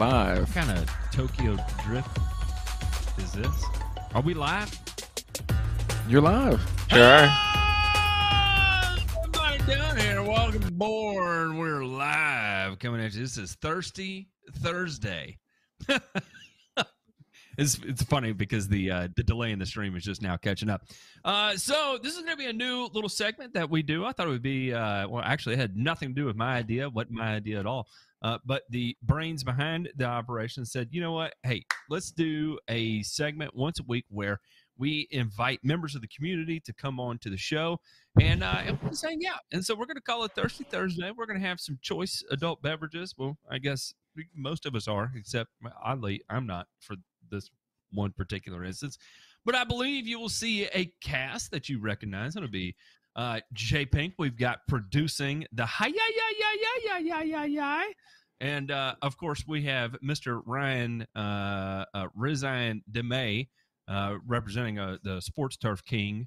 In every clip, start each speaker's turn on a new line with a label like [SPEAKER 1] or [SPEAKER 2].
[SPEAKER 1] You're live.
[SPEAKER 2] What kind of Tokyo drift is this? Are we live?
[SPEAKER 1] You're live.
[SPEAKER 3] Sure are.
[SPEAKER 2] Ah, Everybody down here, welcome aboard. We're live coming at you. This is Thirsty Thursday. it's it's funny because the uh, the delay in the stream is just now catching up. Uh, so this is going to be a new little segment that we do. I thought it would be uh, well, actually, it had nothing to do with my idea. Wasn't my idea at all. Uh, but the brains behind the operation said, you know what? Hey, let's do a segment once a week where we invite members of the community to come on to the show and uh, and we'll just. And so we're going to call it Thirsty Thursday. We're going to have some choice adult beverages. Well, I guess most of us are, except oddly, I'm not for this one particular instance. But I believe you will see a cast that you recognize. It'll be uh, Jay Pink. We've got producing the hi yeah yeah yeah yeah yeah yeah yeah ya. And uh, of course, we have Mr. Ryan uh, uh, Rizan DeMay uh, representing uh, the Sports Turf King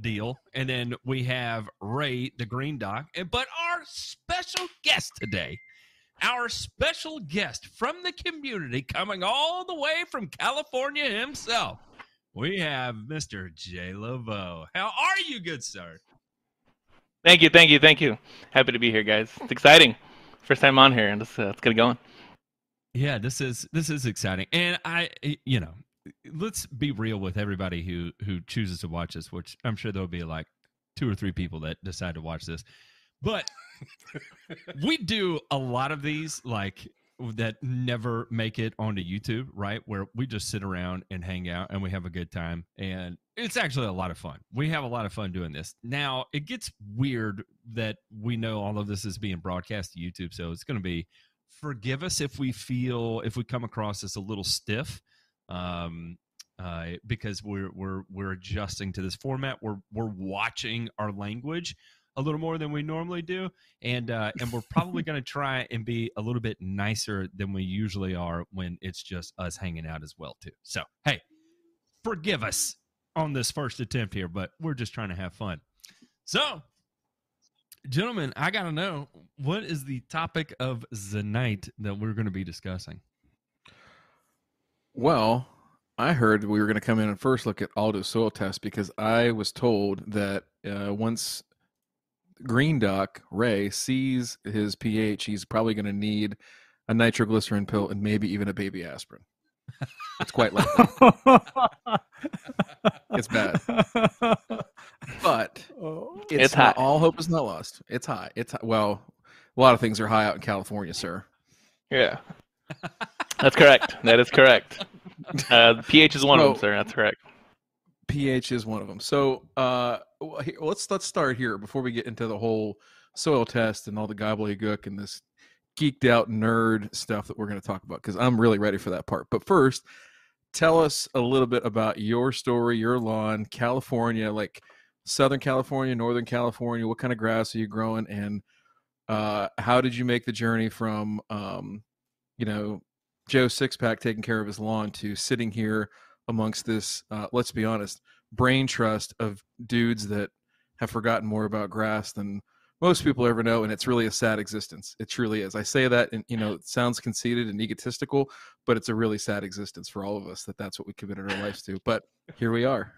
[SPEAKER 2] deal. And then we have Ray, the Green Doc. But our special guest today, our special guest from the community, coming all the way from California himself, we have Mr. Jay Lavoe. How are you, good sir?
[SPEAKER 3] Thank you, thank you, thank you. Happy to be here, guys. It's exciting. First time on here, and let's, uh, let's get it going.
[SPEAKER 2] Yeah, this is this is exciting, and I, you know, let's be real with everybody who who chooses to watch this, which I'm sure there'll be like two or three people that decide to watch this, but we do a lot of these like that never make it onto YouTube, right? Where we just sit around and hang out and we have a good time. And it's actually a lot of fun. We have a lot of fun doing this. Now, it gets weird that we know all of this is being broadcast to YouTube. So it's going to be forgive us if we feel, if we come across as a little stiff. Um, uh, because we're we're we're adjusting to this format. We're we're watching our language a little more than we normally do, and uh, and we're probably going to try and be a little bit nicer than we usually are when it's just us hanging out as well too. So hey, forgive us on this first attempt here, but we're just trying to have fun. So, gentlemen, I got to know what is the topic of the night that we're going to be discussing.
[SPEAKER 1] Well, I heard we were going to come in and first look at Aldo's soil test because I was told that uh, once Green Doc Ray sees his pH, he's probably going to need a nitroglycerin pill and maybe even a baby aspirin. It's quite likely. it's bad, but it's,
[SPEAKER 3] It's
[SPEAKER 1] not,
[SPEAKER 3] high.
[SPEAKER 1] all hope is not lost. It's high. It's high. well, a lot of things are high out in California, sir.
[SPEAKER 3] Yeah. That's correct. That is correct. Uh, pH is one of them, sir. That's correct.
[SPEAKER 1] pH is one of them. So uh, let's let's start here before we get into the whole soil test and all the gobbledygook and this geeked out nerd stuff that we're going to talk about because I'm really ready for that part. But first, tell us a little bit about your story, your lawn, California, like Southern California, Northern California. What kind of grass are you growing, and uh, how did you make the journey from, um, you know, Joe Sixpack taking care of his lawn to sitting here amongst this? Uh, let's be honest, brain trust of dudes that have forgotten more about grass than most people ever know, and it's really a sad existence. It truly is. I say that, and you know, it sounds conceited and egotistical, but it's a really sad existence for all of us that that's what we committed our lives to. But here we are.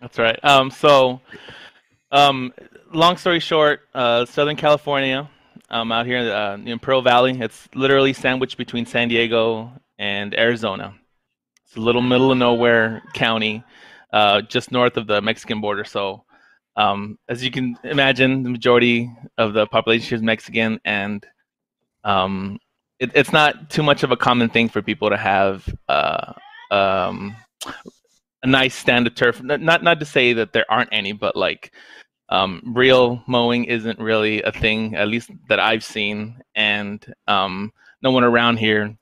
[SPEAKER 3] That's right. Um, so, um, long story short, uh, Southern California, um, out here uh, in Imperial Valley, it's literally sandwiched between San Diego and Arizona. It's a little middle of nowhere county, uh, just north of the Mexican border. So, um, as you can imagine, the majority of the population is Mexican, and um, it, it's not too much of a common thing for people to have uh, um, a nice stand of turf. Not not to say that there aren't any, but like um, real mowing isn't really a thing, at least that I've seen, and um, no one around here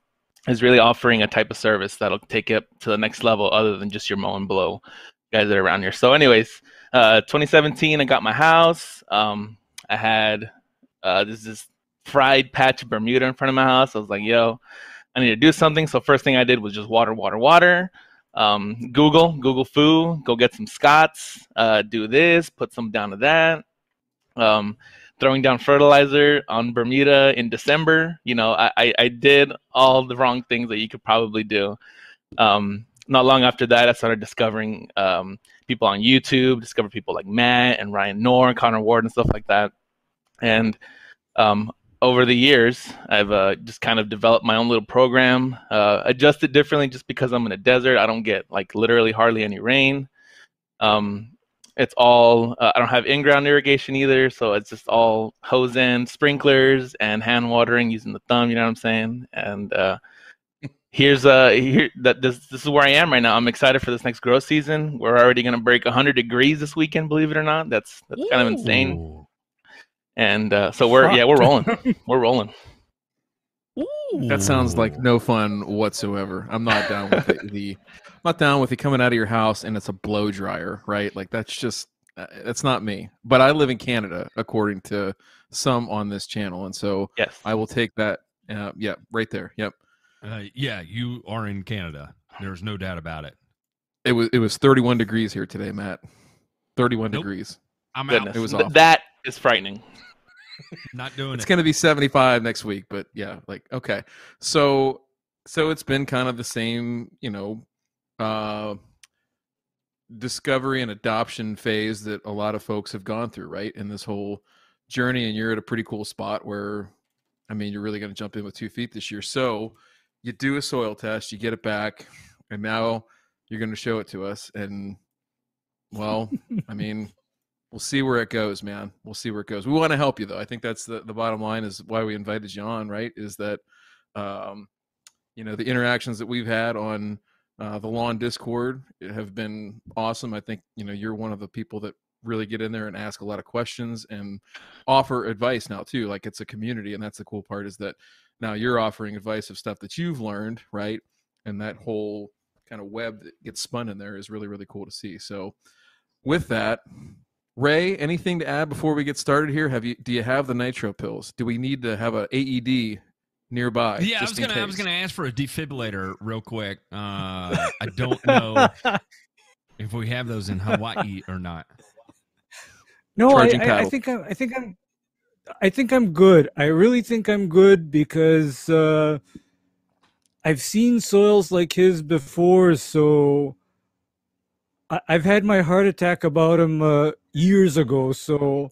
[SPEAKER 3] is really offering a type of service that'll take it to the next level, other than just your mow and blow guys that are around here. So, anyways, uh, 2017, I got my house. Um, I had uh, this this fried patch of Bermuda in front of my house. I was like, yo, I need to do something. So first thing I did was just water, water, water. Um, Google, Google foo, go get some Scotts, uh, do this, put some down to that. Um, throwing down fertilizer on Bermuda in December. You know, I, I, did all the wrong things that you could probably do. Um, not long after that, I started discovering um, people on YouTube, discovered people like Matt and Ryan Knorr, and Connor Ward, and stuff like that. And um, over the years, I've uh, just kind of developed my own little program, uh, adjusted differently just because I'm in a desert. I don't get like literally hardly any rain. Um, it's all, uh, I don't have in ground irrigation either. So it's just all hose end sprinklers and hand watering using the thumb, you know what I'm saying? And uh, here's uh here that this this is where I am right now. I'm excited for this next growth season. We're already going to break 100 degrees this weekend, believe it or not. That's that's kind of insane. And uh, so we're yeah, we're rolling. We're rolling.
[SPEAKER 1] That sounds like no fun whatsoever. I'm not down with the, the I'm not down with you coming out of your house and it's a blow dryer, right? Like that's just uh, that's not me. But I live in Canada, according to some on this channel, and so
[SPEAKER 3] Yes.
[SPEAKER 1] I will take that. Uh, yeah, right there. Yep.
[SPEAKER 2] Uh, yeah, you are in Canada. There's no doubt about it.
[SPEAKER 1] It was it was 31 degrees here today, Matt. 31
[SPEAKER 2] Nope.
[SPEAKER 1] degrees.
[SPEAKER 2] I'm
[SPEAKER 3] Goodness.
[SPEAKER 1] It was awful.
[SPEAKER 3] that is frightening.
[SPEAKER 2] Not doing
[SPEAKER 1] It's
[SPEAKER 2] it.
[SPEAKER 1] going to be 75 next week, but yeah, like okay. So so it's been kind of the same, you know, uh discovery and adoption phase that a lot of folks have gone through, right? In this whole journey and you're at a pretty cool spot where I mean, you're really going to jump in with 2 feet this year. So you do a soil test, you get it back, and now you're going to show it to us and well, I mean, we'll see where it goes, man. We'll see where it goes. We want to help you though. I think that's the, the bottom line is why we invited you on, right? Is that um, you know, the interactions that we've had on uh, the lawn discord have been awesome. I think, you know, you're one of the people that really get in there and ask a lot of questions and offer advice now too. Like it's a community and that's the cool part is that now you're offering advice of stuff that you've learned, right? And that whole kind of web that gets spun in there is really, really cool to see. So with that, Ray, anything to add before we get started here? Have you do you have the nitro pills? Do we need to have a AED nearby?
[SPEAKER 2] yeah, I was gonna I was gonna ask for a defibrillator real quick. Uh, I don't know if we have those in Hawaii or not.
[SPEAKER 4] No, I, I, I think I'm. I think I'm. I think I'm good. I really think I'm good because uh, I've seen soils like his before. So I, I've had my heart attack about him uh, years ago. So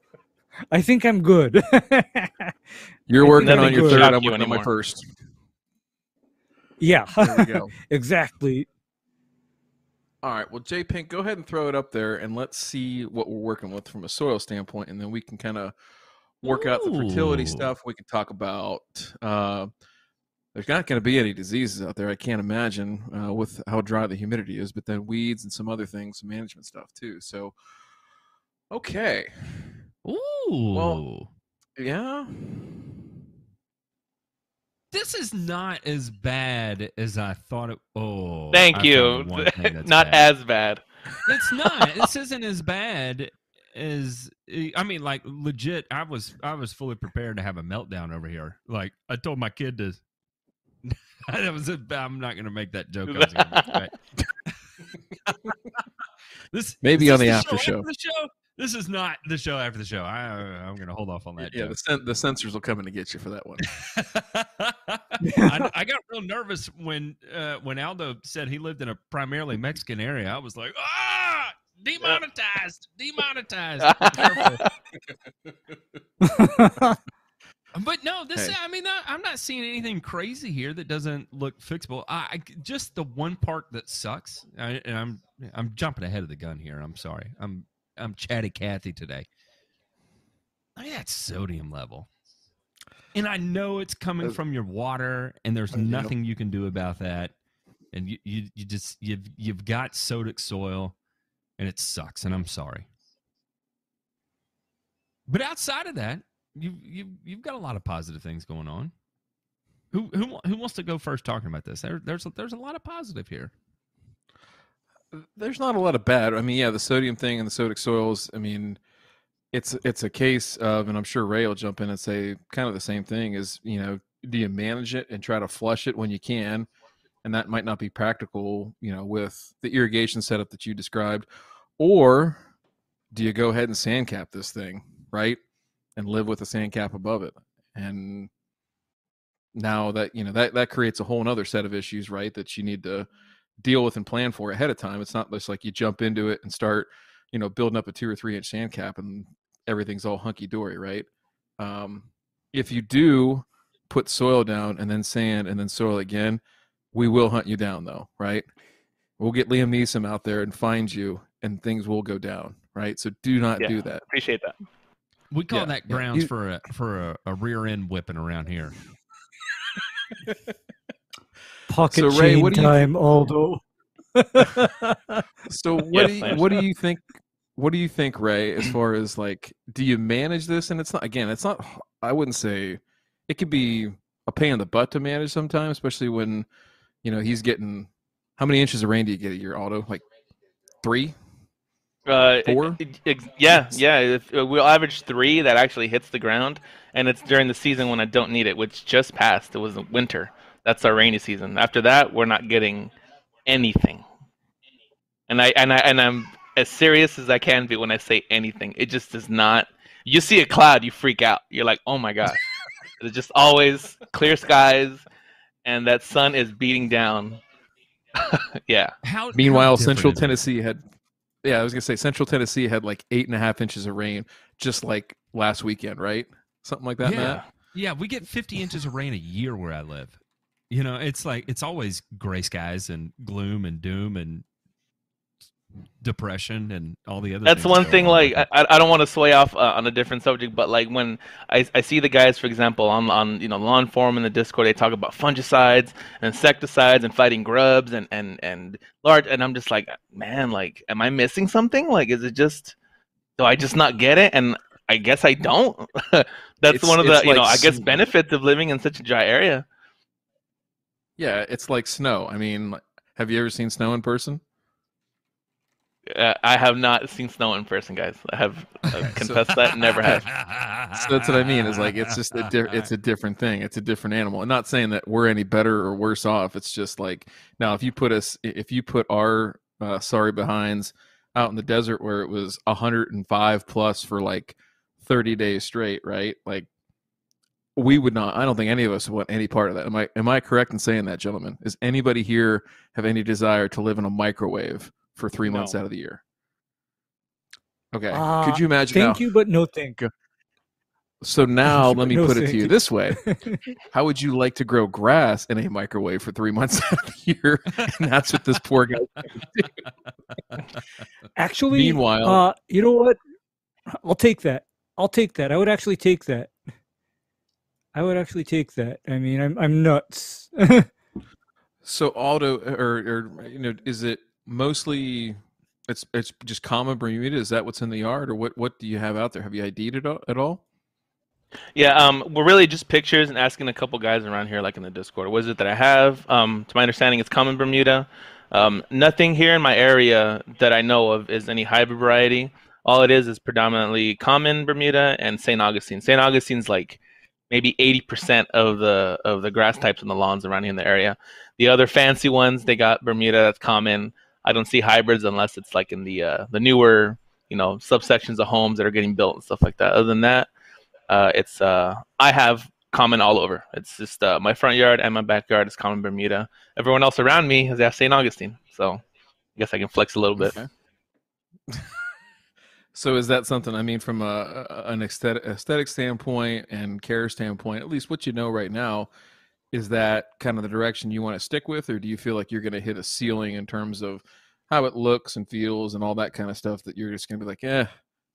[SPEAKER 4] I think I'm good.
[SPEAKER 1] You're
[SPEAKER 4] I
[SPEAKER 1] working on your third. I'm working on my first.
[SPEAKER 4] yeah,
[SPEAKER 1] There we go.
[SPEAKER 4] exactly.
[SPEAKER 1] All right. Well, Jay Pink, go ahead and throw it up there, and let's see what we're working with from a soil standpoint, and then we can kind of work out the fertility stuff. We can talk about. Uh, there's not going to be any diseases out there. I can't imagine uh, with how dry the humidity is, but then weeds and some other things, some management stuff too. So, okay,
[SPEAKER 2] Ooh.
[SPEAKER 1] Well, yeah.
[SPEAKER 2] This is not as bad as I thought it. Oh,
[SPEAKER 3] Thank
[SPEAKER 2] I
[SPEAKER 3] you.
[SPEAKER 2] found one thing that's
[SPEAKER 3] Not
[SPEAKER 2] bad.
[SPEAKER 3] as bad.
[SPEAKER 2] It's not. this isn't as bad as I mean, like legit. I was I was fully prepared to have a meltdown over here. Like I told my kid to. that was. A, I'm not going to make that joke. I was gonna make, but- this
[SPEAKER 1] Maybe
[SPEAKER 2] is
[SPEAKER 1] on
[SPEAKER 2] this
[SPEAKER 1] the after show.
[SPEAKER 2] after the show. This is not the show after the show. I, I'm going to hold off on that.
[SPEAKER 1] Yeah,
[SPEAKER 2] joke.
[SPEAKER 1] the, cen- the censors will come in to get you for that one.
[SPEAKER 2] I, I got real nervous when uh, when Aldo said he lived in a primarily Mexican area. I was like, ah, demonetized, demonetized. But no, this
[SPEAKER 1] Hey.
[SPEAKER 2] I mean, I, I'm not seeing anything crazy here that doesn't look fixable. I, I just the one part that sucks, I, and I'm I'm jumping ahead of the gun here. I'm sorry. I'm I'm chatty Cathy today. Look at that sodium level. And I know it's coming from your water, and there's nothing you can do about that. And you, you, you just you've you've got sodic soil, and it sucks. And I'm sorry. But outside of that, you you you've got a lot of positive things going on. Who who who wants to go first talking about this? There, there's a, there's a lot of positive here.
[SPEAKER 1] There's not a lot of bad. I mean, yeah, the sodium thing and the sodic soils. I mean, it's it's a case of, and I'm sure Ray will jump in and say kind of the same thing. Is you know, do you manage it and try to flush it when you can, and that might not be practical, you know, with the irrigation setup that you described, or do you go ahead and sand cap this thing, right? and live with a sand cap above it. And now that you know that that creates a whole other set of issues, right? That you need to deal with and plan for ahead of time. It's not just like you jump into it and start, you know, building up a two or three inch sand cap and everything's all hunky dory, right? Um, if you do put soil down and then sand and then soil again, we will hunt you down though, right? We'll get Liam Neeson out there and find you and things will go down, right? So do not
[SPEAKER 3] Yeah.
[SPEAKER 1] do that.
[SPEAKER 3] Appreciate that.
[SPEAKER 2] We call
[SPEAKER 1] Yeah,
[SPEAKER 2] that
[SPEAKER 1] yeah.
[SPEAKER 2] grounds
[SPEAKER 1] You-
[SPEAKER 2] for a for a, a rear end whipping around here.
[SPEAKER 4] Pocket
[SPEAKER 1] So, Ray,
[SPEAKER 4] chain
[SPEAKER 1] what do you-
[SPEAKER 4] time, Aldo.
[SPEAKER 1] So what
[SPEAKER 3] Yes,
[SPEAKER 1] do you, what do you think? What do you think, Ray? As far as like, do you manage this? And it's not again, it's not. I wouldn't say it could be a pain in the butt to manage sometimes, especially when you know he's getting how many inches of rain do you get a year, Aldo? Like three,
[SPEAKER 3] Uh,
[SPEAKER 1] Four?
[SPEAKER 3] it- it- ex- yeah, yeah. If, uh, we'll average three that actually hits the ground, and it's during the season when I don't need it, which just passed. It was winter. That's our rainy season. After that, we're not getting anything. And I and I and I'm as serious as I can be when I say anything. It just does not. You see a cloud, you freak out. You're like, oh my gosh. it's just always clear skies, and that sun is beating down. yeah.
[SPEAKER 2] How
[SPEAKER 1] Meanwhile,
[SPEAKER 2] how
[SPEAKER 1] Central? Tennessee had, yeah, I was gonna say Central Tennessee had like eight and a half inches of rain just like last weekend, right? Something like that,
[SPEAKER 2] Yeah.
[SPEAKER 1] Matt.
[SPEAKER 2] Yeah, we get 50 inches of rain a year where I live. You know, it's like it's always gray skies and gloom and doom and depression and all the other.
[SPEAKER 3] That's one thing.
[SPEAKER 2] on
[SPEAKER 3] Like. I, I don't want to sway off uh, on a different subject, but like when I, I see the guys, for example, on on you know lawn forum in the Discord, they talk about fungicides and insecticides and fighting grubs and and and large, and I'm just like, man, like, am I missing something? Like, is it just do I just not get it? And I guess I don't. That's
[SPEAKER 1] It's-
[SPEAKER 3] one of the
[SPEAKER 1] it's
[SPEAKER 3] you know I guess benefits of living in such a dry area.
[SPEAKER 1] Yeah, it's like snow. I mean, have you ever seen snow in person?
[SPEAKER 3] Uh, I have not seen snow in person, guys. I have uh, confessed that never have.
[SPEAKER 1] So that's what I mean. Is like it's just a di- it's a different thing. It's a different animal. I'm not saying that we're any better or worse off. It's just like now if you put us if you put our uh, sorry behinds out in the desert where it was 105 plus for like 30 days straight, right? Like we would not. I don't think any of us want any part of that. Am I am I correct in saying that, gentlemen? Is anybody here have any desire to live in a microwave for three months out of the year? Okay.
[SPEAKER 4] Uh,
[SPEAKER 1] Could you imagine?
[SPEAKER 4] Thank
[SPEAKER 1] now-
[SPEAKER 4] you, but no thank.
[SPEAKER 1] So now
[SPEAKER 4] you,
[SPEAKER 1] let me
[SPEAKER 4] no
[SPEAKER 1] put it to you
[SPEAKER 4] you.
[SPEAKER 1] this way: How would you like to grow grass in a microwave for three months out of the year? And that's what this poor guy.
[SPEAKER 4] Actually,
[SPEAKER 1] Meanwhile-
[SPEAKER 4] uh, you know what? I'll take that. I'll take that. I would actually take that. I would actually take that. I mean, I'm I'm nuts.
[SPEAKER 1] So Aldo or or you know, is it mostly? It's it's just common Bermuda. Is that what's in the yard, or what? What do you have out there? Have you ID'd it all- at all?
[SPEAKER 3] Yeah, um, we're really just pictures and asking a couple guys around here, like in the Discord, what is it that I have? Um, to my understanding, it's common Bermuda. Um, nothing here in my area that I know of is any hybrid variety. All it is is predominantly common Bermuda and St. Augustine. St. Augustine's like maybe 80% of the of the grass types on the lawns around here in the area. The other fancy ones, they got Bermuda that's common. I don't see hybrids unless it's like in the uh, the newer, you know, subsections of homes that are getting built and stuff like that. Other than that, uh, it's uh, I have common all over. It's just uh, my front yard and my backyard is common Bermuda. Everyone else around me has F. St. Augustine. So I guess I can flex a little bit.
[SPEAKER 1] Okay. So is that something? I mean, from a, an aesthetic, aesthetic standpoint and care standpoint, at least what you know right now, is that kind of the direction you want to stick with, or do you feel like you're going to hit a ceiling in terms of how it looks and feels and all that kind of stuff that you're just going to be like, eh,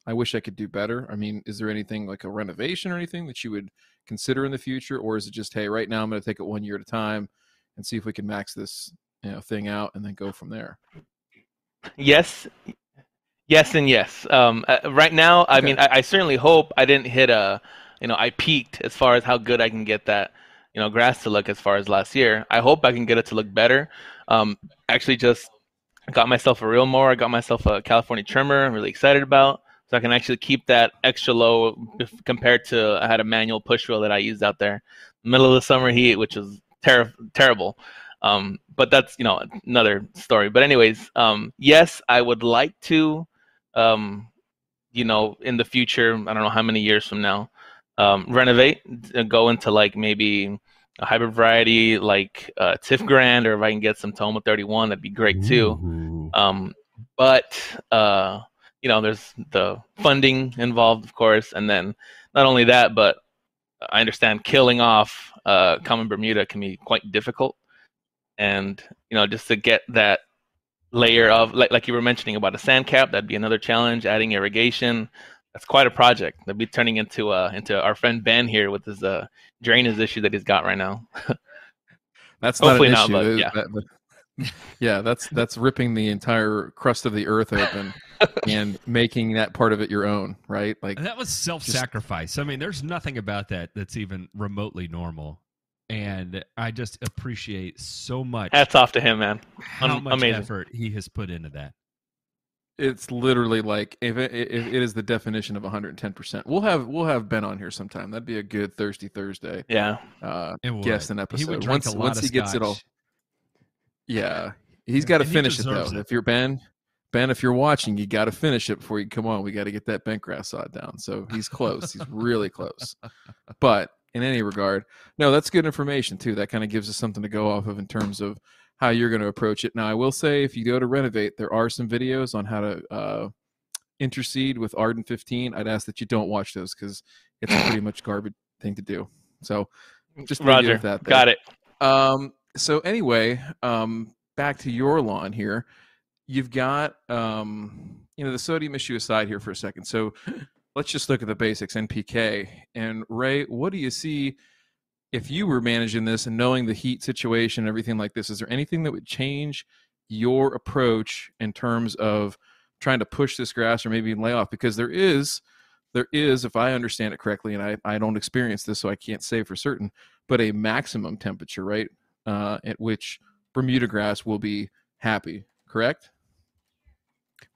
[SPEAKER 1] I wish I could do better. I mean, is there anything like a renovation or anything that you would consider in the future, or is it just, hey, right now I'm going to take it one year at a time and see if we can max this you know thing out and then go from there?
[SPEAKER 3] Yes, yes, and yes. Um, uh, right now, I mean, I, I certainly hope I didn't hit a, you know, I peaked as far as how good I can get that, you know, grass to look as far as last year. I hope I can get it to look better. Um, actually, just got myself a real mower. I got myself a California trimmer. I'm really excited about, so I can actually keep that extra low compared to I had a manual push wheel that I used out there, middle of the summer heat, which was ter- terrible. Um, but that's you know another story. But anyways, um, yes, I would like to um, you know, in the future, I don't know how many years from now, um, renovate, uh, go into like maybe a hybrid variety like uh, TifGrand, or if I can get some Tahoma 31, that'd be great too. Um, but uh, you know, there's the funding involved, of course, and then not only that, but I understand killing off uh, common Bermuda can be quite difficult, and you know, just to get that layer of like like you were mentioning about a sand cap, that'd be another challenge. Adding irrigation, that's quite a project. That'd be turning into uh into our friend Ben here with his uh drainage issue that he's got right now.
[SPEAKER 1] That's
[SPEAKER 3] Hopefully
[SPEAKER 1] not
[SPEAKER 3] not,
[SPEAKER 1] an issue.
[SPEAKER 3] but
[SPEAKER 1] That- that- that- yeah, that's that's ripping the entire crust of the earth open and making that part of it your own, right? Like
[SPEAKER 2] that was self-sacrifice. I mean, there's nothing about that that's even remotely normal, and I just appreciate so much
[SPEAKER 3] Hats off to him, man.
[SPEAKER 2] how
[SPEAKER 3] am-
[SPEAKER 2] much
[SPEAKER 3] amazing.
[SPEAKER 2] effort he has put into that.
[SPEAKER 1] it's literally like if it, if it is the definition of 110%. We'll have we'll have Ben on here sometime. That'd be a good thirsty Thursday
[SPEAKER 3] Yeah.
[SPEAKER 1] uh
[SPEAKER 2] It would.
[SPEAKER 1] guest an
[SPEAKER 2] He
[SPEAKER 1] episode.
[SPEAKER 2] would drink
[SPEAKER 1] once
[SPEAKER 2] a lot
[SPEAKER 1] once
[SPEAKER 2] of
[SPEAKER 1] he gets it all
[SPEAKER 2] scotch.
[SPEAKER 1] Yeah. He's got to finish it though.
[SPEAKER 2] it.
[SPEAKER 1] If you're Ben, Ben, if you're watching, you got to finish it before you come on. We got to get that bent grass sod down. So he's close. he's really close. But in any regard, no, that's good information too. That kind of gives us something to go off of in terms of how you're going to approach it. Now, I will say, if you go to renovate, there are some videos on how to uh, interseed with Arden 15. I'd ask that you don't watch those because it's a pretty much garbage thing to do. So just
[SPEAKER 3] Roger.
[SPEAKER 1] that. there.
[SPEAKER 3] Got it.
[SPEAKER 1] Um, so anyway, um, back to your lawn here. You've got um, you know, the sodium issue aside here for a second. So let's just look at the basics NPK. And Ray, what do you see if you were managing this and knowing the heat situation and everything like this? Is there anything that would change your approach in terms of trying to push this grass or maybe lay off? Because there is there is, if I understand it correctly, and I, I don't experience this, so I can't say for certain, but a maximum temperature, right? Uh, at which Bermuda grass will be happy, correct?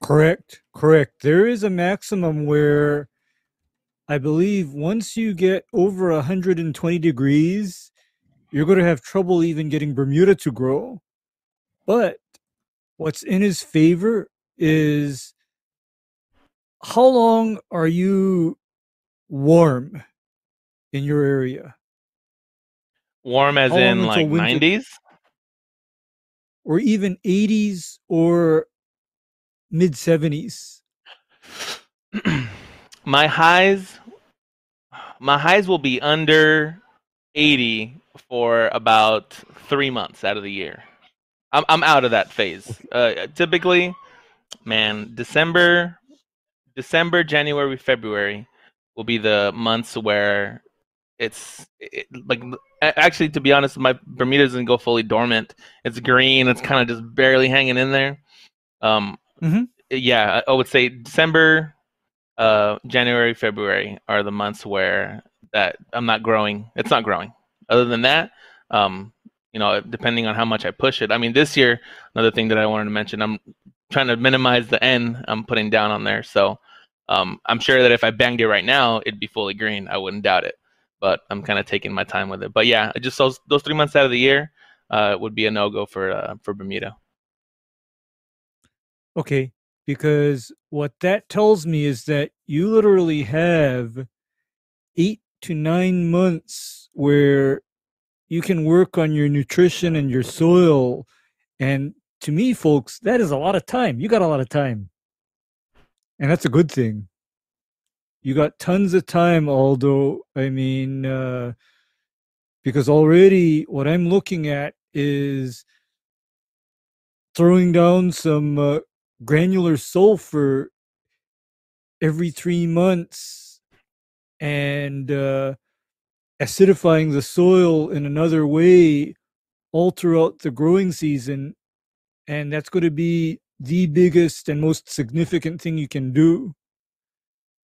[SPEAKER 4] Correct, correct. There is a maximum where I believe once you get over 120 degrees, you're going to have trouble even getting Bermuda to grow. But what's in his favor is how long are you warm in your area?
[SPEAKER 3] Warm as in like
[SPEAKER 4] winter-
[SPEAKER 3] 90s?
[SPEAKER 4] Or even 80s or mid 70s?
[SPEAKER 3] my highs my highs will be under 80 for about three months out of the year. I'm, I'm out of that phase. Uh, typically man december december january february will be the months where it's it, like actually to be honest my bermuda doesn't go fully dormant. It's green. It's kind of just barely hanging in there. Um
[SPEAKER 4] Mhm.
[SPEAKER 3] yeah i would say december uh, January, February are the months where that I'm not growing. It's not growing. Other than that, um, you know, depending on how much I push it. I mean, this year, another thing that I wanted to mention, I'm trying to minimize the N I'm putting down on there. So um, I'm sure that if I banged it right now, it'd be fully green. I wouldn't doubt it. But I'm kind of taking my time with it. But yeah, just those those three months out of the year uh, would be a no go for uh, for Bermuda.
[SPEAKER 4] Okay, because what that tells me is that you literally have eight to nine months where you can work on your nutrition and your soil. And to me, folks, that is a lot of time. You got a lot of time. And that's a good thing. You got tons of time, Aldo. I mean, uh, because already what I'm looking at is throwing down some uh, granular sulfur every three months and uh, acidifying the soil in another way all throughout the growing season. And that's going to be the biggest and most significant thing you can do.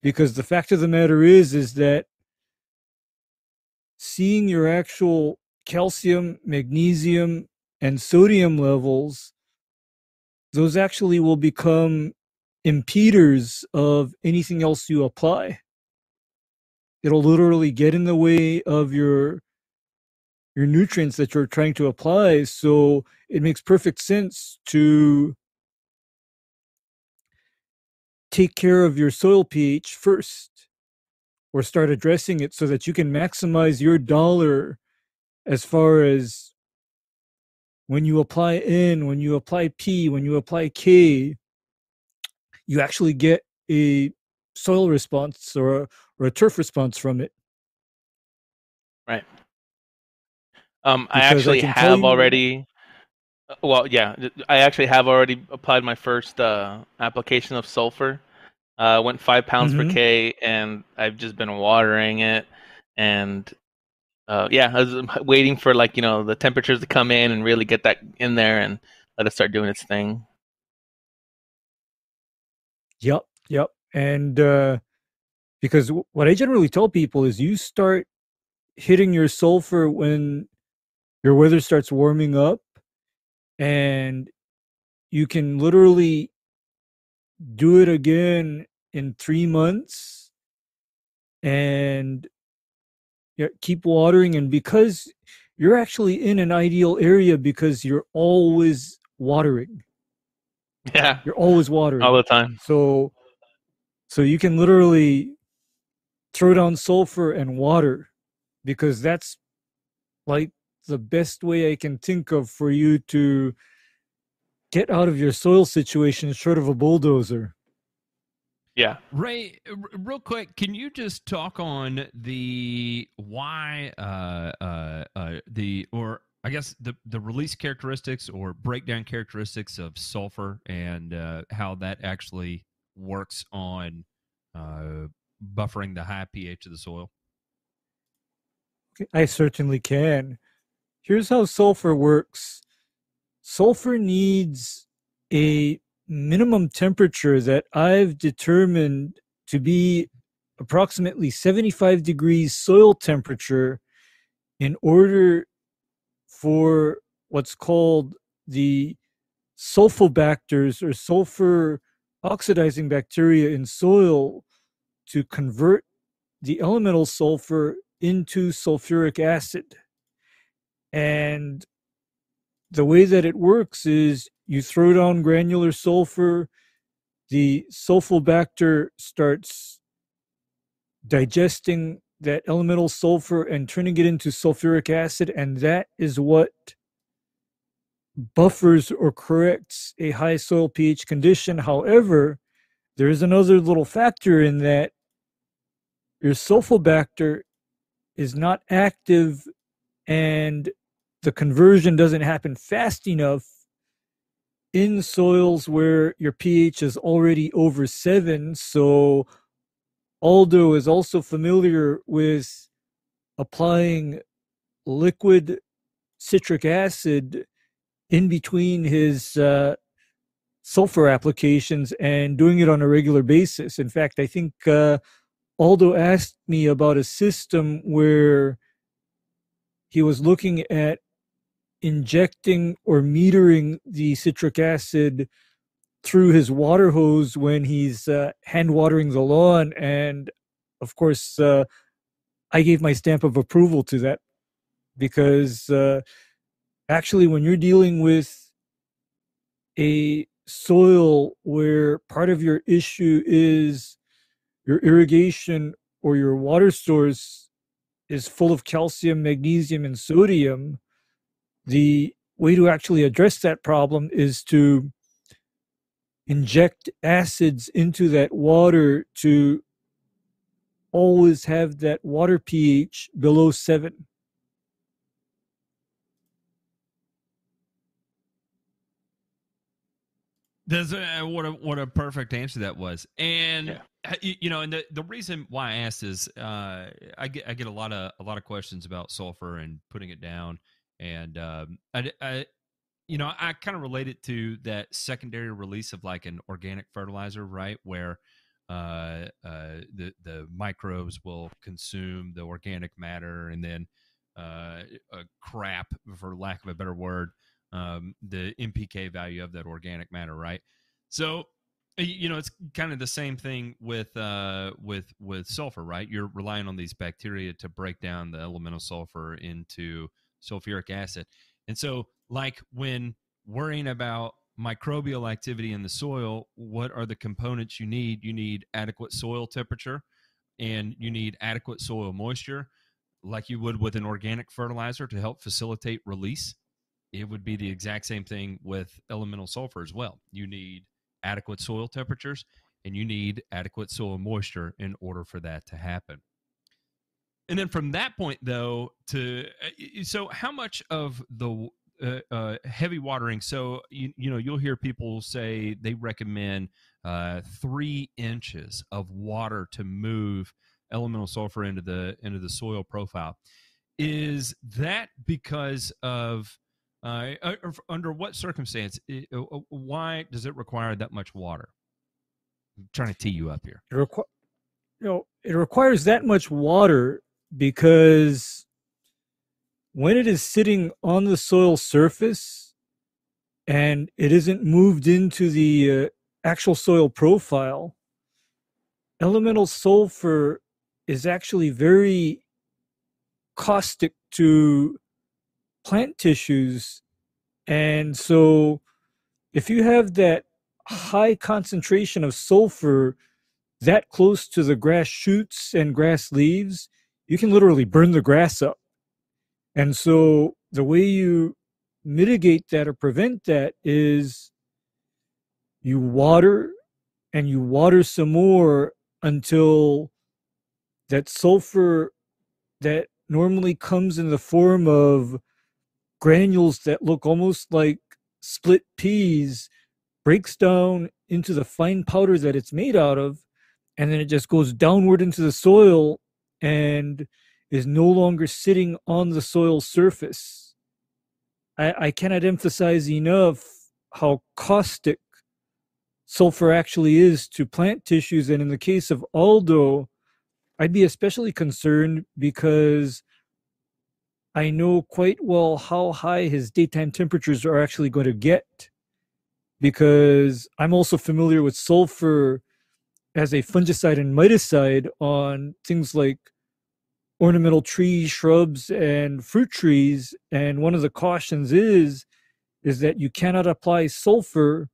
[SPEAKER 4] Because the fact of the matter is, is that seeing your actual calcium, magnesium, and sodium levels those actually will become impeders of anything else you apply. It'll literally get in the way of your your nutrients that you're trying to apply. So it makes perfect sense to take care of your soil pH first or start addressing it so that you can maximize your dollar as far as when you apply N, when you apply P, when you apply K, you actually get a soil response or a, or a turf response from it.
[SPEAKER 3] Right. Um, I
[SPEAKER 4] Because I
[SPEAKER 3] actually have already. uh, Well, yeah, I actually have already applied my first uh, application of sulfur. Uh, went five pounds
[SPEAKER 4] Mhm.
[SPEAKER 3] per K, and I've just been watering it. And uh, yeah, I was waiting for like you know the temperatures to come in and really get that in there and let it start doing its thing.
[SPEAKER 4] Yep, yep. And uh, because what I generally tell people is you start hitting your sulfur when your weather starts warming up, and you can literally do it again in three months and yeah, keep watering. And because you're actually in an ideal area because you're always watering,
[SPEAKER 3] Yeah,
[SPEAKER 4] you're always watering.
[SPEAKER 3] all the time.
[SPEAKER 4] So, so you can literally throw down sulfur and water because that's like the best way I can think of for you to get out of your soil situation short of a bulldozer.
[SPEAKER 3] Yeah.
[SPEAKER 2] Ray, r- real quick, can you just talk on the why, uh, uh, uh, the or I guess the the release characteristics or breakdown characteristics of sulfur and uh, how that actually works on uh, buffering the high pH of the soil?
[SPEAKER 4] I certainly can. Here's how sulfur works sulfur needs a minimum temperature that I've determined to be approximately 75 degrees soil temperature in order for what's called the sulfobacters or sulfur oxidizing bacteria in soil to convert the elemental sulfur into sulfuric acid. And the way that it works is you throw down granular sulfur, the sulfobacter starts digesting that elemental sulfur and turning it into sulfuric acid, and that is what buffers or corrects a high soil pH condition. However, there is another little factor in that your sulfobacter is not active and the conversion doesn't happen fast enough in soils where your pH is already over seven. So, Aldo is also familiar with applying liquid citric acid in between his uh, sulfur applications and doing it on a regular basis. In fact, I think uh, Aldo asked me about a system where he was looking at injecting or metering the citric acid through his water hose when he's uh, hand watering the lawn. And of course, uh, I gave my stamp of approval to that because uh, actually, when you're dealing with a soil where part of your issue is your irrigation or your water source is full of calcium, magnesium, and sodium, the way to actually address that problem is to inject acids into that water to always have that water pH below seven.
[SPEAKER 2] That's a, what a what a perfect answer that was, and
[SPEAKER 3] Yeah.
[SPEAKER 2] uh, you, you know, and the, the reason why I asked is uh, I get I get a lot of a lot of questions about sulfur and putting it down, and um, I, I you know I kind of relate it to that secondary release of like an organic fertilizer, right, where uh, uh, the the microbes will consume the organic matter, and then uh, crap, for lack of a better word, um, the NPK value of that organic matter, right? So, you know, it's kind of the same thing with uh, with with sulfur, right? You're relying on these bacteria to break down the elemental sulfur into sulfuric acid, and so, like when worrying about microbial activity in the soil, what are the components you need? You need adequate soil temperature and you need adequate soil moisture, like you would with an organic fertilizer to help facilitate release. It would be the exact same thing with elemental sulfur as well. You need adequate soil temperatures and you need adequate soil moisture in order for that to happen. And then from that point, though, to uh, so how much of the uh, uh, heavy watering. So you you know you'll hear people say they recommend uh, three inches of water to move elemental sulfur into the into the soil profile. Is that because of uh, uh under what circumstance? Why does it require that much water? I'm trying to tee you up here.
[SPEAKER 4] It requ- you know, it requires that much water because when it is sitting on the soil surface and it isn't moved into the uh, actual soil profile, elemental sulfur is actually very caustic to plant tissues. And so, if you have that high concentration of sulfur that close to the grass shoots and grass leaves, you can literally burn the grass up. And so, the way you mitigate that or prevent that is you water and you water some more until that sulfur that normally comes in the form of granules that look almost like split peas breaks down into the fine powder that it's made out of and then it just goes downward into the soil and is no longer sitting on the soil surface i, I cannot emphasize enough how caustic sulfur actually is to plant tissues. And in the case of Aldo, I'd be especially concerned because I know quite well how high his daytime temperatures are actually going to get. Because I'm also familiar with sulfur as a fungicide and miticide on things like ornamental trees, shrubs, and fruit trees. And one of the cautions is is that you cannot apply sulfur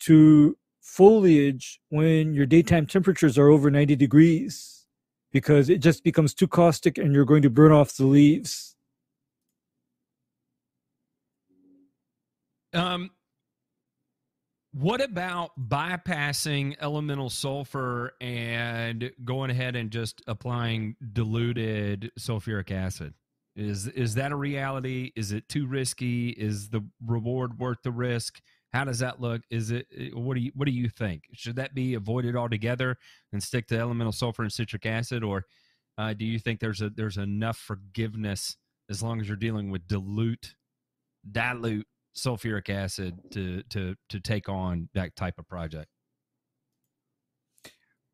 [SPEAKER 4] to foliage when your daytime temperatures are over 90 degrees because it just becomes too caustic and you're going to burn off the leaves.
[SPEAKER 2] Um, what about bypassing elemental sulfur and going ahead and just applying diluted sulfuric acid? Is is that a reality? Is it too risky? Is the reward worth the risk? How does that look? Is it what do you what do you think? Should that be avoided altogether and stick to elemental sulfur and citric acid, or uh, do you think there's a there's enough forgiveness as long as you're dealing with dilute dilute sulfuric acid to to to take on that type of project?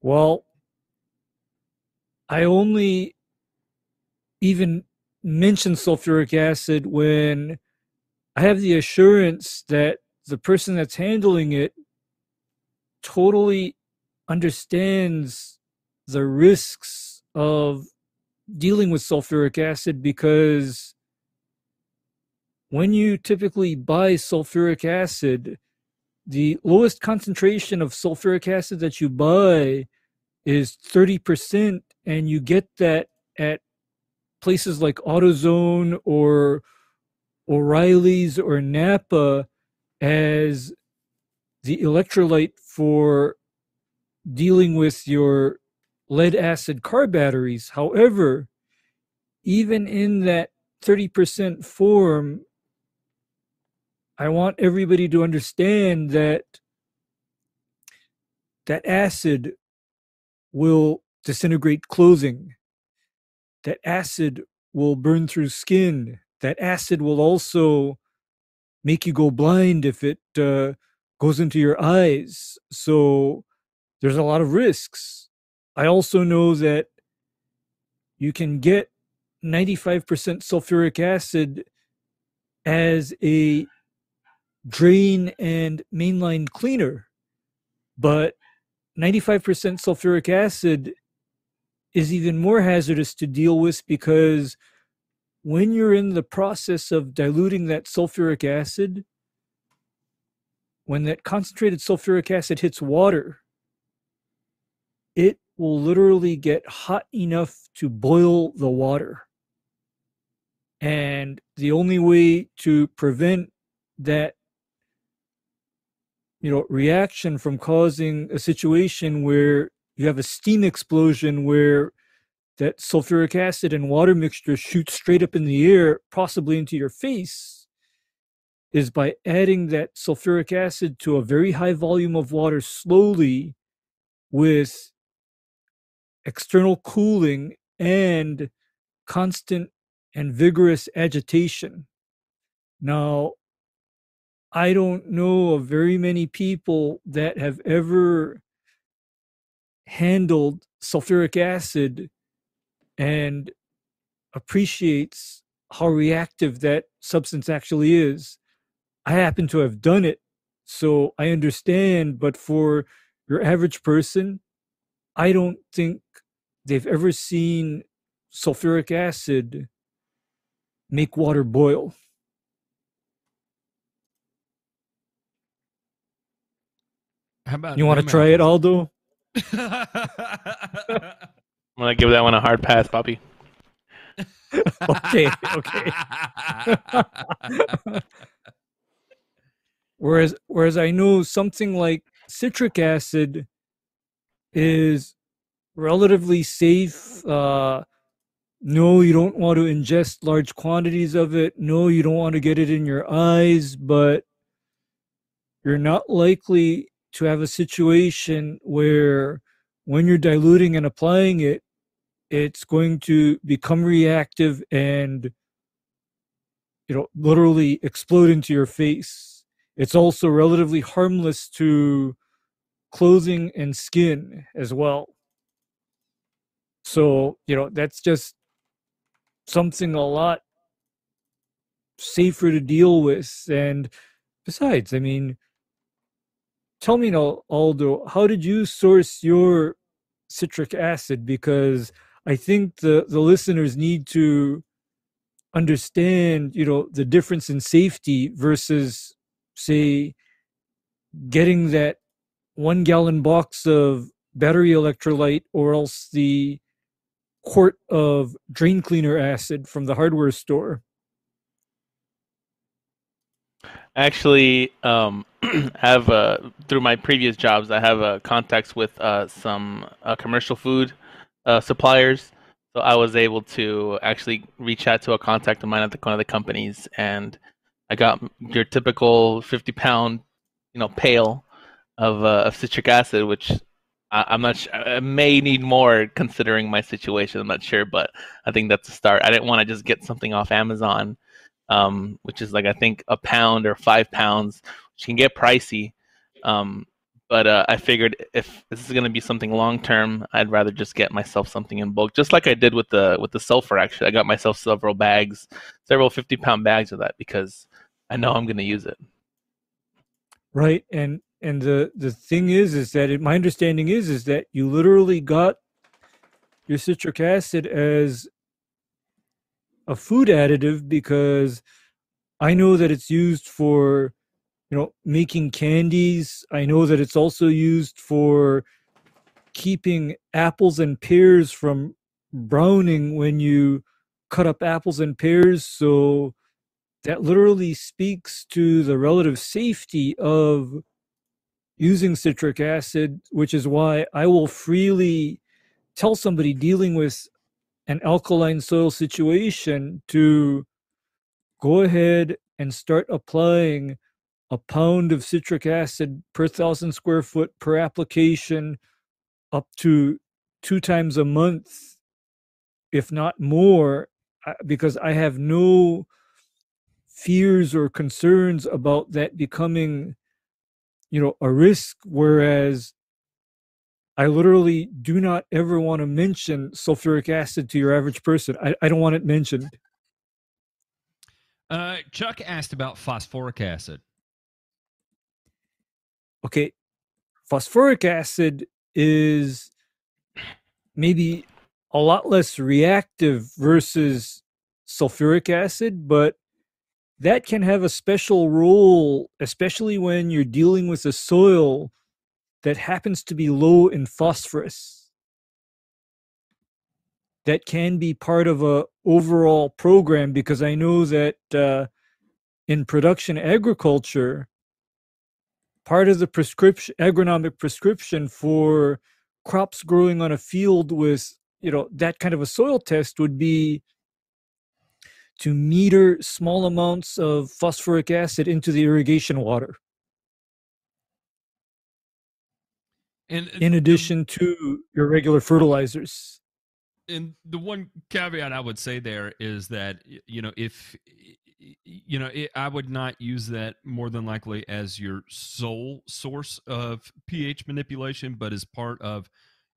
[SPEAKER 4] Well, I only even mention sulfuric acid when I have the assurance that the person that's handling it totally understands the risks of dealing with sulfuric acid because when you typically buy sulfuric acid, the lowest concentration of sulfuric acid that you buy is 30%, and you get that at places like AutoZone or O'Reilly's or Napa as the electrolyte for dealing with your lead acid car batteries. However, even in that 30% form, I want everybody to understand that that acid will disintegrate clothing. That acid will burn through skin. That acid will also make you go blind if it uh, goes into your eyes. So there's a lot of risks. I also know that you can get 95% sulfuric acid as a drain and mainline cleaner, but 95% sulfuric acid is even more hazardous to deal with because when you're in the process of diluting that sulfuric acid, when that concentrated sulfuric acid hits water, it will literally get hot enough to boil the water. And the only way to prevent that you know reaction from causing a situation where you have a steam explosion where that sulfuric acid and water mixture shoots straight up in the air possibly into your face is by adding that sulfuric acid to a very high volume of water slowly with external cooling and constant and vigorous agitation. Now, I don't know of very many people that have ever handled sulfuric acid and appreciates how reactive that substance actually is. I happen to have done it, so I understand, but for your average person, I don't think they've ever seen sulfuric acid make water boil.
[SPEAKER 2] How about
[SPEAKER 4] You want to try it, Aldo?
[SPEAKER 3] I'm gonna give that one a hard pass, Bobby.
[SPEAKER 4] Okay, okay. Whereas, whereas I know something like citric acid is relatively safe. Uh, no, you don't want to ingest large quantities of it. No, you don't want to get it in your eyes, but you're not likely to have a situation where when you're diluting and applying it, it's going to become reactive and you know literally explode into your face. It's also relatively harmless to clothing and skin as well. So you know that's just something a lot safer to deal with. And besides i mean tell me now aldo how did you source your citric acid because I think the the listeners need to understand, you know, the difference in safety versus say getting that one gallon box of battery electrolyte or else the quart of drain cleaner acid from the hardware store.
[SPEAKER 3] Actually, um, have uh, through my previous jobs, I have uh, contacts with uh, some uh, commercial food uh, suppliers. So I was able to actually reach out to a contact of mine at the, one of the companies, and I got your typical fifty-pound, you know, pail of uh, of citric acid, which I, I'm not. I may need more considering my situation. I'm not sure, but I think that's a start. I didn't want to just get something off Amazon, um, which is like I think a pound or five pounds, which can get pricey. Um, but uh, I figured if this is going to be something long term, I'd rather just get myself something in bulk, just like I did with the with the sulfur. Actually, I got myself several bags, several fifty pound bags of that because I know I'm going to use it.
[SPEAKER 4] Right. And and the the thing is is that it, my understanding is is that you literally got your citric acid as a food additive because I know that it's used for you know making candies. I know that it's also used for keeping apples and pears from browning when you cut up apples and pears so that literally speaks to the relative safety of using citric acid, which is why I will freely tell somebody dealing with an alkaline soil situation to go ahead and start applying a pound of citric acid per thousand square foot per application up to two times a month, if not more, uh, because I have no fears or concerns about that becoming you know a risk. Whereas i literally do not ever want to mention sulfuric acid to your average person. I, I don't want it mentioned.
[SPEAKER 2] Uh, Chuck asked about phosphoric acid.
[SPEAKER 4] okay. Phosphoric acid is maybe a lot less reactive versus sulfuric acid but that can have a special role, especially when you're dealing with a soil that happens to be low in phosphorus. That can be part of a overall program because I know that uh, in production agriculture, part of the prescription agronomic prescription for crops growing on a field with you know that kind of a soil test would be to meter small amounts of phosphoric acid into the irrigation water
[SPEAKER 2] And
[SPEAKER 4] in addition to your regular fertilizers.
[SPEAKER 2] And the one caveat I would say there is that you know if you know it, I would not use that more than likely as your sole source of pH manipulation, but as part of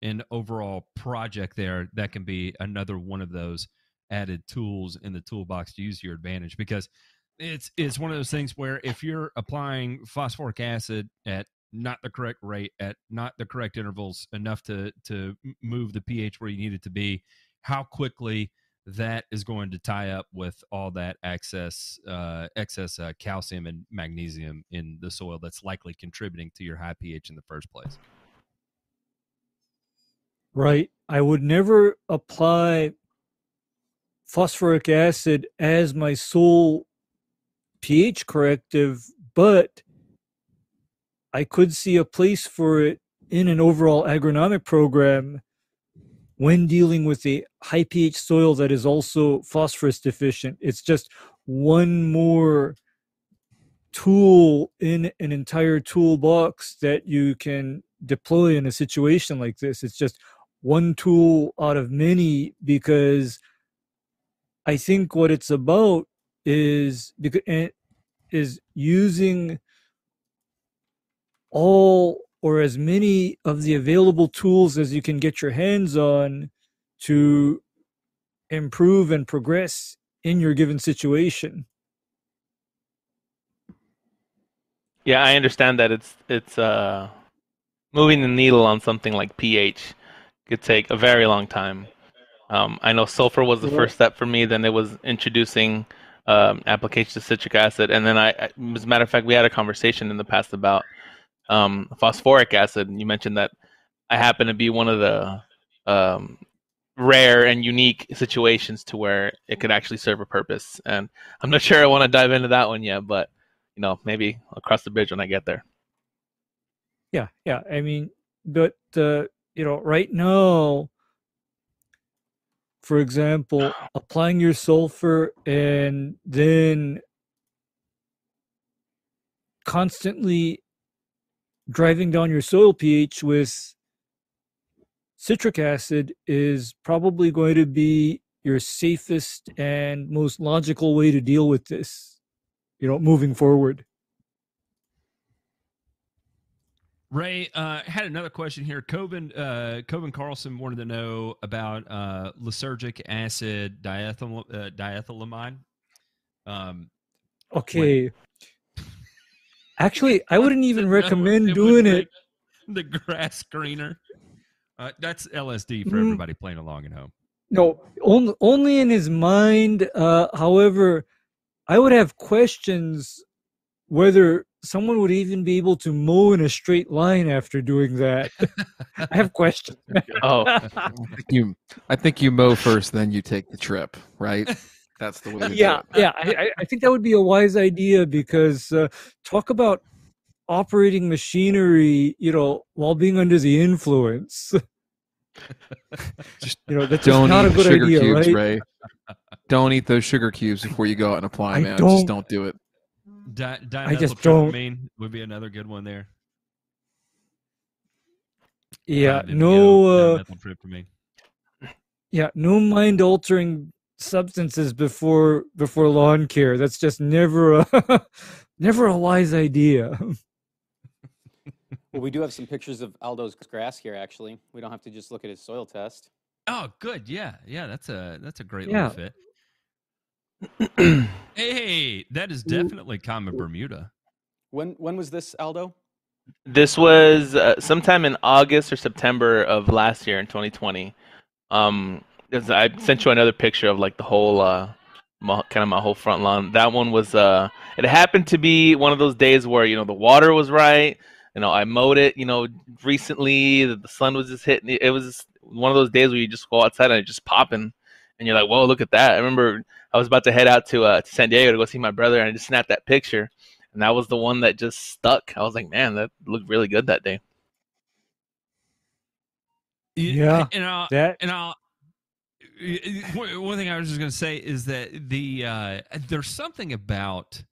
[SPEAKER 2] an overall project there that can be another one of those added tools in the toolbox to use to your advantage because it's it's one of those things where if you're applying phosphoric acid at not the correct rate at not the correct intervals enough to to move the pH where you need it to be, how quickly that is going to tie up with all that excess uh, excess uh, calcium and magnesium in the soil that's likely contributing to your high pH in the first place.
[SPEAKER 4] right i would never apply phosphoric acid as my sole pH corrective, but I could see a place for it in an overall agronomic program when dealing with a high pH soil that is also phosphorus deficient. It's just one more tool in an entire toolbox that you can deploy in a situation like this. It's just one tool out of many because I think what it's about is because eh, is using all or as many of the available tools as you can get your hands on to improve and progress in your given situation.
[SPEAKER 3] Yeah, I understand that it's it's uh moving the needle on something like pH could take a very long time. Um, I know sulfur was the first step for me. Then it was introducing um, application of citric acid, and then I, I, as a matter of fact, we had a conversation in the past about um, phosphoric acid. You mentioned that I happen to be one of the um, rare and unique situations to where it could actually serve a purpose. And I'm not sure I want to dive into that one yet, but you know, maybe I'll cross the bridge when I get there.
[SPEAKER 4] Yeah, yeah. I mean, but uh, you know, right now, for example, applying your sulfur and then constantly driving down your soil pH with citric acid is probably going to be your safest and most logical way to deal with this, you know, moving forward.
[SPEAKER 2] Ray uh, had another question here. Coven uh, Coven Carlson wanted to know about uh, lysergic acid diethyl, uh, diethylamide. Um,
[SPEAKER 4] Okay. Actually, I wouldn't even recommend doing it.
[SPEAKER 2] The grass greener. Uh, that's LSD for
[SPEAKER 4] Mm.
[SPEAKER 2] everybody playing along at home.
[SPEAKER 4] No, only only in his mind. Uh, however, I would have questions whether someone would even be able to mow in a straight line after doing that. I have questions.
[SPEAKER 3] Oh,
[SPEAKER 1] I think you, I think you mow first, then you take the trip, right? That's the way. To do
[SPEAKER 4] yeah,
[SPEAKER 1] it.
[SPEAKER 4] yeah. I, I- I think that would be a wise idea because uh, talk about operating machinery, you know, while being under the influence.
[SPEAKER 1] Just
[SPEAKER 4] You know, that's
[SPEAKER 1] don't
[SPEAKER 4] not a
[SPEAKER 1] eat
[SPEAKER 4] good
[SPEAKER 1] sugar
[SPEAKER 4] idea,
[SPEAKER 1] cubes,
[SPEAKER 4] right?
[SPEAKER 1] Ray. Don't eat those sugar cubes before you go out and apply,
[SPEAKER 4] I
[SPEAKER 1] man.
[SPEAKER 4] don't-
[SPEAKER 1] Just don't do it.
[SPEAKER 2] Di-
[SPEAKER 4] I just don't-
[SPEAKER 2] dimethyltryptamine would be another good one there.
[SPEAKER 4] Yeah, no, uh, yeah, no mind altering substances before before lawn care. That's just never a never a wise idea.
[SPEAKER 5] Well, we do have some pictures of Aldo's grass here. Actually, we don't have to just look at his soil test.
[SPEAKER 2] Oh, good. Yeah, yeah. That's a that's a great
[SPEAKER 4] Yeah.
[SPEAKER 2] little fit. Hey, that is definitely common Bermuda.
[SPEAKER 5] When when was this, Aldo?
[SPEAKER 3] This was uh, sometime in August or September of last year in 2020. Um, 'cause I sent you another picture of like the whole uh, my, kind of my whole front lawn. That one was uh, it happened to be one of those days where you know the water was right. You know, I mowed it. You know, recently the, the sun was just hitting. It was just one of those days where you just go outside and it's just popping, and you're like, "Whoa, look at that!" I remember I was about to head out to uh, to San Diego to go see my brother, and I just snapped that picture, and that was the one that just stuck. I was like, "Man, that looked really good that day."
[SPEAKER 4] Yeah,
[SPEAKER 2] and I'll,
[SPEAKER 4] that
[SPEAKER 2] and I'll. One thing I was just going to say is that the uh, there's something about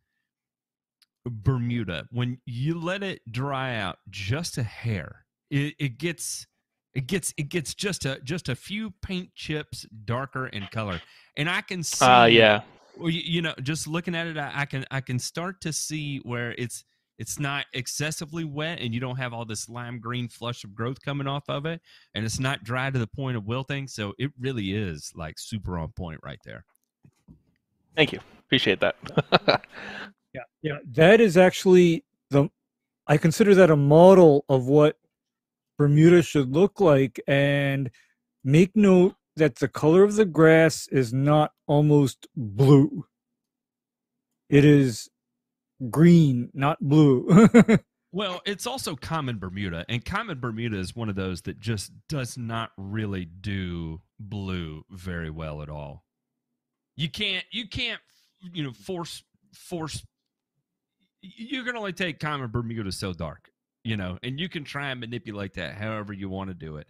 [SPEAKER 2] Bermuda when you let it dry out just a hair, it, it gets it gets it gets just a just a few paint chips darker in color, and I can see.
[SPEAKER 3] Uh, yeah.
[SPEAKER 2] Well, you, you know, just looking at it, I, I can I can start to see where it's it's not excessively wet and you don't have all this lime green flush of growth coming off of it and it's not dry to the point of wilting so it really is like super on point right there
[SPEAKER 3] Thank you. Appreciate that.
[SPEAKER 4] Yeah, yeah, that is actually the. I consider that a model of what Bermuda should look like, and make note that the color of the grass is not almost blue. It is green, not blue.
[SPEAKER 2] well it's also common bermuda and common bermuda is one of those that just does not really do blue very well at all you can't you can't you know force force you can only take common bermuda so dark you know and you can try and manipulate that however you want to do it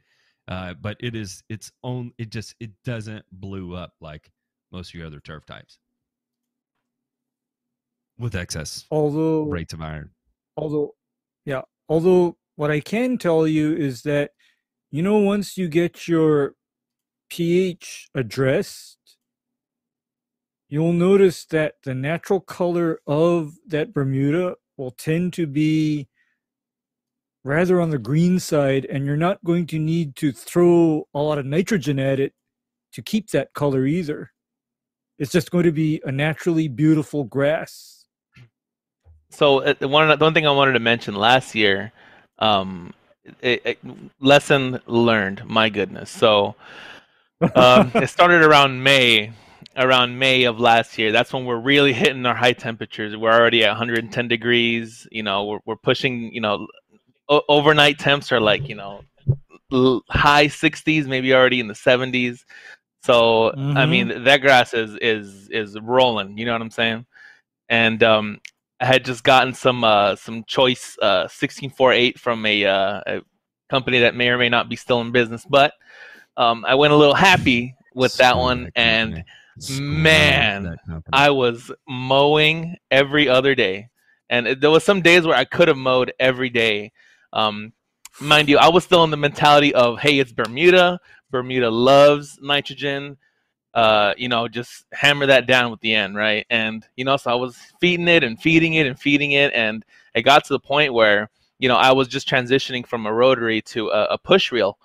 [SPEAKER 2] uh, but it is its own it just it doesn't blue up like most of your other turf types with excess
[SPEAKER 4] although
[SPEAKER 2] rates of iron.
[SPEAKER 4] although yeah although what i can tell you is that you know once you get your ph addressed you'll notice that the natural color of that bermuda will tend to be rather on the green side and you're not going to need to throw a lot of nitrogen at it to keep that color either. It's just going to be a naturally beautiful grass
[SPEAKER 3] So uh, the one the one thing I wanted to mention last year, um, it, it- lesson learned. My goodness. So um, it started around May, around May of last year. That's when we're really hitting our high temperatures. We're already at 110 degrees. You know, we're we're pushing. You know, o- overnight temps are like you know l- high 60s, maybe already in the 70s. So I
[SPEAKER 4] Mhm.
[SPEAKER 3] mean, that grass is is is rolling. You know what I'm saying? And um, I had just gotten some uh, some choice uh, 1648 from a, uh, a company that may or may not be still in business, but um, I went a little happy with that one, and man. I was mowing every other day, and it, there was some days where I could have mowed every day. Um, mind you, I was still in the mentality of, hey, it's Bermuda. Bermuda loves nitrogen. Uh, you know, just hammer that down with the N, right? And you know, so I was feeding it and feeding it and feeding it, and it got to the point where you know I was just transitioning from a rotary to a, a push reel,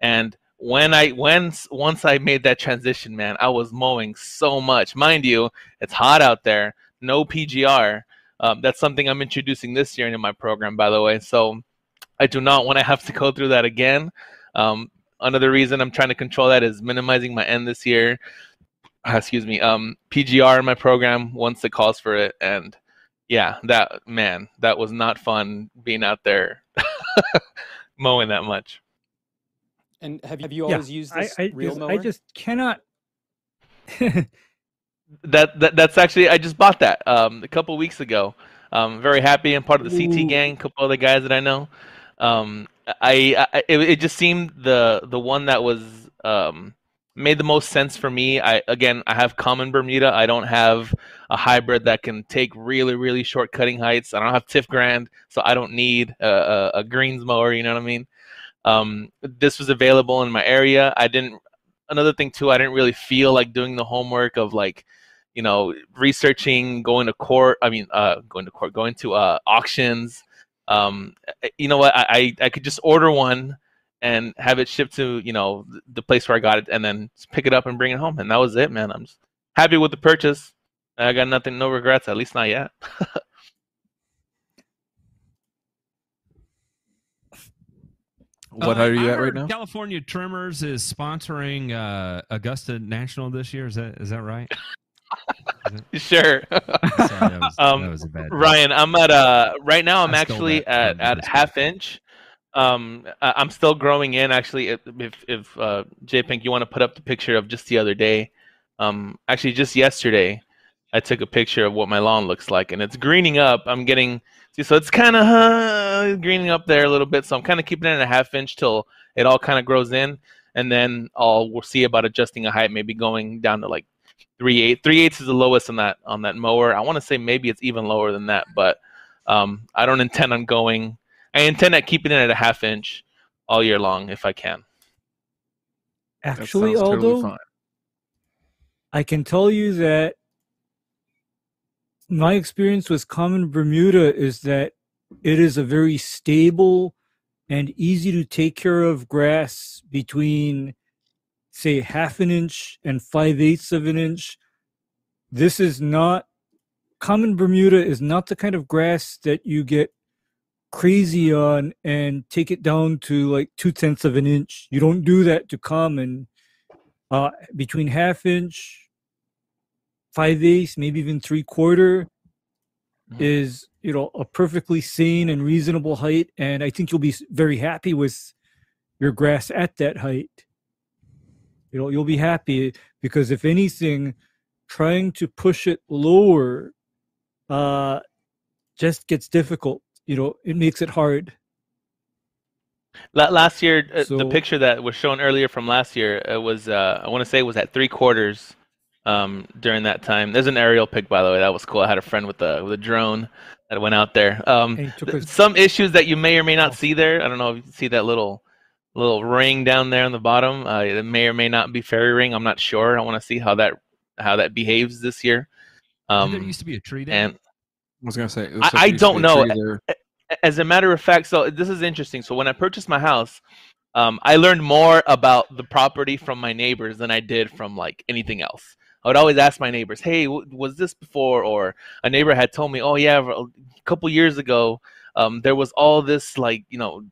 [SPEAKER 3] and when I when once I made that transition, man, I was mowing so much. Mind you, it's hot out there. No PGR. Um, that's something I'm introducing this year in my program, by the way. So I do not want to have to go through that again. Um, another reason I'm trying to control that is minimizing my N this year. Ah, Excuse me. Um, PGR in my program once it calls for it, and yeah, that man, that was not fun being out there mowing that much.
[SPEAKER 5] And have, have you
[SPEAKER 4] Yeah,
[SPEAKER 5] always used
[SPEAKER 4] I,
[SPEAKER 5] this
[SPEAKER 4] I,
[SPEAKER 5] real
[SPEAKER 4] just,
[SPEAKER 5] mower?
[SPEAKER 4] I just cannot
[SPEAKER 3] That, that that's actually I just bought that um, a couple weeks ago. Um, very happy. I'm part of the CT gang. A couple other guys that I know. Um, I, I it, it just seemed the the one that was um, made the most sense for me. I again I have common Bermuda. I don't have a hybrid that can take really really short cutting heights. I don't have TifGrand, so I don't need a, a, a greens mower. You know what I mean? Um, this was available in my area. I didn't. Another thing too, I didn't really feel like doing the homework of like you know, researching, going to court. I mean, uh, going to court, going to uh, auctions. Um, eh, you know what? I, I I could just order one and have it shipped to you know the place where I got it, and then pick it up and bring it home, and that was it, man. I'm just happy with the purchase. I got nothing, no regrets, at least not yet.
[SPEAKER 1] What
[SPEAKER 2] Uh,
[SPEAKER 1] are you
[SPEAKER 2] I
[SPEAKER 1] at right now?
[SPEAKER 2] California Trimmers is sponsoring uh, Augusta National this year. Is that is that right?
[SPEAKER 3] Sure.
[SPEAKER 2] Sorry, that was,
[SPEAKER 3] Um,
[SPEAKER 2] that was a bad.
[SPEAKER 3] Ryan, I'm at uh right now. I'm
[SPEAKER 2] I
[SPEAKER 3] actually at at half inch. Um, I- I'm still growing in. Actually, if if, if uh, J Pink, you want to put up the picture of just the other day, um, actually just yesterday, I took a picture of what my lawn looks like, and it's greening up. I'm getting see, so it's kind of uh, greening up there a little bit. So I'm kind of keeping it at a half inch till it all kind of grows in, and then I'll we'll see about adjusting a height, maybe going down to like three eight. Three eighths is the lowest on that on that mower. I want to say maybe it's even lower than that, but um, I don't intend on going. I intend at keeping it at a half inch all year long if I can.
[SPEAKER 4] Actually,
[SPEAKER 1] sounds totally
[SPEAKER 4] I can tell you that my experience with common Bermuda is that it is a very stable and easy to take care of grass between, say, half an inch and five eighths of an inch. This is not common Bermuda is not the kind of grass that you get crazy on and take it down to like two tenths of an inch. You don't do that to common. Uh, between half inch, five eighths, maybe even three quarter
[SPEAKER 3] Mhm.
[SPEAKER 4] is you know a perfectly sane and reasonable height, and I think you'll be very happy with your grass at that height. You know, you'll be happy because if anything, trying to push it lower uh just gets difficult. You know, it makes it hard.
[SPEAKER 3] Last year, uh, the picture that was shown earlier from last year it was uh, I want to say it was at three quarters um, during that time. There's an aerial pic by the way. That was cool. I had a friend with a with a drone that went out there. Um,
[SPEAKER 4] And it took
[SPEAKER 3] th-
[SPEAKER 4] us
[SPEAKER 3] some issues that you may or may not see there. I don't know if you see that little little ring down there on the bottom. Uh, it may or may not be fairy ring. I'm not sure. I want to see how that how that behaves this year.
[SPEAKER 2] Did there
[SPEAKER 3] Um,
[SPEAKER 2] used to be a tree there.
[SPEAKER 3] and
[SPEAKER 1] I was gonna say. it
[SPEAKER 3] I- I
[SPEAKER 1] there used to
[SPEAKER 3] don't know. as a matter of fact, so this is interesting. So when I purchased my house, um, I learned more about the property from my neighbors than I did from like anything else. I would always ask my neighbors, "Hey, w- was this before?" Or a neighbor had told me, "Oh yeah, a couple years ago, um, there was all this like you know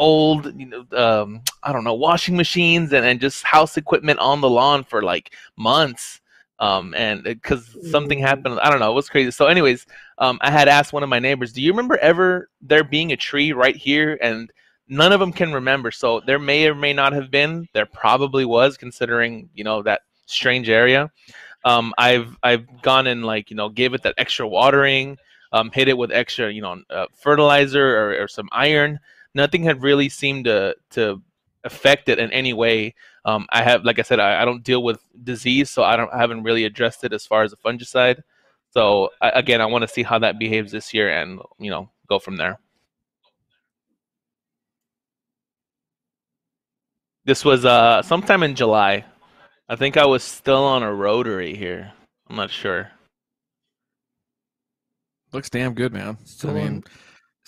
[SPEAKER 3] old you know um, I don't know washing machines and, and just house equipment on the lawn for like months." Um, and because something happened, I don't know, it was crazy. So, anyways, um, I had asked one of my neighbors, "Do you remember ever there being a tree right here?" And none of them can remember. So there may or may not have been. There probably was, considering you know that strange area. Um, I've I've gone and like you know gave it that extra watering, um, hit it with extra you know uh, fertilizer or, or some iron. Nothing had really seemed to to affect it in any way. Um, I have, like I said, I, I don't deal with disease, so I don't I haven't really addressed it as far as a fungicide. So I, again, I want to see how that behaves this year, and you know, go from there. This was uh sometime in July. I think I was still on a rotary here. I'm not sure.
[SPEAKER 1] Looks damn good, man.
[SPEAKER 4] still
[SPEAKER 1] I mean,
[SPEAKER 4] on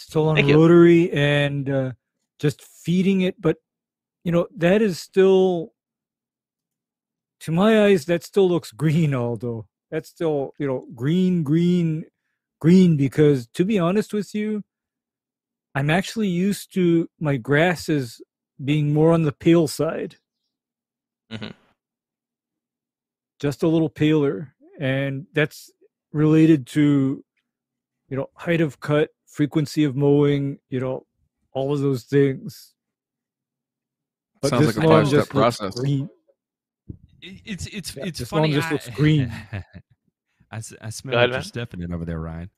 [SPEAKER 4] still on
[SPEAKER 3] Thank you.
[SPEAKER 4] rotary and uh, just feeding it, but you know that is still, to my eyes, that still looks green. Although that's still you know green, green, green. Because to be honest with you, I'm actually used to my grasses being more on the pale side.
[SPEAKER 3] Mhm.
[SPEAKER 4] Just a little paler, and that's related to you know height of cut frequency of mowing you know all of those things but
[SPEAKER 1] Sounds
[SPEAKER 4] this
[SPEAKER 1] like a
[SPEAKER 4] lawn
[SPEAKER 1] five-step
[SPEAKER 4] just
[SPEAKER 1] process.
[SPEAKER 4] green.
[SPEAKER 2] It's it's
[SPEAKER 4] Yeah,
[SPEAKER 2] it's
[SPEAKER 4] this
[SPEAKER 2] funny.
[SPEAKER 4] lawn just
[SPEAKER 2] I-
[SPEAKER 4] looks green.
[SPEAKER 2] I, s- I smell
[SPEAKER 3] Go ahead,
[SPEAKER 2] what you're stepping in over there, Ryan.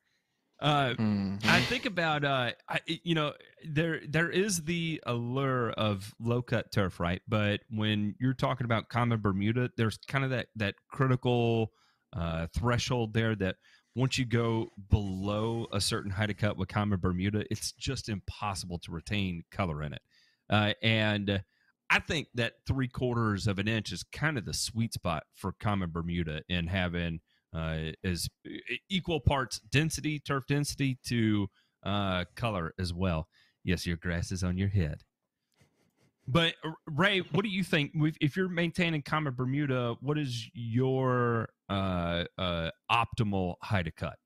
[SPEAKER 2] Uh,
[SPEAKER 1] mhm.
[SPEAKER 2] I think about uh, I, you know, there there is the allure of low cut turf, right? But when you're talking about common Bermuda, there's kind of that that critical uh, threshold there that once you go below a certain height of cut with common Bermuda, it's just impossible to retain color in it. Uh, and I think that three quarters of an inch is kind of the sweet spot for common Bermuda in having uh, equal parts density, turf density to uh, color as well. Yes, your grass is on your head. But uh, Ray, what do you think? If you're maintaining common Bermuda, what is your uh, uh, optimal height to cut?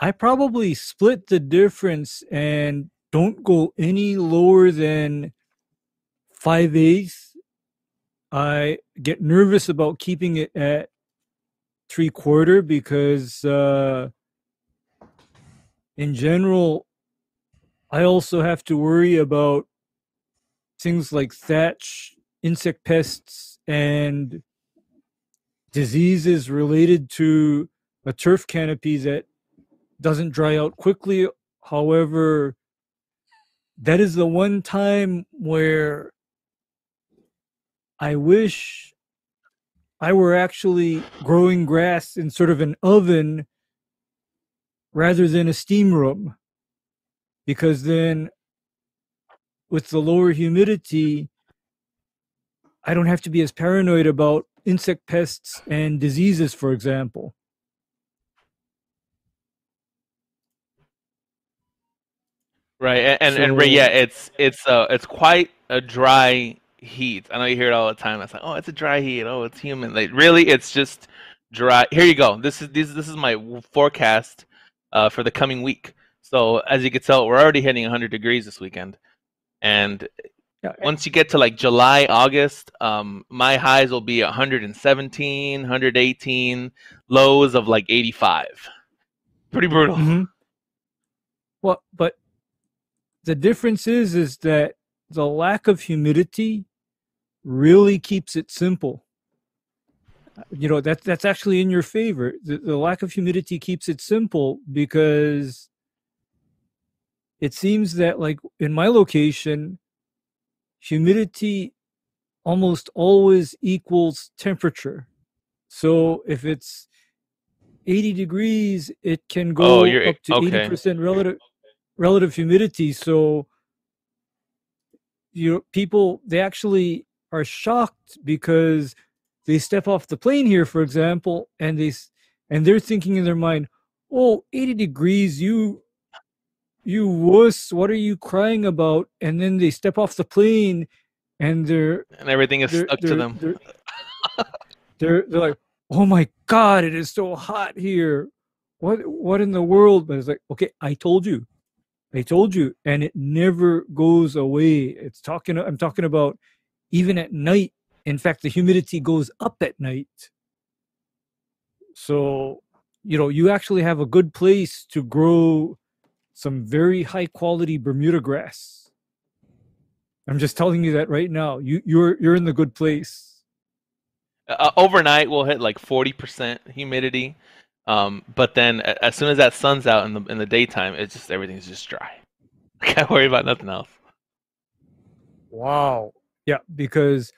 [SPEAKER 4] i probably split the difference and don't go any lower than five eighths i get nervous about keeping it at three quarter because uh, in general, I also have to worry about things like thatch, insect pests, and diseases related to a turf canopy that doesn't dry out quickly. However, that is the one time where I wish I were actually growing grass in sort of an oven rather than a steam room. Because then, with the lower humidity, I don't have to be as paranoid about insect pests and diseases, for example.
[SPEAKER 3] Right, and and, and Ray, yeah, it's it's uh it's quite a dry heat. I know you hear it all the time. It's like, oh, it's a dry heat. Oh, it's humid. Like, really, it's just dry. Here you go. This is this this is my forecast uh, for the coming week. So as you can tell, we're already hitting 100 degrees this weekend, and once you get to like July, August, um, my highs will be 117, 118, lows of like 85. Pretty brutal.
[SPEAKER 4] Mhm. Well, but the difference is is that the lack of humidity really keeps it simple. You know that that's actually in your favor. The, the lack of humidity keeps it simple because it seems that like in my location, humidity almost always equals temperature. So if it's 80 degrees, it can go
[SPEAKER 3] Oh,
[SPEAKER 4] up to
[SPEAKER 3] okay.
[SPEAKER 4] 80% relative relative humidity. So you know, people they actually are shocked because they step off the plane here, for example, and they and they're thinking in their mind, "Oh, 80 degrees, you you wuss, what are you crying about?" And then they step off the plane, and they're
[SPEAKER 3] And everything is stuck to them.
[SPEAKER 4] They're, they're they're like, "Oh my god, it is so hot here. What what in the world?" But it's like, "Okay, I told you. I told you." And it never goes away. It's talking I'm talking about even at night. In fact, the humidity goes up at night. So, you know, you actually have a good place to grow some very high quality Bermuda grass. I'm just telling you that right now. You you're you're in the good place.
[SPEAKER 3] uh, overnight we'll hit like 40% humidity um, but then as soon as that sun's out in the in the daytime it's just everything's just dry I can't worry about nothing else
[SPEAKER 4] Wow. Yeah, because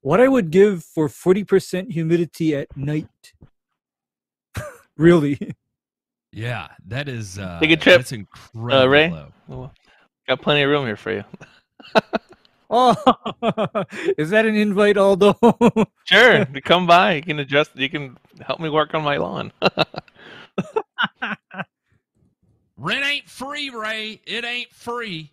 [SPEAKER 4] what I would give for 40% humidity at night. really.
[SPEAKER 2] Yeah, that is. Uh,
[SPEAKER 3] Take a trip,
[SPEAKER 2] That's incredible.
[SPEAKER 3] Ray?
[SPEAKER 2] low.
[SPEAKER 3] Got plenty of room here for you
[SPEAKER 4] Oh, is that an invite, Aldo?
[SPEAKER 3] sure to come by you can adjust you can help me work on my lawn
[SPEAKER 2] Rent ain't free, Ray. It ain't free.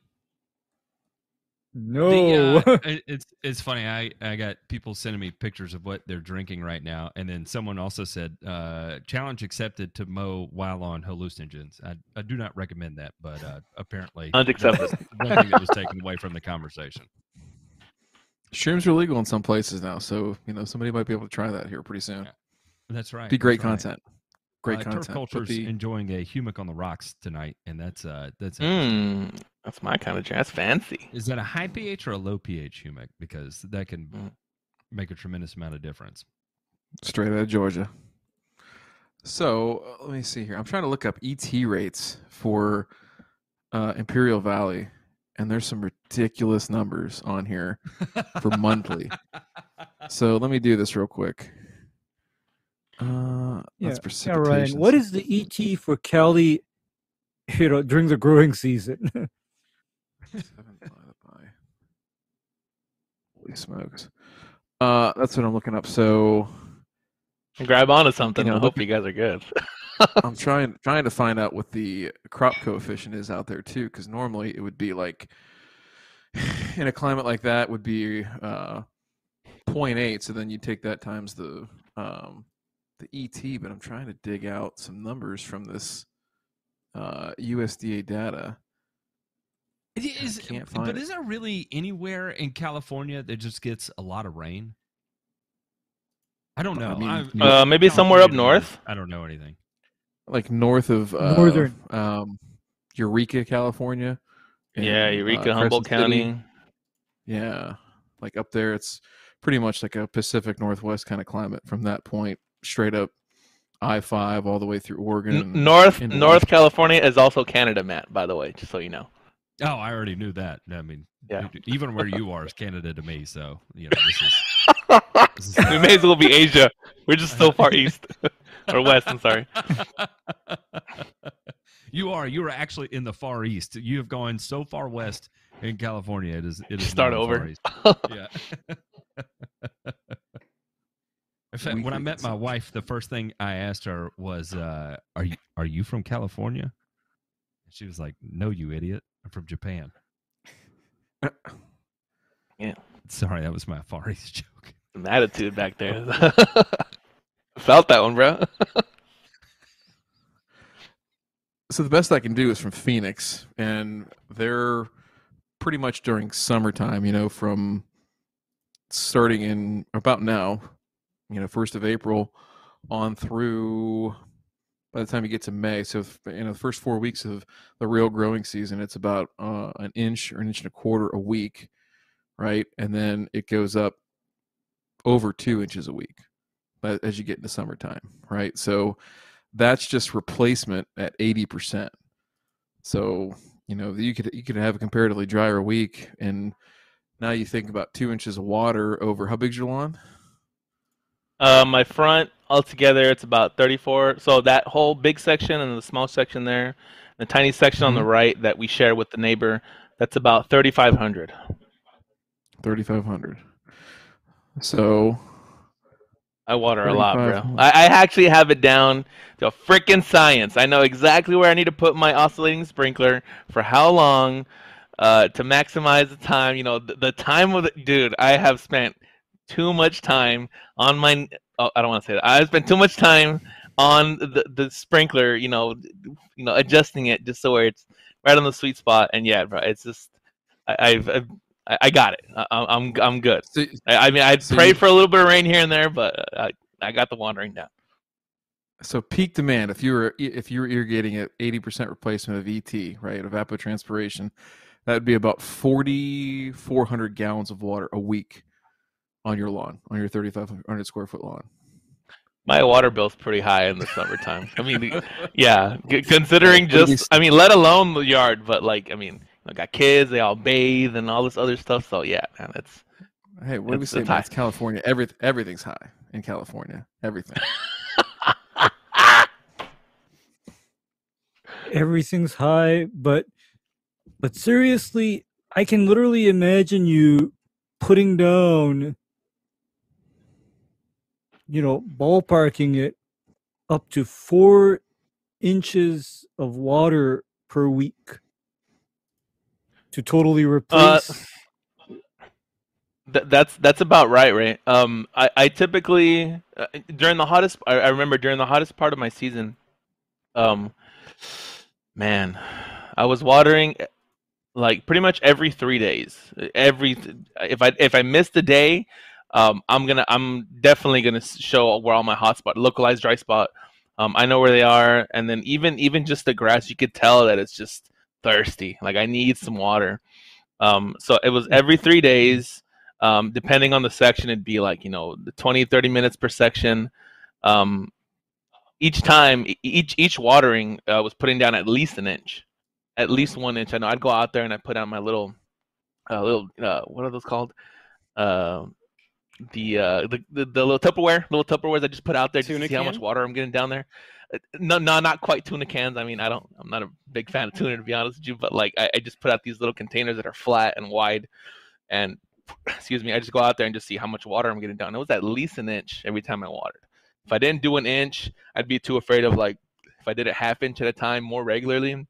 [SPEAKER 4] No.
[SPEAKER 2] The, uh, it's it's funny. I I got people sending me pictures of what they're drinking right now, and then someone also said, uh, "Challenge accepted to mow while on hallucinogens." I, I do not recommend that, but uh, apparently
[SPEAKER 3] Unaccepted.
[SPEAKER 2] that's One thing that was taken away from the conversation.
[SPEAKER 1] Shrooms are legal in some places now, so you know somebody might be able to try that here pretty soon.
[SPEAKER 2] Yeah, That's right.
[SPEAKER 1] Be great
[SPEAKER 2] that's right.
[SPEAKER 1] Content. Great
[SPEAKER 2] uh,
[SPEAKER 1] content.
[SPEAKER 2] Turf culture's
[SPEAKER 1] the-
[SPEAKER 2] enjoying a humic on the rocks tonight, and that's uh that's
[SPEAKER 3] mm, that's my kind of drink that's fancy
[SPEAKER 2] Is that a high pH or a low pH humic? Because that can
[SPEAKER 3] Mm.
[SPEAKER 2] make a tremendous amount of difference.
[SPEAKER 1] straight out of Georgia. So uh, let me see here. I'm trying to look up ET rates for uh, Imperial Valley, and there's some ridiculous numbers on here for monthly. So let me do this real quick. Uh,
[SPEAKER 4] yeah,
[SPEAKER 1] that's
[SPEAKER 4] yeah, Ryan, what is the ET for Cali, you know, during the growing season?
[SPEAKER 1] Seven divided by. Holy smokes! Uh, that's what I'm looking up. So
[SPEAKER 3] grab onto something
[SPEAKER 1] know,
[SPEAKER 3] i
[SPEAKER 1] look
[SPEAKER 3] hope you guys are good
[SPEAKER 1] I'm trying trying to find out what the crop coefficient is out there too, because normally it would be like in a climate like that would be uh 0.8. So then you take that times the um the ET. But I'm trying to dig out some numbers from this uh USDA data.
[SPEAKER 2] It is,
[SPEAKER 1] can't
[SPEAKER 2] but
[SPEAKER 1] find it.
[SPEAKER 2] is there really anywhere in California that just gets a lot of rain? I don't know.
[SPEAKER 1] I mean,
[SPEAKER 2] I'm-
[SPEAKER 3] Uh, maybe somewhere up north.
[SPEAKER 2] I don't know anything.
[SPEAKER 1] like north of uh,
[SPEAKER 4] Northern.
[SPEAKER 1] um, Eureka, California.
[SPEAKER 3] Yeah,
[SPEAKER 1] and, uh,
[SPEAKER 3] Eureka, Humboldt
[SPEAKER 1] Crescent City.
[SPEAKER 3] County.
[SPEAKER 1] Yeah, like up there, it's pretty much like a Pacific Northwest kind of climate from that point straight up I five all the way through Oregon.
[SPEAKER 3] N- North
[SPEAKER 1] into
[SPEAKER 3] North California is also Canada, Matt. By the way, just so you know.
[SPEAKER 2] Oh, I already knew that. I mean,
[SPEAKER 3] Yeah.
[SPEAKER 2] even where you are is Canada to me. So you know, this is. This is
[SPEAKER 3] we may as well be Asia. We're just so far east or west. I'm sorry.
[SPEAKER 2] you are. You are actually in the far east. You have gone so far west in California. It is. It is
[SPEAKER 3] Start over.
[SPEAKER 2] Far east. Yeah. In fact, when I met my wife, the first thing I asked her was, uh, "Are you are you from California?" And she was like, "No, you idiot. I'm from Japan."
[SPEAKER 3] Yeah.
[SPEAKER 2] Sorry, that was my Far East joke.
[SPEAKER 3] Some attitude back there. Felt that one, bro.
[SPEAKER 1] so the best I can do is from Phoenix, and they're pretty much during summertime. You know, from starting in about now, you know, first of April on through by the time you get to May. So you know, the first four weeks of the real growing season, it's about uh, an inch or an inch and a quarter a week, right? And then it goes up over two inches a week as you get into summertime, right? So that's just replacement at 80%. So, you know, you could you could have a comparatively drier week and now you think about two inches of water over how big's your lawn?
[SPEAKER 3] Uh, my front altogether, it's about 34. So that whole big section and the small section there, the tiny section on the right that we share with the neighbor, that's about 3,500.
[SPEAKER 1] 3,500. So,
[SPEAKER 3] I water a lot, bro. I, I actually have it down to freaking science. I know exactly where I need to put my oscillating sprinkler for how long uh, to maximize the time. You know, the, the time of the dude. I have spent too much time on my. Oh, I don't want to say that. I spent too much time on the, the sprinkler. You know, you know, adjusting it just so where it's right on the sweet spot. And yeah, bro, it's just I, I've, I've I I got it. I, I'm I'm good.
[SPEAKER 1] so
[SPEAKER 3] I, I mean, I'd
[SPEAKER 1] So
[SPEAKER 3] pray
[SPEAKER 1] you-
[SPEAKER 3] for a little bit of rain here and there, but uh, I, I got the wandering down.
[SPEAKER 1] so peak demand if you were if you were irrigating at 80% replacement of ET, right, evapotranspiration, that would be about 4400 gallons of water a week on your lawn, on your 3500 square foot lawn.
[SPEAKER 3] My water bill's pretty high in the summertime. I mean, yeah, considering
[SPEAKER 1] What do we
[SPEAKER 3] just, I mean, let alone the yard, but like, I mean, I got kids, they all bathe and all this other stuff. So yeah, man, it's
[SPEAKER 1] Hey, what do we
[SPEAKER 3] It's-
[SPEAKER 1] say?
[SPEAKER 3] it's
[SPEAKER 1] man? It's California. Every, everything's high in California. Everything.
[SPEAKER 4] everything's high, but but seriously, I can literally imagine you putting down, you know, ballparking it up to four inches of water per week to totally replace.
[SPEAKER 3] Th- that's that's about right, right? Um, I, I typically uh, during the hottest. I, I remember during the hottest part of my season, um, man, I was watering eh, like pretty much every three days. Every if I if I missed a day, um, I'm gonna I'm definitely gonna show where all my hot spot, localized dry spot. Um, I know where they are, and then even even just the grass, you could tell that it's just thirsty. Like I need some water. Um, so it was every three days um, depending on the section it'd be like you know the 20 30 minutes per section um, each time each each watering uh, was putting down at least an inch at least one inch i know i'd go out there and i put down my little uh, little uh, what are those called uh, the, uh, the the the little Tupperware, little Tupperwares I just put out there just to
[SPEAKER 5] Tuna
[SPEAKER 3] see how much water I'm getting down there. Uh, No, no, not quite tuna cans. I mean, I don't, I'm not a big fan of tuna to be honest with you, but like I, I just put out these little containers that are flat and wide, and excuse me, I just go out there and just see how much water I'm getting down. It was at least an inch every time I watered. If I didn't do an inch, I'd be too afraid of like if I did a half inch at a time more regularly,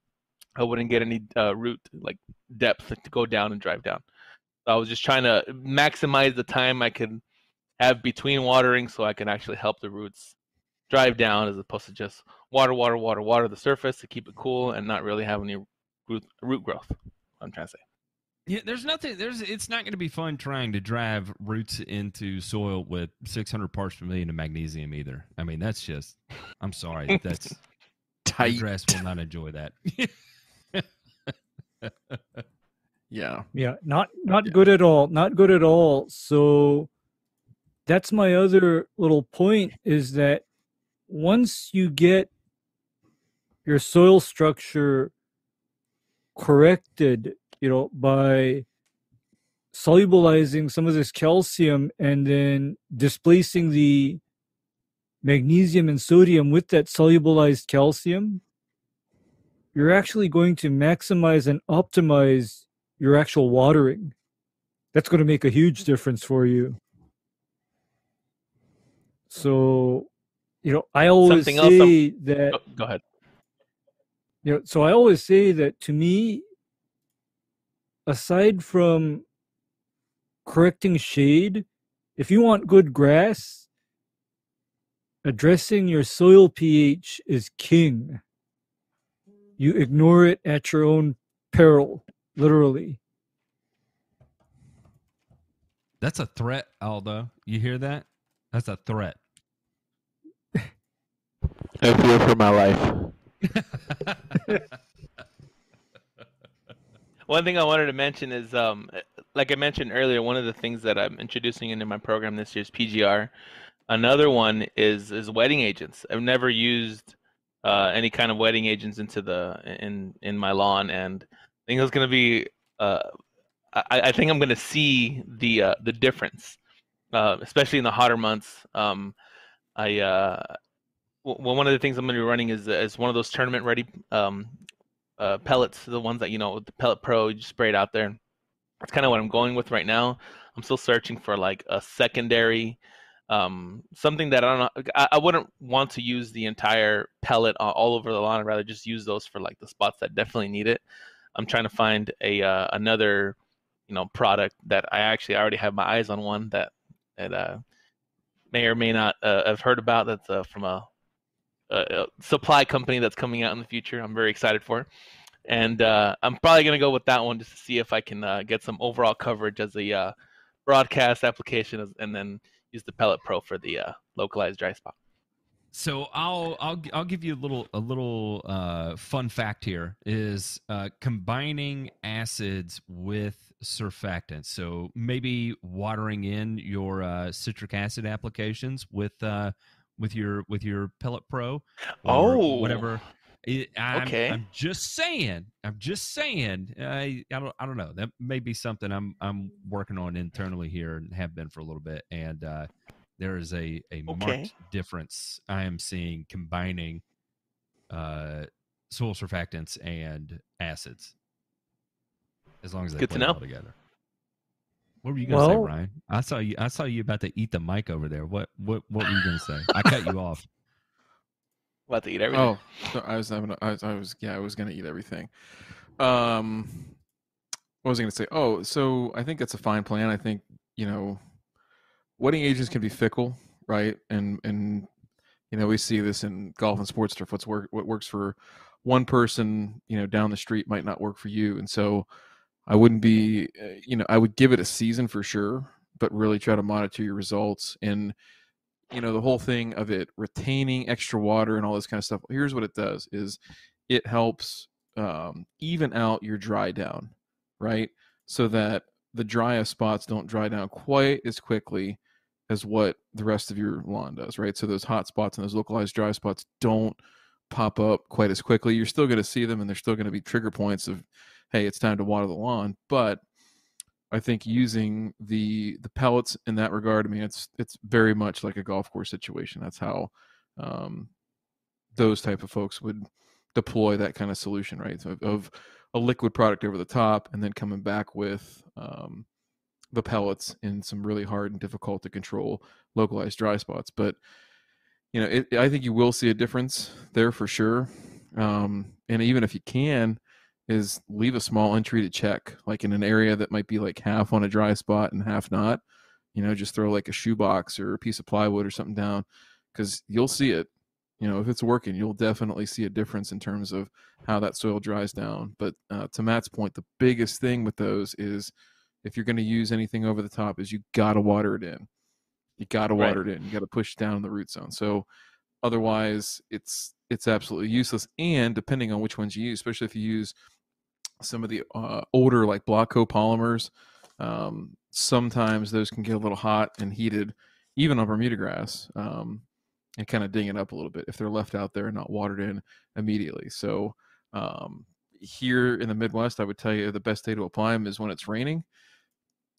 [SPEAKER 3] I wouldn't get any uh, root like depth to go down and drive down. I was just trying to maximize the time I could have between watering so I can actually help the roots drive down as opposed to just water, water, water, water the surface to keep it cool and not really have any root, root growth. I'm trying to say.
[SPEAKER 2] Yeah, there's nothing. There's. It's not going to be fun trying to drive roots into soil with 600 parts per million of magnesium either. I mean, that's just. I'm sorry. That's
[SPEAKER 1] Tight.
[SPEAKER 2] grass will not enjoy that.
[SPEAKER 1] Yeah.
[SPEAKER 4] Yeah, not not
[SPEAKER 1] Yeah.
[SPEAKER 4] good at all. Not good at all. So that's my other little point is that once you get your soil structure corrected, you know, by solubilizing some of this calcium and then displacing the magnesium and sodium with that solubilized calcium, you're actually going to maximize and optimize your actual watering. That's going to make a huge difference for you. So, you know, I always
[SPEAKER 3] Something else
[SPEAKER 4] say that
[SPEAKER 3] Oh, go ahead.
[SPEAKER 4] you know so i always say that to me aside from correcting shade if you want good grass addressing your soil ph is king you ignore it at your own peril literally
[SPEAKER 2] That's a threat, Aldo. You hear that? That's a threat.
[SPEAKER 3] I fear for my life. One thing I wanted to mention is, um, like I mentioned earlier, one of the things that I'm introducing into my program this year is PGR. Another one is is wetting agents. I've never used uh, any kind of wetting agents into the in in my lawn, and I think it's going to be. Uh, I, I think I'm going to see the uh, the difference, uh, especially in the hotter months. Um, I uh, well, one of the things I'm going to be running is is one of those tournament ready um, uh, pellets, the ones that you know, the Pellet Pro, you just spray it out there. That's kind of what I'm going with right now. I'm still searching for like a secondary, um, something that I don't know. I, I wouldn't want to use the entire pellet all over the lawn. I'd rather just use those for like the spots that definitely need it. I'm trying to find a uh, another, you know, product that I actually already have my eyes on one that that uh, may or may not uh, have heard about. That's uh, from a a, supply company that's coming out in the future. I'm very excited for, and uh, I'm probably gonna go with that one just to see if I can uh, get some overall coverage as a uh, broadcast application, and then use the Pellet Pro for the localized dry spot.
[SPEAKER 2] So I'll I'll I'll give you a little a little uh, fun fact here is uh, combining acids with surfactants. So maybe watering in your uh, citric acid applications with uh, with your with your pellet pro. or
[SPEAKER 3] Oh.
[SPEAKER 2] whatever. It, I'm,
[SPEAKER 3] Okay.
[SPEAKER 2] I'm just saying. I'm just saying. I I don't I don't know. That may be something I'm I'm working on internally here and have been for a little bit. And uh, there is a a
[SPEAKER 3] Okay.
[SPEAKER 2] marked difference I am seeing combining uh, soil surfactants and acids. As long as they
[SPEAKER 3] Good to
[SPEAKER 2] play
[SPEAKER 3] know.
[SPEAKER 2] well together. What were you gonna say, Ryan? I saw you. I saw you about to eat the mic over there. What? What? What were you gonna say? I cut you off.
[SPEAKER 3] About to eat everything.
[SPEAKER 1] Oh, so I was having. a- I was, I was. Yeah, I was gonna eat everything. Um, what was I gonna say? Oh, so I think that's a fine plan. I think you know, wetting agents can be fickle, right? And and you know we see this in golf and sports stuff. What's work? What works for one person, you know, down the street might not work for you. And so I wouldn't be, uh, you know, I would give it a season for sure, but really try to monitor your results and you know the whole thing of it retaining extra water and all this kind of stuff here's what it does is it helps um, even out your dry down right so that the driest spots don't dry down quite as quickly as what the rest of your lawn does right so those hot spots and those localized dry spots don't pop up quite as quickly you're still going to see them and they're still going to be trigger points of hey it's time to water the lawn but I think using the the pellets in that regard, I mean, it's it's very much like a golf course situation. That's how um, those type of folks would deploy that kind of solution, right? Of, of a liquid product over the top, and then coming back with um, the pellets in some really hard and difficult to control localized dry spots. But you know, it, I think you will see a difference there for sure. Um, and even if you can, is leave a small entry to check, like in an area that might be like half on a dry spot and half not. You know, just throw like a shoebox or a piece of plywood or something down because you'll see it. you know if it's working you'll definitely see a difference in terms of how that soil dries down but uh, to matt's point the biggest thing with those is if you're going to use anything over the top is you got to water it in. You got to
[SPEAKER 3] Right.
[SPEAKER 1] water it in. You got to push down in the root zone. So otherwise it's it's absolutely useless. And depending on which ones you use especially if you use some of the uh, older like block copolymers um, sometimes those can get a little hot and heated even on bermuda grass um, and kind of ding it up a little bit if they're left out there and not watered in immediately. So um, here in the midwest i would tell you the best day to apply them is when it's raining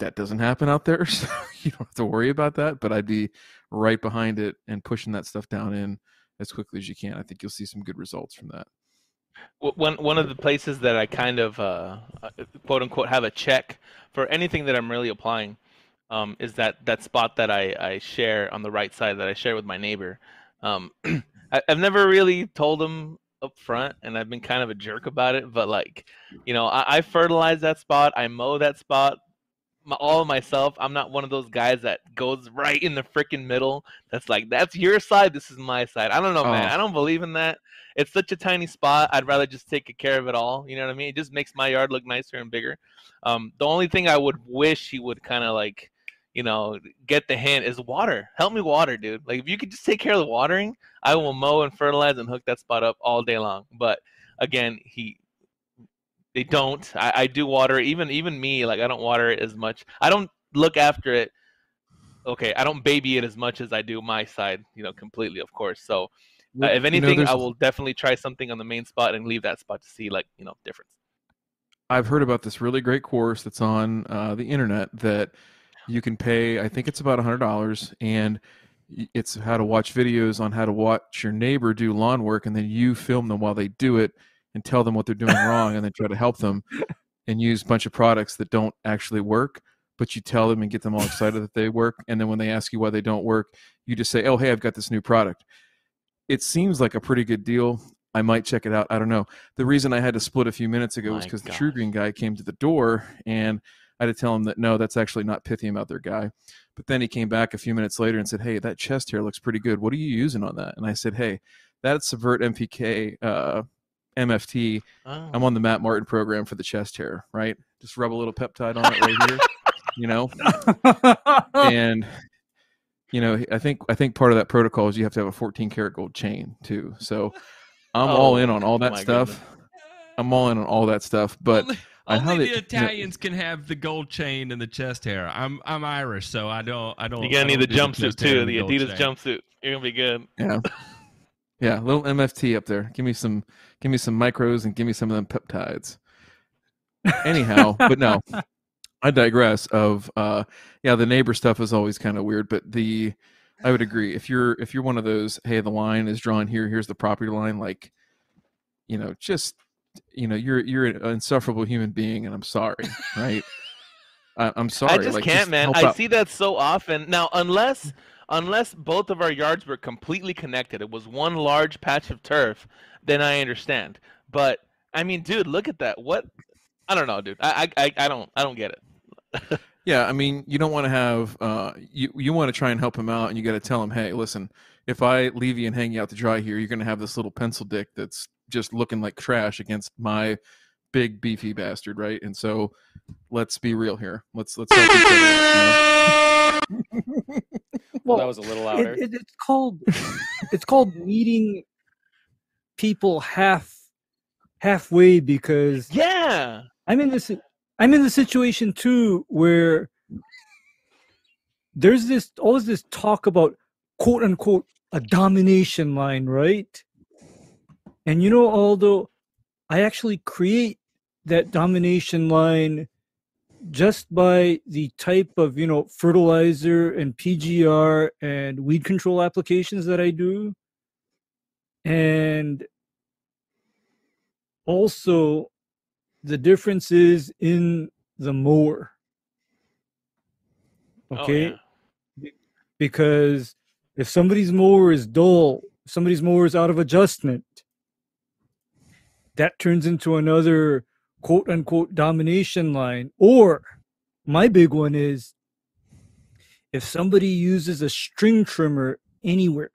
[SPEAKER 1] that doesn't happen out there so you don't have to worry about that but i'd be right behind it and pushing that stuff down in as quickly as you can i think you'll see some good results from that
[SPEAKER 3] One one of the places that I kind of uh, uh, quote unquote have a check for anything that I'm really applying um, is that that spot that I, I share on the right side that I share with my neighbor. Um, I, I've never really told him up front, and I've been kind of a jerk about it. But like, you know, I, I fertilize that spot, I mow that spot, my, all myself. I'm not one of those guys that goes right in the freaking middle. That's like that's your side, this is my side. I don't know, man.
[SPEAKER 1] Oh.
[SPEAKER 3] I don't believe in that it's such a tiny spot. I'd rather just take care of it all. You know what I mean? It just makes my yard look nicer and bigger. Um, the only thing I would wish he would kind of like, you know, get the hint is water. Help me water, dude. Like if you could just take care of the watering, I will mow and fertilize and hook that spot up all day long. But again, he they don't. I, I do water it. even even me. Like I don't water it as much. I don't look after it. Okay, I don't baby it as much as I do my side. You know, completely, of course. So uh, if
[SPEAKER 1] you know,
[SPEAKER 3] anything, I will definitely try something on the main spot and leave that spot to see like you know difference.
[SPEAKER 1] I've heard about this really great course that's on uh, the internet that you can pay. I think it's about a hundred dollars, and it's how to watch videos on how to watch your neighbor do lawn work, and then you film them while they do it and tell them what they're doing wrong, and then try to help them and use a bunch of products that don't actually work. But you tell them and get them all excited that they work, and then when they ask you why they don't work, you just say, "Oh, hey, I've got this new product." It seems like a pretty good deal. I might check it out. I don't know the reason I had to split a few minutes ago was because the TruGreen guy came to the door and I had to tell him that no, that's actually not Pythium out there, guy. But then he came back a few minutes later and said, "Hey, that chest hair looks pretty good. What are you using on that?" And I said, "Hey, that's Subvert MPK uh, MFT.
[SPEAKER 3] Oh.
[SPEAKER 1] I'm on the oh. Matt Martin program for the chest hair, right? Just rub a little peptide on it right here, you know, and." You know, I think I think part of that protocol is you have to have a 14 karat gold chain too. So I'm all
[SPEAKER 3] Oh,
[SPEAKER 1] in on all that stuff.
[SPEAKER 3] goodness.
[SPEAKER 1] I'm all in on all that stuff, but
[SPEAKER 2] only,
[SPEAKER 1] I
[SPEAKER 2] only
[SPEAKER 1] highly-
[SPEAKER 2] the Italians can have the gold chain and the chest hair. I'm I'm Irish, so I don't I don't.
[SPEAKER 3] You're
[SPEAKER 2] I
[SPEAKER 3] gonna need the
[SPEAKER 2] don't
[SPEAKER 3] jumpsuit too,
[SPEAKER 2] and
[SPEAKER 3] the Adidas
[SPEAKER 2] chain.
[SPEAKER 3] jumpsuit. You're gonna be good.
[SPEAKER 1] yeah, yeah, little MFT up there. Give me some, give me some micros, and give me some of them peptides. Anyhow, but no, I digress. Of uh, yeah, the neighbor stuff is always kind of weird, but the I would agree. If you're if you're one of those, hey, the line is drawn here. Here's the property line. Like, you know, just you know, you're you're an insufferable human being, and I'm sorry, right? I, I'm sorry.
[SPEAKER 3] I just
[SPEAKER 1] like,
[SPEAKER 3] can't, man. I
[SPEAKER 1] out.
[SPEAKER 3] see that so often now. Unless unless both of our yards were completely connected, it was one large patch of turf, then I understand. But I mean, dude, look at that. What? I don't know, dude. I I I- I don't I don't get it.
[SPEAKER 1] Yeah, I mean, you don't want to have uh, you you want to try and help him out, and you got to tell him, hey, listen, if I leave you and hang you out to dry here, you're going to have this little pencil dick that's just looking like trash against my big beefy bastard, right? And so, let's be real here. Let's let's help each other. you know?
[SPEAKER 5] Well, that was a little louder.
[SPEAKER 4] It, it, it's called it's called meeting people half halfway because
[SPEAKER 3] Yeah.
[SPEAKER 4] I'm in this I'm in the situation too where there's this always this talk about quote unquote a domination line, right? And you know, although I actually create that domination line just by the type of you know fertilizer and PGR and weed control applications that I do, and also the difference is in the mower.
[SPEAKER 3] Oh,
[SPEAKER 4] Okay,
[SPEAKER 3] yeah.
[SPEAKER 4] because if somebody's mower is dull, somebody's mower is out of adjustment, that turns into another quote unquote domination line. Or my big one is if somebody uses a string trimmer anywhere,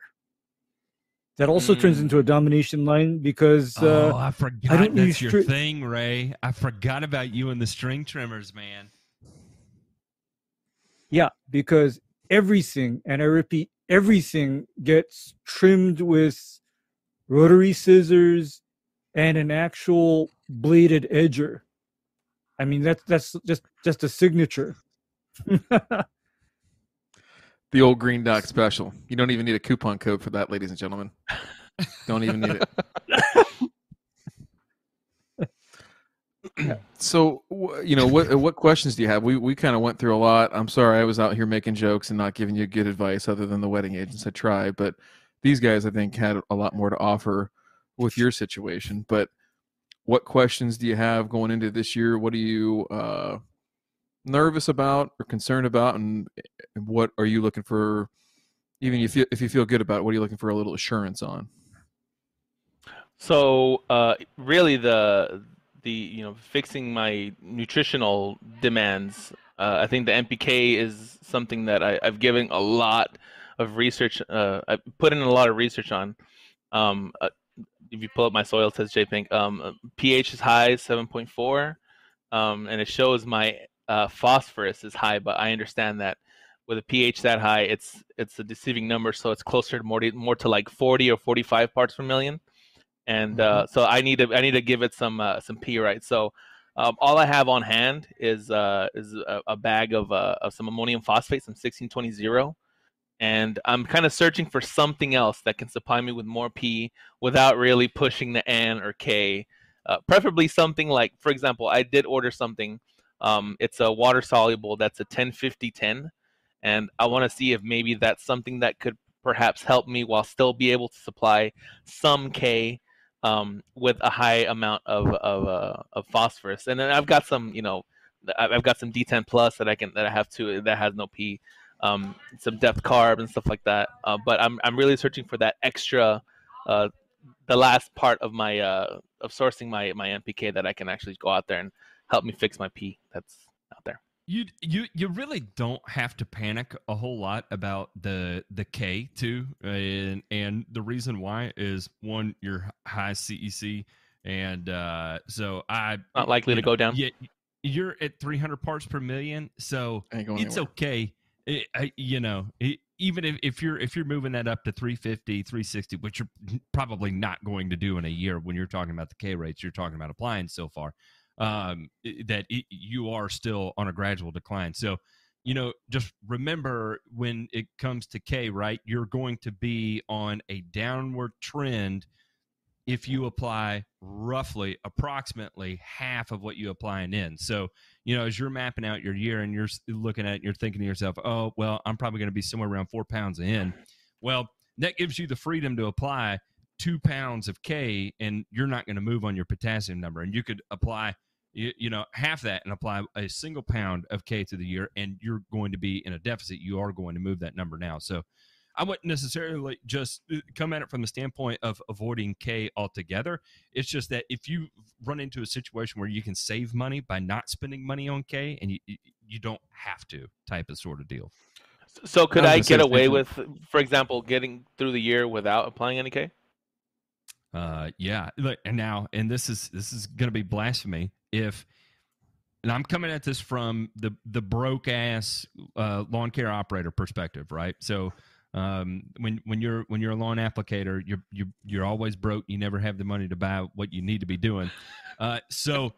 [SPEAKER 4] that also turns
[SPEAKER 3] Mm.
[SPEAKER 4] into a domination line because uh,
[SPEAKER 2] oh, I forgot
[SPEAKER 4] don't
[SPEAKER 2] that's
[SPEAKER 4] use
[SPEAKER 2] your
[SPEAKER 4] stri-
[SPEAKER 2] thing, Ray. I forgot about you and the string trimmers, man.
[SPEAKER 4] Yeah, because everything, and I repeat, everything gets trimmed with rotary scissors and an actual bladed edger. I mean, that's that's just just a signature.
[SPEAKER 1] The old green dot special. You don't even need a coupon code for that, ladies and gentlemen. Don't even need it. So, you know, what what questions do you have? We we kind of went through a lot. I'm sorry, I was out here making jokes and not giving you good advice, other than the wetting agents I tried. But these guys, I think, had a lot more to offer with your situation. But what questions do you have going into this year? What are you uh, nervous about or concerned about, and and what are you looking for? Even if you if you feel good about it, what are you looking for a little assurance on?
[SPEAKER 3] So uh, really, the the you know fixing my nutritional demands. Uh, I think the NPK is something that I, I've given a lot of research. Uh, I put in a lot of research on. Um, uh, if you pull up my soil test, JPink, um, uh, pH is high, seven point four, um, and it shows my uh, phosphorus is high. But I understand that with a pH that high, it's it's a deceiving number, so it's closer to more to, more to like forty or forty five parts per million and uh, so I need to I need to give it some uh, some P right. So um, all I have on hand is uh, is a, a bag of uh, of some ammonium phosphate, some 1620 and I'm kind of searching for something else that can supply me with more P without really pushing the N or K. Uh, preferably something like, for example, I did order something. Um, it's a water soluble that's a 1050-10, and I want to see if maybe that's something that could perhaps help me while still be able to supply some K um, with a high amount of of, uh, of phosphorus. And then I've got some, you know, I've got some D10 plus that I can that I have to that has no P, um, some depth carb and stuff like that. Uh, but I'm I'm really searching for that extra, uh, the last part of my uh, of sourcing my my NPK that I can actually go out there and help me fix my P that's out there.
[SPEAKER 2] You you you really don't have to panic a whole lot about the the K too, and and the reason why is one you're high CEC, and uh, so I
[SPEAKER 3] Not likely to
[SPEAKER 2] know,
[SPEAKER 3] go down.
[SPEAKER 2] Yeah, you're at 300 parts per million, so it's
[SPEAKER 1] anywhere.
[SPEAKER 2] okay. It, I, you know, it, even if, if you're if you're moving that up to 350, 360, which you're probably not going to do in a year when you're talking about the K rates, you're talking about applying so far, um, that it, you are still on a gradual decline. So, you know, just remember when it comes to K, right? You're going to be on a downward trend if you apply roughly approximately half of what you applying in. So, you know, as you're mapping out your year and you're looking at it, you're thinking to yourself, oh, well, I'm probably going to be somewhere around four pounds in. Well, that gives you the freedom to apply two pounds of K and you're not going to move on your potassium number. And you could apply, you, you know, half that and apply a single pound of K to the year and you're going to be in a deficit. You are going to move that number now. So, I wouldn't necessarily just uh, come at it from the standpoint of avoiding K altogether. It's just that if you run into a situation where you can save money by not spending money on K, and you you- you don't have to, type of sort of deal.
[SPEAKER 3] So could
[SPEAKER 1] I
[SPEAKER 3] I get away with, for example, getting through the year without applying any K?
[SPEAKER 2] Uh, yeah. Look, and now, and this is this is going to be blasphemy if. And I'm coming at this from the the broke ass uh, lawn care operator perspective, right? So, um, when when you're when you're a lawn applicator, you're you're you're always broke. You never have the money to buy what you need to be doing. Uh, so,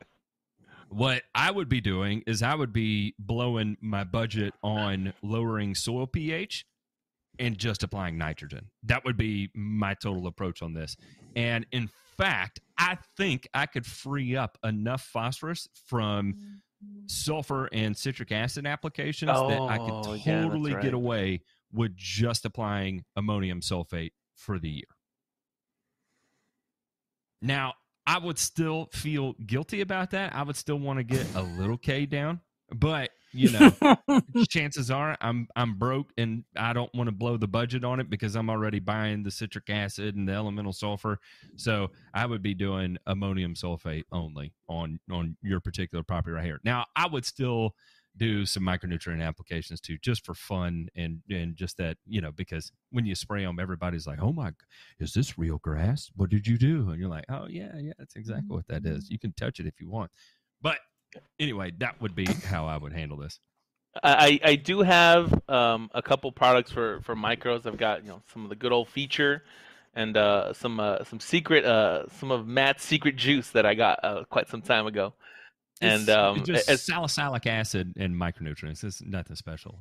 [SPEAKER 2] what I would be doing is I would be blowing my budget on lowering soil pH and just applying nitrogen. That would be my total approach on this. And in fact, I think I could free up enough phosphorus from sulfur and citric acid applications that I
[SPEAKER 3] Oh,
[SPEAKER 2] could
[SPEAKER 3] yeah,
[SPEAKER 2] totally
[SPEAKER 3] right.
[SPEAKER 2] get away with just applying ammonium sulfate for the year. Now, I would still feel guilty about that. I would still want to get a little K down, but you know, chances are I'm I'm broke and I don't want to blow the budget on it because I'm already buying the citric acid and the elemental sulfur. So I would be doing ammonium sulfate only on on your particular property right here. Now I would still do some micronutrient applications too, just for fun and and just that you know because when you spray them, everybody's like, "Oh my, is this real grass? What did you do?" And you're like, "Oh yeah, yeah, that's exactly what that is. You can touch it if you want." But anyway, that would be how I would handle this.
[SPEAKER 3] I, I do have um, a couple products for, for micros. I've got you know some of the good old feature, and uh, some uh, some secret uh, some of Matt's secret juice that I got uh, quite some time ago. And um,
[SPEAKER 2] just
[SPEAKER 3] as,
[SPEAKER 2] salicylic acid and micronutrients. It's nothing special.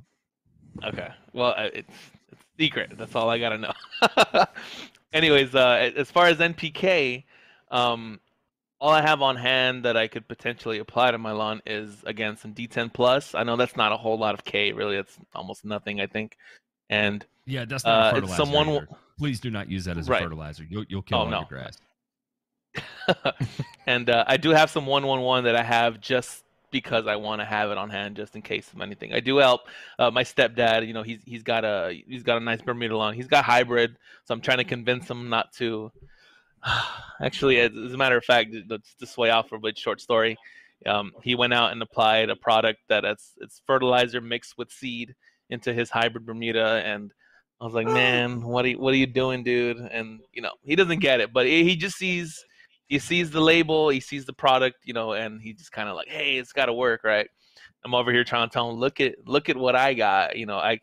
[SPEAKER 3] okay, well it's it's secret. That's all I gotta know. Anyways, uh, as far as NPK, um, all I have on hand that I could potentially apply to my lawn is again some D10 plus. I know that's not a whole lot of K, really. It's almost nothing, I think. And
[SPEAKER 2] Yeah, that's not
[SPEAKER 3] Uh,
[SPEAKER 2] a fertilizer.
[SPEAKER 3] someone
[SPEAKER 2] either. Please do not use that as a
[SPEAKER 3] Right.
[SPEAKER 2] fertilizer. You'll you'll kill
[SPEAKER 3] Oh,
[SPEAKER 2] all
[SPEAKER 3] no.
[SPEAKER 2] your grass.
[SPEAKER 3] and uh, I do have some 111 that I have just because I want to have it on hand just in case of anything. I do help uh, my stepdad. You know, he's he's got a he's got a nice Bermuda lawn. He's got hybrid, so I'm trying to convince him not to. Actually, as, as a matter of fact, let's to sway off for a bit short story. Um, he went out and applied a product that it's it's fertilizer mixed with seed into his hybrid Bermuda, and I was like, man, what are you, what are you doing, dude? And you know, he doesn't get it, but he just sees he sees the label, he sees the product, you know, and he just kind of like, hey, it's got to work, right? I'm over here trying to tell him, look at look at what I got, you know, I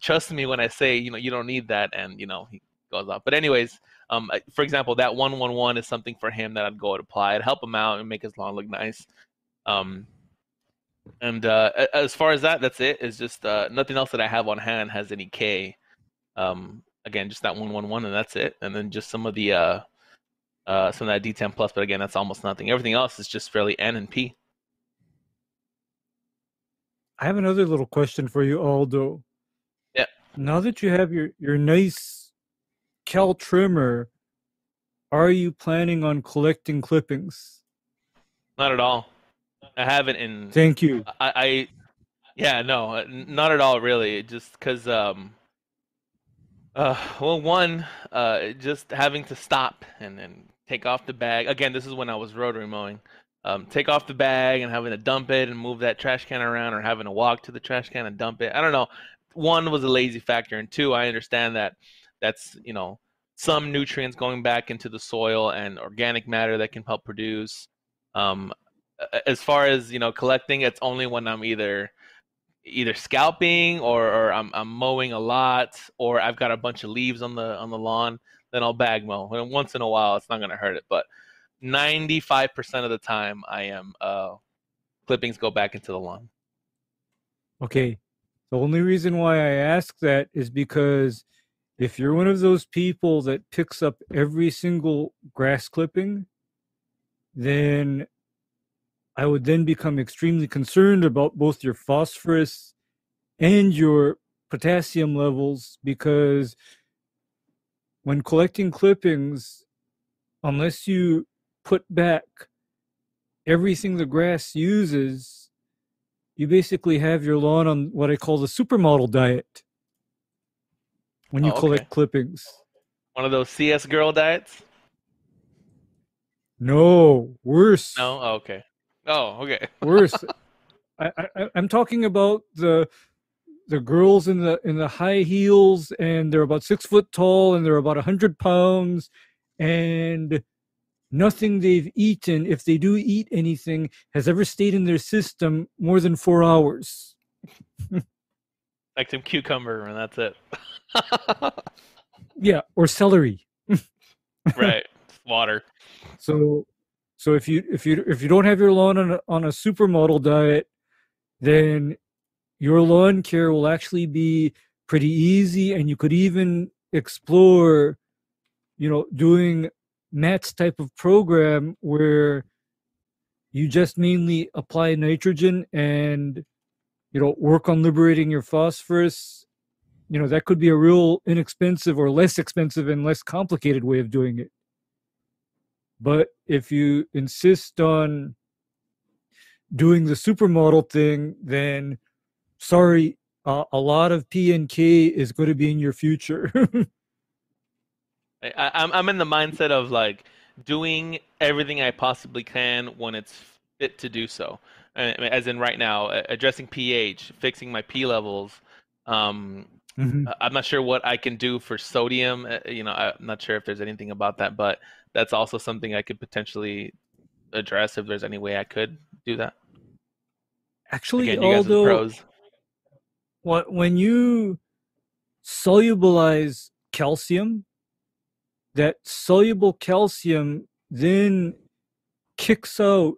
[SPEAKER 3] trust me when I say, you know, you don't need that, and you know, he goes off. But anyways, um, for example, that one one one is something for him that I'd go and apply. I'd help him out and make his lawn look nice. Um, and uh, as far as that, that's it. It's just uh, nothing else that I have on hand has any K. Um, again, just that one one one, and that's it. And then just some of the uh, uh, some of that D10 plus, but again, that's almost nothing. Everything else is just fairly N and P.
[SPEAKER 4] I have another little question for you, Aldo.
[SPEAKER 3] Yeah.
[SPEAKER 4] Now that you have your, your nice Cal trimmer, are you planning on collecting clippings?
[SPEAKER 3] Not at all. I haven't in.
[SPEAKER 4] Thank you.
[SPEAKER 3] I, I yeah, no, not at all, really. Just because, um, uh, well, one, uh, just having to stop and and take off the bag. Again, this is when I was rotary mowing. Um, take off the bag and having to dump it and move that trash can around, or having to walk to the trash can and dump it. I don't know. One was a lazy factor, and two, I understand that that's you know some nutrients going back into the soil and organic matter that can help produce. Um, as far as you know, collecting, it's only when I'm either either scalping or, or I'm, I'm mowing a lot or I've got a bunch of leaves on the on the lawn, then I'll bag mow. And once in a while, it's not gonna hurt it, but 95% of the time, I am uh, clippings go back into the lawn.
[SPEAKER 4] Okay. The only reason why I ask that is because if you're one of those people that picks up every single grass clipping, then I would then become extremely concerned about both your phosphorus and your potassium levels because when collecting clippings, unless you put back everything the grass uses, you basically have your lawn on what I call the supermodel diet when you
[SPEAKER 3] Oh, okay.
[SPEAKER 4] collect clippings.
[SPEAKER 3] One of those CS girl diets?
[SPEAKER 4] No, worse.
[SPEAKER 3] No? Oh, okay. Oh, okay.
[SPEAKER 4] worse. I, I, I'm talking about the the girls in the in the high heels, and they're about six foot tall, and they're about a hundred pounds, and nothing they've eaten, if they do eat anything, has ever stayed in their system more than four hours.
[SPEAKER 3] Like some cucumber, and that's it.
[SPEAKER 4] Yeah, or celery.
[SPEAKER 3] right. Water.
[SPEAKER 4] So, so if you if you if you don't have your lawn on a, on a supermodel diet, then your lawn care will actually be pretty easy, and you could even explore, you know, doing Matt's type of program where you just mainly apply nitrogen and you know work on liberating your phosphorus. You know that could be a real inexpensive or less expensive and less complicated way of doing it. But if you insist on doing the supermodel thing, then sorry, uh, a lot of P and K is going to be in your future.
[SPEAKER 3] I, I'm I'm in the mindset of like doing everything I possibly can when it's fit to do so. as in right now, addressing pH, fixing my P levels. Um,
[SPEAKER 4] Mhm.
[SPEAKER 3] I- I'm not sure what I can do for sodium. uh, You know, I'm not sure if there's anything about that, but that's also something I could potentially address if there's any way I could do that.
[SPEAKER 4] Actually,
[SPEAKER 3] Again, you guys are the
[SPEAKER 4] although when you solubilize calcium, that soluble calcium then kicks out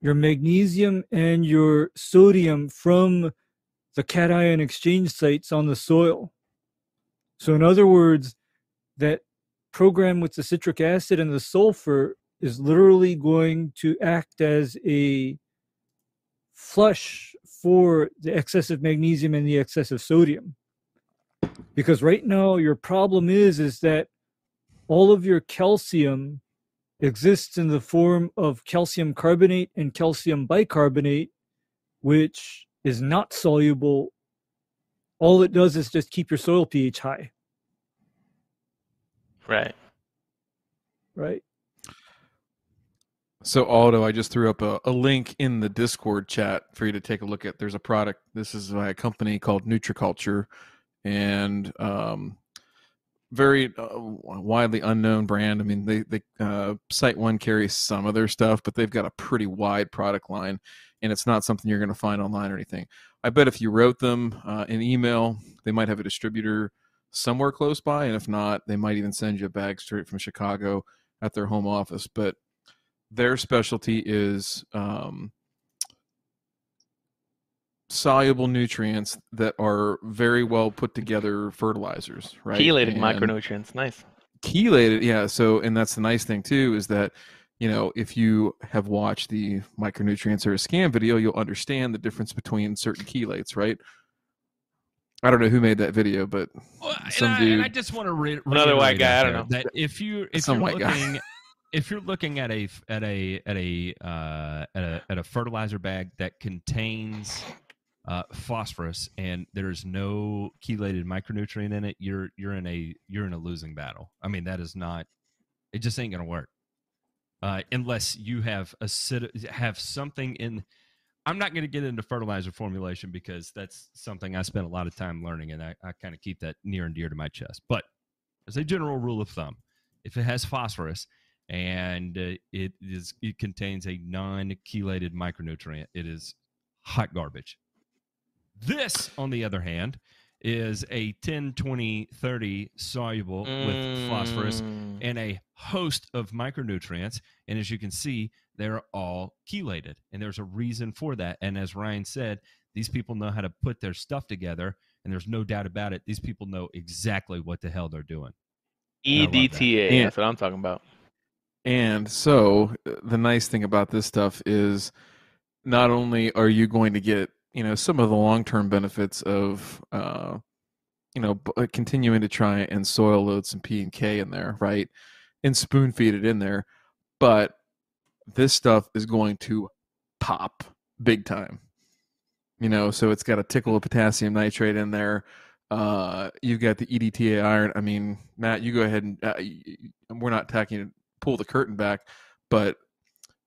[SPEAKER 4] your magnesium and your sodium from the cation exchange sites on the soil. So, in other words, that program with the citric acid and the sulfur is literally going to act as a flush for the excessive magnesium and the excessive sodium. Because right now your problem is is that all of your calcium exists in the form of calcium carbonate and calcium bicarbonate which is not soluble. All it does is just keep your soil ph high.
[SPEAKER 3] Right.
[SPEAKER 4] right
[SPEAKER 1] So Aldo, I just threw up a, a link in the Discord chat for you to take a look at. There's a product. This is by a company called Nutriculture, and um, very uh, widely unknown brand. I mean, they they uh, SiteOne carries some of their stuff, but they've got a pretty wide product line, and it's not something you're going to find online or anything. I bet if you wrote them uh, an email, they might have a distributor somewhere close by, and if not, they might even send you a bag straight from Chicago at their home office. But their specialty is um, soluble nutrients that are very well put together fertilizers, right?
[SPEAKER 3] Chelated
[SPEAKER 1] And
[SPEAKER 3] micronutrients. Nice.
[SPEAKER 1] chelated, yeah. So, and that's the nice thing too is that you know if you have watched the micronutrients or a scan video, you'll understand the difference between certain chelates, right? I don't know who made that video, but
[SPEAKER 2] Well, and,
[SPEAKER 1] Some
[SPEAKER 2] I, and I
[SPEAKER 1] dude-
[SPEAKER 2] just want to re-
[SPEAKER 3] Another white guy, I don't know.
[SPEAKER 2] that if you if
[SPEAKER 1] Some
[SPEAKER 2] you're
[SPEAKER 1] white guy.
[SPEAKER 2] looking if you're looking at a at a at a uh, at a at a fertilizer bag that contains uh, phosphorus and there's no chelated micronutrient in it, you're you're in a you're in a losing battle. I mean, that is not. It just ain't gonna work uh, unless you have a have something in. I'm not going to get into fertilizer formulation because that's something I spent a lot of time learning, and I, I kind of keep that near and dear to my chest. But as a general rule of thumb, if it has phosphorus and uh, it is it contains a non-chelated micronutrient, it is hot garbage. This, on the other hand, is a 10, 20, 30 soluble with phosphorus
[SPEAKER 3] Mm.
[SPEAKER 2] and a host of micronutrients. And as you can see, they're all chelated. And there's a reason for that. And as Ryan said, these people know how to put their stuff together. And there's no doubt about it. These people know exactly what the hell they're doing. I love that.
[SPEAKER 3] EDTA. That's what I'm talking about.
[SPEAKER 1] And so the nice thing about this stuff is not only are you going to get, you know, some of the long-term benefits of uh you know, uh, continuing to try and soil load some P and K in there, right? And spoon feed it in there, but this stuff is going to pop big time. You know, so it's got a tickle of potassium nitrate in there. Uh, you've got the EDTA iron. I mean, Matt, you go ahead and uh, we're not tacking pull the curtain back, but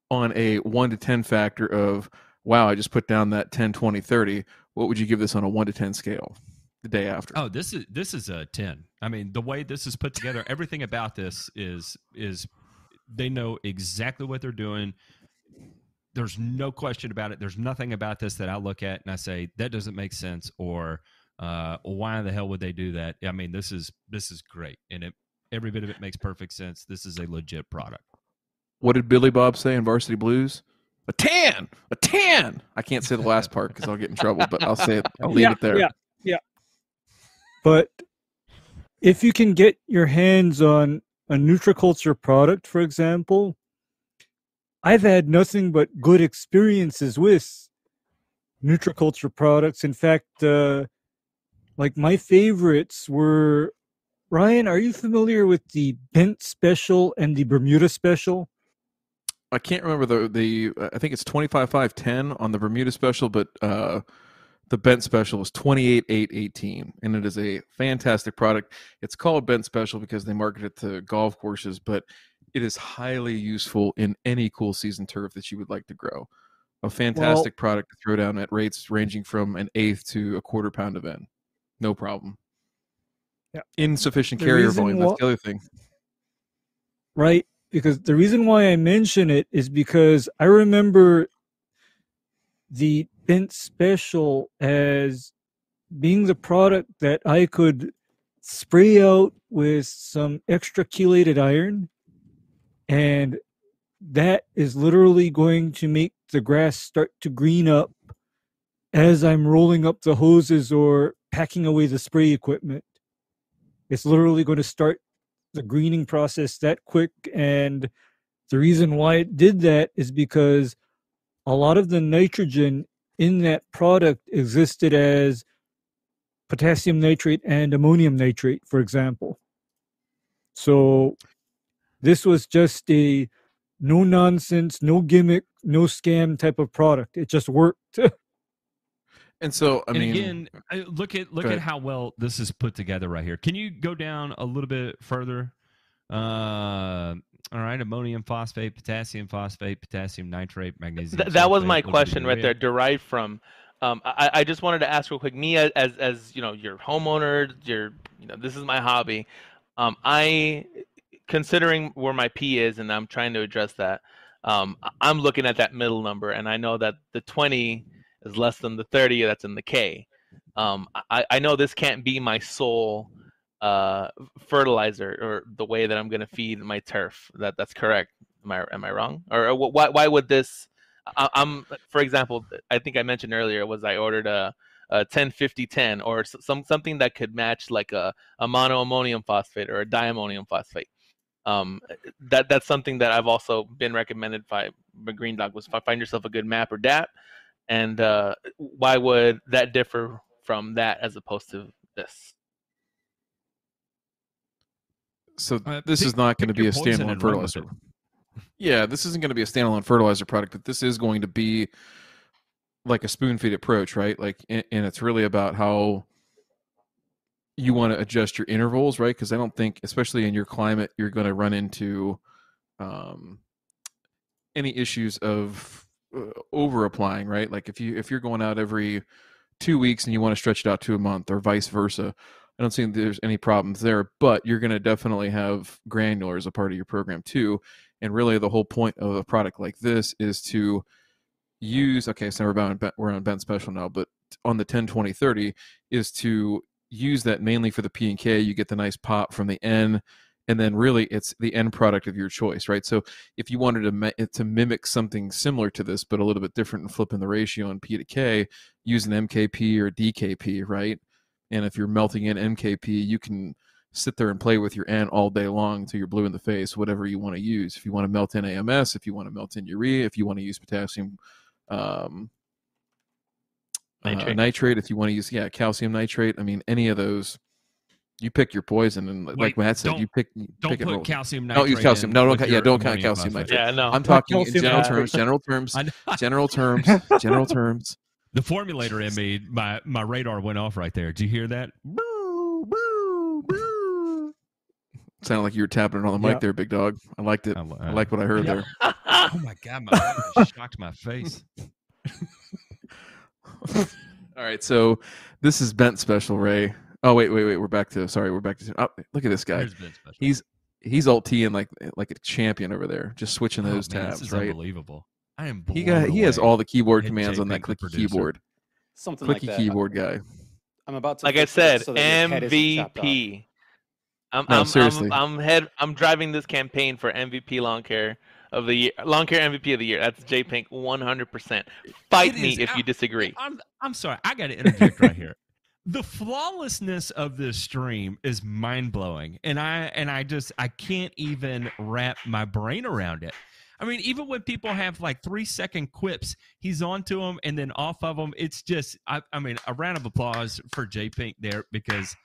[SPEAKER 1] on a 1 to 10 factor of wow, I just put down that 10 20 30, what would you give this on a 1 to 10 scale the day after?
[SPEAKER 2] Oh, this is this is a 10. I mean, the way this is put together, everything about this is is they know exactly what they're doing. There's no question about it. There's nothing about this that I look at and I say that doesn't make sense or uh, why in the hell would they do that? I mean, this is this is great, and it every bit of it makes perfect sense. This is a legit product.
[SPEAKER 1] What did Billy Bob say in Varsity Blues? A tan, a tan. I can't say the last part because I'll get in trouble, but I'll say it. I'll leave
[SPEAKER 4] Yeah,
[SPEAKER 1] it there.
[SPEAKER 4] yeah. yeah. But if you can get your hands on a Nutriculture product, for example, I've had nothing but good experiences with Nutriculture products. In fact, uh, like my favorites were Ryan. Are you familiar with the Bent Special and the Bermuda Special?
[SPEAKER 1] I can't remember the the. uh, I think it's twenty five five ten on the Bermuda special, but uh, the Bent special is twenty eight eight eighteen, and it is a fantastic product. It's called Bent Special because they market it to golf courses, but it is highly useful in any cool season turf that you would like to grow. a fantastic product to throw down at rates ranging from an eighth to a quarter pound of N. No problem.
[SPEAKER 4] Yeah.
[SPEAKER 1] Insufficient
[SPEAKER 4] The
[SPEAKER 1] carrier volume.
[SPEAKER 4] wha-
[SPEAKER 1] That's the other thing.
[SPEAKER 4] right? Because the reason why I mention it is because I remember the Bent Special as being the product that I could spray out with some extra chelated iron, and that is literally going to make the grass start to green up as I'm rolling up the hoses or packing away the spray equipment. It's literally going to start the greening process that quick and the reason why it did that is because a lot of the nitrogen in that product existed as potassium nitrate and ammonium nitrate for example. So this was just a no nonsense no gimmick no scam type of product. It just worked
[SPEAKER 1] And so, I
[SPEAKER 2] and
[SPEAKER 1] mean,
[SPEAKER 2] again, look at look at how well this is put together right here. Can you go down a little bit further? Uh, all right, ammonium phosphate, potassium phosphate, potassium nitrate, magnesium.
[SPEAKER 3] Th- that was my
[SPEAKER 2] little bit of
[SPEAKER 3] question right there, derived from. Um, I, I just wanted to ask real quick. Me as, as as you know, your homeowner, your you know, this is my hobby. Um, I considering where my P is, and I'm trying to address that. Um, I'm looking at that middle number, and I know that the 20 is less than the 30 that's in the K. Um, I, I know this can't be my sole uh, fertilizer or the way that I'm going to feed my turf. That that's correct. Am I am I wrong? Or, or why why would this? I, I'm for example, I think I mentioned earlier was I ordered a, a 10 50 10 or some something that could match like a, a mono ammonium phosphate or a diammonium phosphate. Um, that that's something that I've also been recommended by, by Green Dog was fi- find yourself a good MAP or DAP, and uh, why would that differ from that as opposed to this?
[SPEAKER 1] so
[SPEAKER 2] Uh,
[SPEAKER 1] this
[SPEAKER 2] pick-
[SPEAKER 1] is not going to be a standalone
[SPEAKER 2] and run with
[SPEAKER 1] fertilizer. Yeah, this isn't going to be a standalone fertilizer product, but this is going to be like a spoon feed approach, right? Like, and, and it's really about how you want to adjust your intervals, right? Because I don't think, especially in your climate, you're going to run into um, any issues of Uh, over applying, right? Like if you if you're going out every two weeks and you want to stretch it out to a month, or vice versa, I don't see there's any problems there. But you're going to definitely have granular as a part of your program too. And really, the whole point of a product like this is to use. Okay, so we're about we're on bent special now, but on the 10, 20, 30 is to use that mainly for the P and K. You get the nice pop from the N, and then really it's the end product of your choice, right? So if you wanted to mi- to mimic something similar to this, but a little bit different and flipping the ratio on P to K, use an MKP or DKP, right? And if you're melting in MKP, you can sit there and play with your N all day long until you're blue in the face, whatever you want to use. If you want to melt in AMS, if you want to melt in urea, if you want to use potassium um, uh,
[SPEAKER 3] Nitrate.
[SPEAKER 1] nitrate, if you want to use yeah calcium nitrate, I mean any of those, you pick your poison and like Matt said, you pick. You
[SPEAKER 2] Don't
[SPEAKER 1] pick and
[SPEAKER 2] put
[SPEAKER 1] roll.
[SPEAKER 2] calcium nitrate.
[SPEAKER 1] Don't use calcium.
[SPEAKER 2] in
[SPEAKER 1] No, don't
[SPEAKER 2] with
[SPEAKER 1] yeah, don't count calcium nitrate.
[SPEAKER 3] Yeah, no.
[SPEAKER 1] I'm talking in general
[SPEAKER 4] nitrate.
[SPEAKER 1] terms. General terms. General terms. General terms.
[SPEAKER 2] The formulator in me, my my radar went off right there. Did you hear that? Boo, boo, boo.
[SPEAKER 1] Sounded like you were tapping it on the mic
[SPEAKER 4] Yeah.
[SPEAKER 1] there, big dog. I liked it.
[SPEAKER 2] I li-
[SPEAKER 1] I like what I heard
[SPEAKER 2] Yeah.
[SPEAKER 1] there.
[SPEAKER 2] Oh my god, my shocked my face.
[SPEAKER 1] All right, so this is bent special, Ray. Oh wait, wait, wait. We're back to sorry. We're back to. Oh, look at this guy.
[SPEAKER 2] Here's been special.
[SPEAKER 1] He's he's alt and like like a champion over there, just switching
[SPEAKER 2] Oh,
[SPEAKER 1] those
[SPEAKER 2] man,
[SPEAKER 1] tabs,
[SPEAKER 2] This is
[SPEAKER 1] right?
[SPEAKER 2] unbelievable. I am.
[SPEAKER 1] He got
[SPEAKER 2] blown
[SPEAKER 1] he has all the keyboard
[SPEAKER 2] Hit
[SPEAKER 1] commands
[SPEAKER 2] Jay
[SPEAKER 1] on that
[SPEAKER 2] Pink,
[SPEAKER 1] clicky keyboard.
[SPEAKER 5] Something like
[SPEAKER 1] Clicky
[SPEAKER 5] that.
[SPEAKER 1] keyboard guy.
[SPEAKER 5] I'm about to.
[SPEAKER 3] like I said,
[SPEAKER 5] so that your head isn't chopped off.
[SPEAKER 3] MVP. I'm,
[SPEAKER 1] No,
[SPEAKER 3] I'm,
[SPEAKER 1] seriously.
[SPEAKER 3] I'm, I'm head. I'm driving this campaign for MVP lawn care of the year, lawn care MVP of the year. That's J Pink, 100. percent Fight
[SPEAKER 2] It
[SPEAKER 3] me
[SPEAKER 2] is
[SPEAKER 3] if you disagree.
[SPEAKER 2] I'm I'm sorry. I got to interject right here. The flawlessness of this stream is mind blowing, and I and I just I can't even wrap my brain around it. I mean, even when people have like three second quips, he's onto them and then off of them. It's just, I, I mean, a round of applause for J Pink there because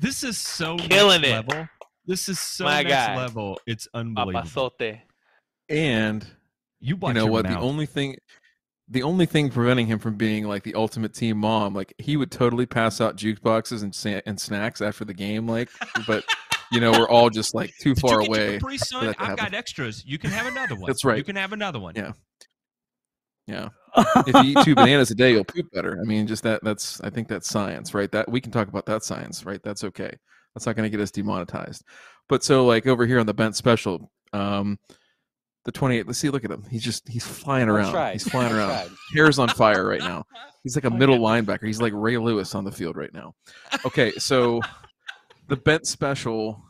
[SPEAKER 2] this is so
[SPEAKER 3] Killing
[SPEAKER 2] next
[SPEAKER 3] it.
[SPEAKER 2] level. This is so
[SPEAKER 3] My
[SPEAKER 2] next
[SPEAKER 3] guy.
[SPEAKER 2] level. It's unbelievable.
[SPEAKER 3] Papazote.
[SPEAKER 1] And
[SPEAKER 2] You
[SPEAKER 1] you know
[SPEAKER 2] your
[SPEAKER 1] what? The only thing, the only thing preventing him from being like the ultimate team mom, like he would totally pass out jukeboxes and sa- and snacks after the game, like. But you know, we're all just like too far away.
[SPEAKER 2] Capri Sun? I've
[SPEAKER 1] happen.
[SPEAKER 2] got extras. You can have another one.
[SPEAKER 1] That's right.
[SPEAKER 2] You can have another one.
[SPEAKER 1] Yeah. Yeah. if you eat two bananas a day, you'll poop better. I mean, just that. That's I think that's science, right? That we can talk about that science, right? That's okay. That's not going to get us demonetized. But so like over here on the bent special, um, the 28. Let's see. Look at him. He's just he's flying around.
[SPEAKER 5] tried.
[SPEAKER 1] He's flying around.
[SPEAKER 5] tried.
[SPEAKER 1] Hair's on fire right now. He's like a middle linebacker. He's like Ray Lewis on the field right now. Okay, so the bent special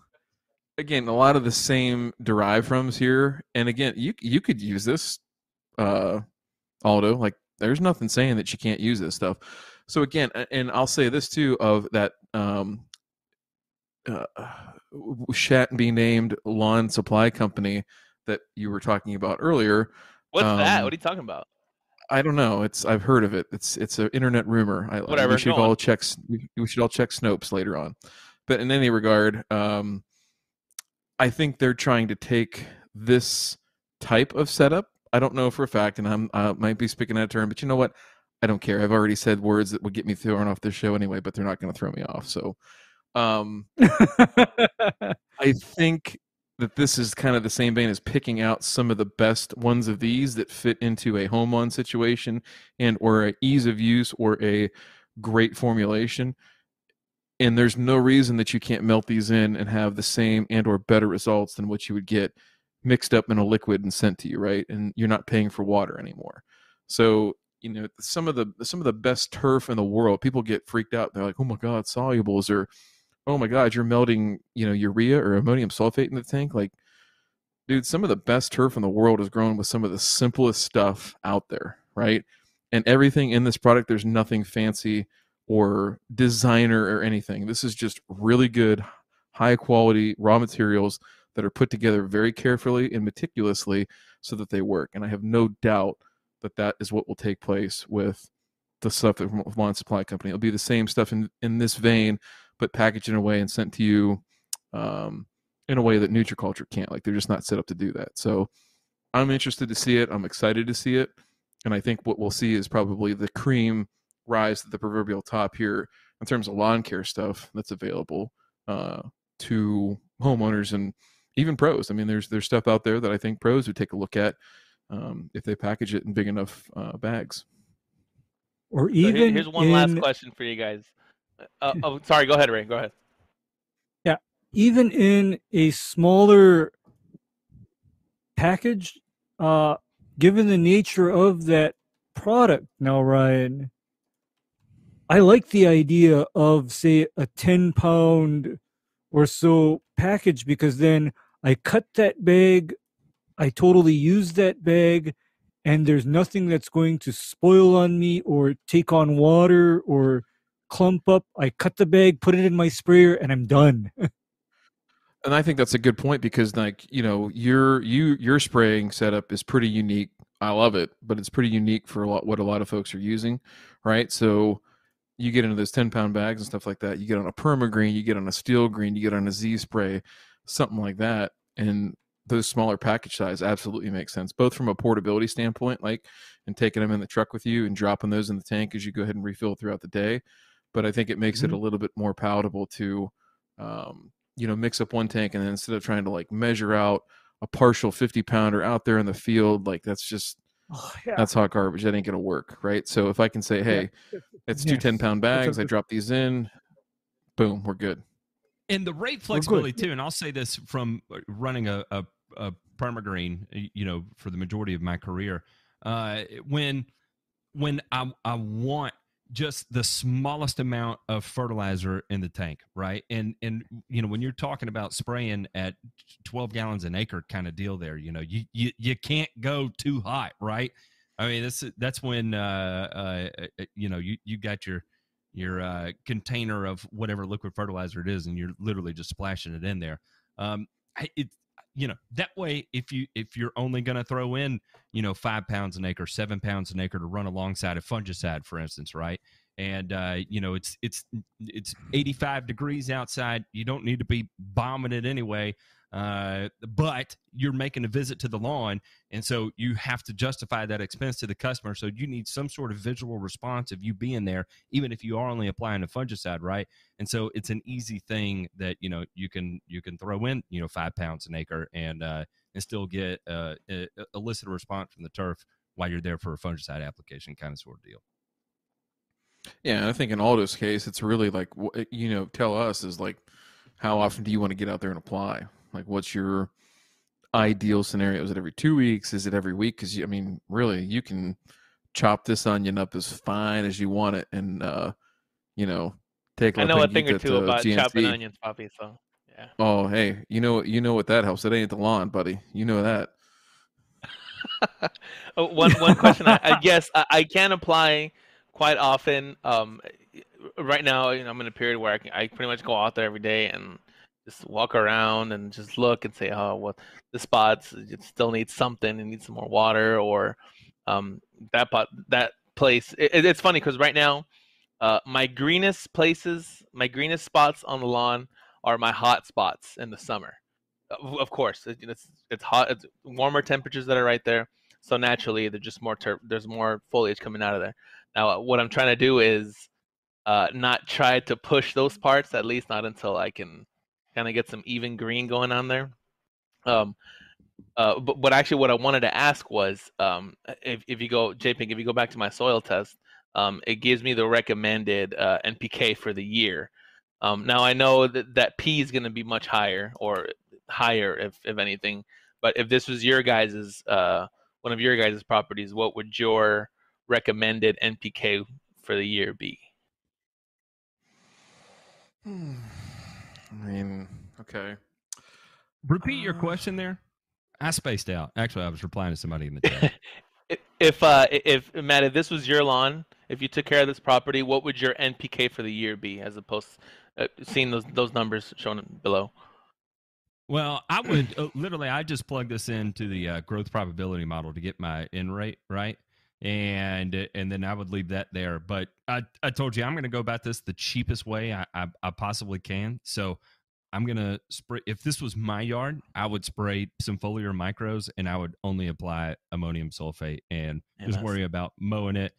[SPEAKER 1] again, a lot of the same derive froms here. And again, you you could use this uh Aldo. Like there's nothing saying that you can't use this stuff. So again, and I'll say this too of that um uh, Shat be named lawn supply company that you were talking about earlier.
[SPEAKER 3] What's that?
[SPEAKER 1] Um,
[SPEAKER 3] What are you talking about?
[SPEAKER 1] I don't know. It's I've heard of it. It's it's an internet rumor. I,
[SPEAKER 3] Whatever,
[SPEAKER 1] We should
[SPEAKER 3] go
[SPEAKER 1] all
[SPEAKER 3] on.
[SPEAKER 1] check. We, we should all check Snopes later on. But in any regard, um, I think they're trying to take this type of setup. I don't know for a fact, and I'm I might be speaking out of turn, but you know what? I don't care. I've already said words that would get me thrown off this show anyway, but they're not going to throw me off. So, um, I think that this is kind of the same vein as picking out some of the best ones of these that fit into a home run situation and or a ease of use or a great formulation. And there's no reason that you can't melt these in and have the same and or better results than what you would get mixed up in a liquid and sent to you, right? And you're not paying for water anymore. So, you know, some of the some of the best turf in the world, people get freaked out. They're like, "Oh my god, solubles or oh my god, you're melting, you know, urea or ammonium sulfate in the tank. Like, dude, some of the best turf in the world is grown with some of the simplest stuff out there, right? And everything in this product, there's nothing fancy or designer or anything. This is just really good, high quality raw materials that are put together very carefully and meticulously so that they work. And I have no doubt that that is what will take place with the stuff from Lawn Supply Company. It'll be the same stuff in, in this vein, but packaged in a way and sent to you um, in a way that Nutriculture can't. Like they're just not set up to do that. So I'm interested to see it. I'm excited to see it, and I think what we'll see is probably the cream rise to the proverbial top here in terms of lawn care stuff that's available uh, to homeowners and even pros. I mean, there's there's stuff out there that I think pros would take a look at um, if they package it in big enough uh, bags.
[SPEAKER 4] or
[SPEAKER 3] So
[SPEAKER 4] even
[SPEAKER 3] here's one
[SPEAKER 4] in,
[SPEAKER 3] last question for you guys. Uh, oh, sorry. Go ahead, Ray. Go ahead.
[SPEAKER 4] Yeah, even in a smaller package, uh, given the nature of that product now, Ryan, I like the idea of, say, a 10 pound or so package because then I cut that bag, I totally use that bag, and there's nothing that's going to spoil on me or take on water or clump up. I cut the bag, put it in my sprayer, and I'm done.
[SPEAKER 1] and I think that's a good point because like you know your you your spraying setup is pretty unique. I love it, but it's pretty unique for a lot what a lot of folks are using, right? So you get into those ten pound bags and stuff like that. You get on a perma green, you get on a steel green, you get on a Z spray, something like that, and those smaller package size absolutely makes sense, both from a portability standpoint, like and taking them in the truck with you and dropping those in the tank as you go ahead and refill throughout the day. But I think it makes it a little bit more palatable to um, you know mix up one tank and then instead of trying to like measure out a partial 50 pounder out there in the field like that's just
[SPEAKER 4] Oh, yeah.
[SPEAKER 1] that's hot garbage that ain't gonna work right? So if i can say hey it's two 10 pound bags I drop these in boom we're good.
[SPEAKER 2] And the rate flexibility too and i'll say this from uh, running a, a, a permagreen you know for the majority of my career uh when when i i want just the smallest amount of fertilizer in the tank right and and you know when you're talking about spraying at 12 gallons an acre kind of deal there you know you you, you can't go too hot right i mean that's that's when uh uh uh, you know you you got your your uh, container of whatever liquid fertilizer it is, and you're literally just splashing it in there. Um, it, you know, that way, if you if you're only going to throw in, you know, five pounds an acre, seven pounds an acre to run alongside a fungicide, for instance, right? And uh, you know, it's it's it's 85 degrees outside. You don't need to be bombing it anyway. Uh, but you're making a visit to the lawn, and so you have to justify that expense to the customer. So you need some sort of visual response of you being there even if you are only applying a fungicide, right? And so it's an easy thing that you know you can you can throw in you know five pounds an acre and uh, and still get uh, elicit a response from the turf while you're there for a fungicide application, kind of sort of deal.
[SPEAKER 1] Yeah, I think in Aldo's case, it's really like you know, tell us is like, how often do you want to get out there and apply? Like, what's your ideal scenario? Is it every two weeks? Is it every week? Because I mean, really, you can chop this onion up as fine as you want it, and uh, you know, take.
[SPEAKER 3] I know a thing or two about
[SPEAKER 1] GNC.
[SPEAKER 3] chopping onions, Poppy. So yeah.
[SPEAKER 1] Oh, hey, you know, you know what that helps. It ain't the lawn, buddy. You know that.
[SPEAKER 3] Oh, one one question. I, I guess I, I can apply quite often. Um, right now, you know, I'm in a period where I can, I pretty much go out there every day and just walk around and just look and say, oh, what the spots it still needs something. It needs some more water, or um, that pot that place. It, it's funny because right now, uh, my greenest places, my greenest spots on the lawn are my hot spots in the summer. Of of course, it- it's it's hot. It's warmer temperatures that are right there. So naturally, there's just more ter- there's more foliage coming out of there. Now, uh, what I'm trying to do is uh, not try to push those parts, at least not until I can kind of get some even green going on there. Um, uh, but, but actually, what I wanted to ask was, um, if if you go JPEG, if you go back to my soil test, um, it gives me the recommended uh, NPK for the year. Um, now I know that that P is going to be much higher, or higher if if anything. But if this was your guys's uh, one of your guys' properties, what would your recommended NPK for the year be?
[SPEAKER 1] Hmm. I mean, okay.
[SPEAKER 2] Repeat your
[SPEAKER 1] Uh,
[SPEAKER 2] question there. I spaced out. Actually, I was replying to somebody in the chat.
[SPEAKER 3] If uh, if Matt, if this was your lawn, if you took care of this property, what would your NPK for the year be, as opposed uh, seeing those those numbers shown below?
[SPEAKER 2] Well, I would uh, literally, I just plug this into the uh, growth probability model to get my in rate right, and and then I would leave that there. But I, I told you I'm going to go about this the cheapest way I, I, I possibly can. So I'm going to spray. If this was my yard, I would spray some foliar micros, and I would only apply ammonium sulfate and
[SPEAKER 3] Yeah,
[SPEAKER 2] just worry about mowing it.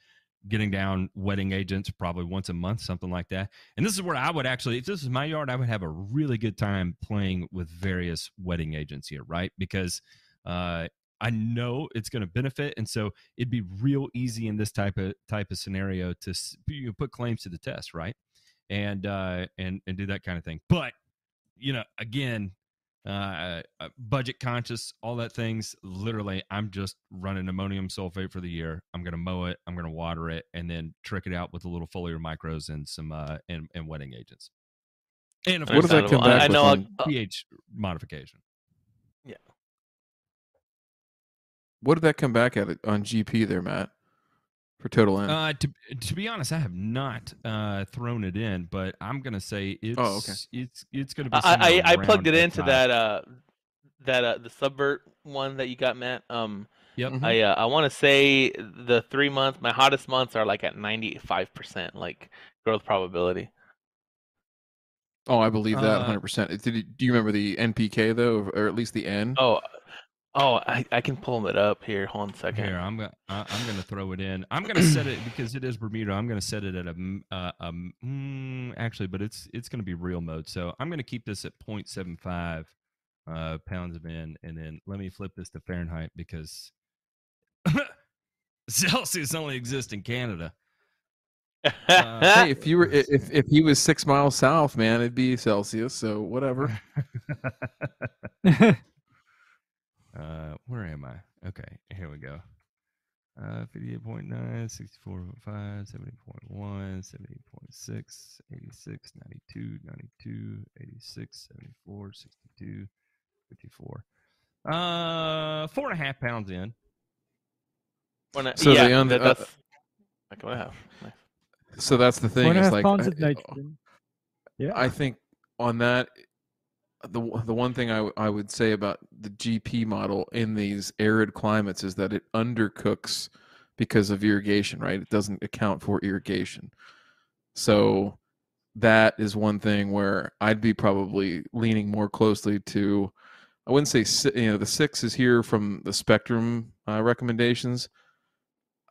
[SPEAKER 2] Getting down wetting agents probably once a month, something like that. And this is where I would actually, if this is my yard, I would have a really good time playing with various wetting agents here, right? Because uh, I know it's going to benefit, and so it'd be real easy in this type of type of scenario to you know, put claims to the test, right? And uh, and and do that kind of thing. But you know, again, uh, uh, budget conscious, all that things. Literally, I'm just running ammonium sulfate for the year. I'm going to mow it. I'm going to water it, and then trick it out with a little foliar micros and some uh, and, and wetting agents. And of
[SPEAKER 1] What
[SPEAKER 2] course,
[SPEAKER 1] does that come
[SPEAKER 3] I-
[SPEAKER 1] back
[SPEAKER 3] I know
[SPEAKER 1] on-
[SPEAKER 3] I'll-
[SPEAKER 2] pH modification.
[SPEAKER 1] What did that come back at on GP there, Matt? For total N.
[SPEAKER 2] Uh, to to be honest, I have not uh, thrown it in, but I'm gonna say it's
[SPEAKER 1] Oh, okay.
[SPEAKER 2] it's it's gonna be.
[SPEAKER 3] I I, I plugged it into
[SPEAKER 2] five.
[SPEAKER 3] that uh that uh the subvert one that you got, Matt. Um,
[SPEAKER 2] Yep.
[SPEAKER 1] Mhm.
[SPEAKER 3] I uh, I want to say the three months, my hottest months are like at ninety five percent like growth probability.
[SPEAKER 1] oh, I believe that
[SPEAKER 2] uh,
[SPEAKER 1] 100. percent Did do you remember the NPK though, or at least the N?
[SPEAKER 3] Oh, oh, I, I can pull it up here. Hold on a second.
[SPEAKER 2] Here, I'm gonna I- I'm gonna throw it in. I'm gonna set it because it is Bermuda. I'm gonna set it at a uh, um mm, actually, but it's it's gonna be real mode. So I'm gonna keep this at 0.75 uh, pounds of N, and then let me flip this to Fahrenheit because Celsius only exists in Canada. Uh,
[SPEAKER 1] Hey, if you were if if he was six miles south, man, it'd be Celsius. So whatever.
[SPEAKER 2] uh, where am I? Okay, here we go. Uh, 58.9, 64.5, 70.1, 70.6, 86, 92, 92, 86, 74, 62, 54. Uh, four and a half pounds in.
[SPEAKER 3] When I-
[SPEAKER 1] So
[SPEAKER 3] yeah,
[SPEAKER 1] the un-
[SPEAKER 3] that-
[SPEAKER 1] uh,
[SPEAKER 3] that's like what Nice.
[SPEAKER 1] So that's the thing.
[SPEAKER 4] Four and a
[SPEAKER 1] is
[SPEAKER 4] half
[SPEAKER 1] like
[SPEAKER 4] pounds
[SPEAKER 1] I-
[SPEAKER 4] of nitrogen. Yeah.
[SPEAKER 1] I think on that, the the one thing I, w- I would say about the GP model in these arid climates is that it undercooks because of irrigation, right? It doesn't account for irrigation. So that is one thing where I'd be probably leaning more closely to. I wouldn't say you know the six is here from the spectrum uh, recommendations.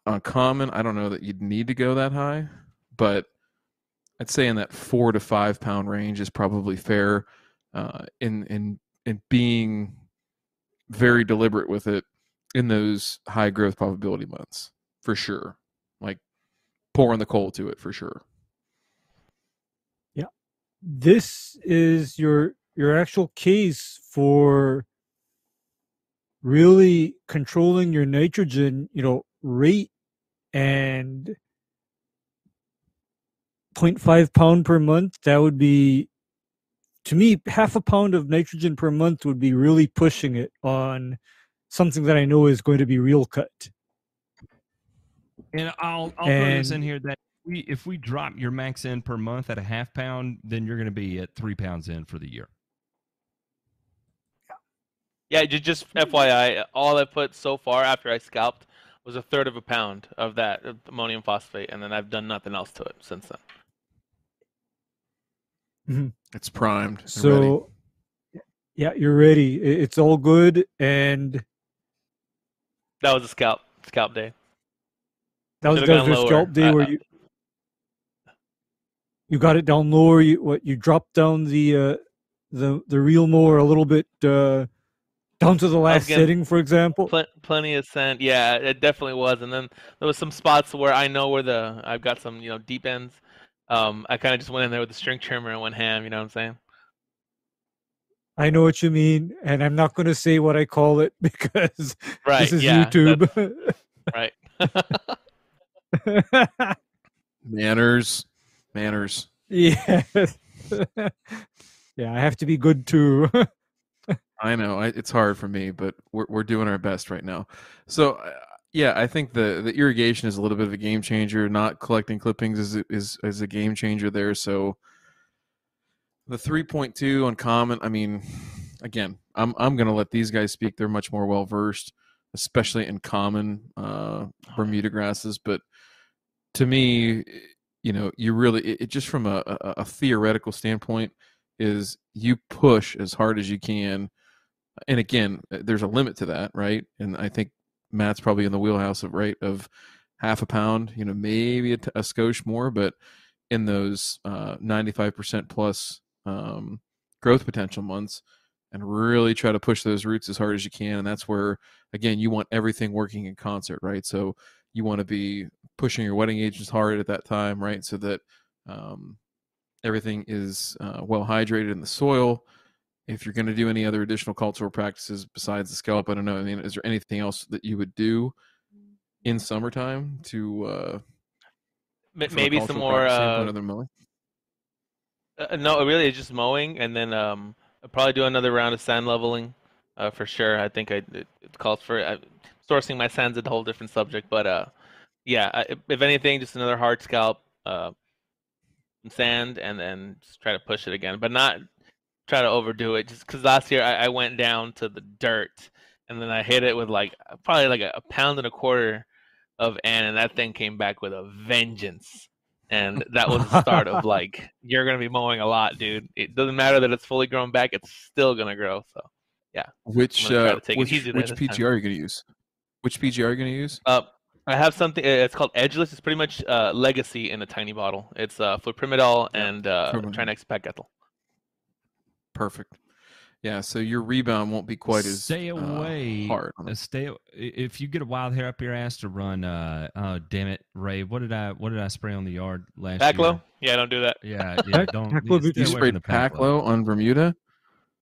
[SPEAKER 1] On common, I don't know that you'd need to go that high, but I'd say in that four to five pound range is probably fair. Uh, in in in being very deliberate with it in those high growth probability months for sure. Like pouring the coal to it for sure.
[SPEAKER 4] Yeah, this is your your actual case for really controlling your nitrogen you know rate and 0.5 pound per month that would be to me half a pound of nitrogen per month would be really pushing it on something that i know is going to be reel cut
[SPEAKER 2] And I'll I'll throw this in here that we if we drop your max in per month at a half pound, then you're going to be at three pounds in for the year.
[SPEAKER 3] Yeah, just FYI, all I put so far after I scalped was a third of a pound of that ammonium phosphate, and then I've done nothing else to it since then.
[SPEAKER 1] It's primed. and ready.
[SPEAKER 4] so yeah you're ready it's all good and
[SPEAKER 3] That was a scalp scalp day.
[SPEAKER 4] That was,
[SPEAKER 3] Should've
[SPEAKER 4] that was
[SPEAKER 3] gone
[SPEAKER 4] scalp day
[SPEAKER 3] I-
[SPEAKER 4] where
[SPEAKER 3] I-
[SPEAKER 4] you you got it down lower. You what you dropped down the uh, the the reel mower a little bit uh, down to the last
[SPEAKER 3] getting-
[SPEAKER 4] setting, for example.
[SPEAKER 3] Pl- plenty of scent. Yeah, it definitely was. And then there was some spots where I know where the I've got some you know deep ends. Um, I kind of just went in there with the string trimmer and went ham. You know what I'm saying?
[SPEAKER 4] I know what you mean, and I'm not going to say what I call it because
[SPEAKER 3] Right.
[SPEAKER 4] this is
[SPEAKER 3] yeah.
[SPEAKER 4] YouTube.
[SPEAKER 3] Right.
[SPEAKER 1] manners, manners.
[SPEAKER 4] yeah, yeah, I have to be good too.
[SPEAKER 1] I know I, it's hard for me, but we're we're doing our best right now. So uh, yeah, I think the the irrigation is a little bit of a game changer. Not collecting clippings is is is a game changer there. So the three point two on common. I mean, again, I'm I'm gonna let these guys speak. They're much more well versed, especially in common uh, Bermuda grasses. But to me, you know, you really it, it just from a, a, a theoretical standpoint is you push as hard as you can and again, there's a limit to that, right? And I think Matt's probably in the wheelhouse of right of half a pound, you know, maybe a, t- a skosh more, but in those uh, 95% plus um, growth potential months, and really try to push those roots as hard as you can. And that's where, again, you want everything working in concert, right? So you want to be pushing your wetting agents hard at that time, right? So that um, everything is uh, well hydrated in the soil if you're going to do any other additional cultural practices besides the scallop, I don't know. I mean, is there anything else that you would do in summertime to uh,
[SPEAKER 3] M-
[SPEAKER 1] from a
[SPEAKER 3] Maybe some more. Uh,
[SPEAKER 1] mowing?
[SPEAKER 3] uh, no, really, it's just mowing, and then um, I'll probably do another round of sand leveling, uh, for sure. I think I it, it calls for uh, sourcing my sands is a whole different subject, but uh, yeah. I, if- if anything, just another hard scalp, uh, sand, and then just try to push it again, but not try to overdo it. Just because last year I, I went down to the dirt, and then I hit it with like probably like a, a pound and a quarter of N, and that thing came back with a vengeance. And that was the start of like you're gonna be mowing a lot, dude. It doesn't matter that it's fully grown back; it's still gonna grow. So,
[SPEAKER 1] yeah.
[SPEAKER 3] Which gonna
[SPEAKER 1] uh,
[SPEAKER 3] to take it
[SPEAKER 1] which, which
[SPEAKER 3] this time.
[SPEAKER 1] PGR are you going to use? Which PGR are you going to use?
[SPEAKER 3] uh, I have something. It's called Edgeless. It's pretty much uh, Legacy in a tiny bottle. It's uh, Flurprimidol and uh. Trinexapac-ethyl.
[SPEAKER 1] Perfect. Yeah, so your rebound won't be quite as
[SPEAKER 2] stay
[SPEAKER 1] uh,
[SPEAKER 2] away. uh,
[SPEAKER 1] it.
[SPEAKER 2] stay. If you get a wild hair up your ass to run, uh, oh damn it, Ray, what did I what did I spray on the yard last
[SPEAKER 3] Paclo?
[SPEAKER 2] year?
[SPEAKER 3] Yeah, don't do that.
[SPEAKER 2] Yeah, yeah, don't.
[SPEAKER 4] Paclo
[SPEAKER 2] yeah,
[SPEAKER 1] You sprayed
[SPEAKER 2] the Paclo
[SPEAKER 1] Paclo on Bermuda?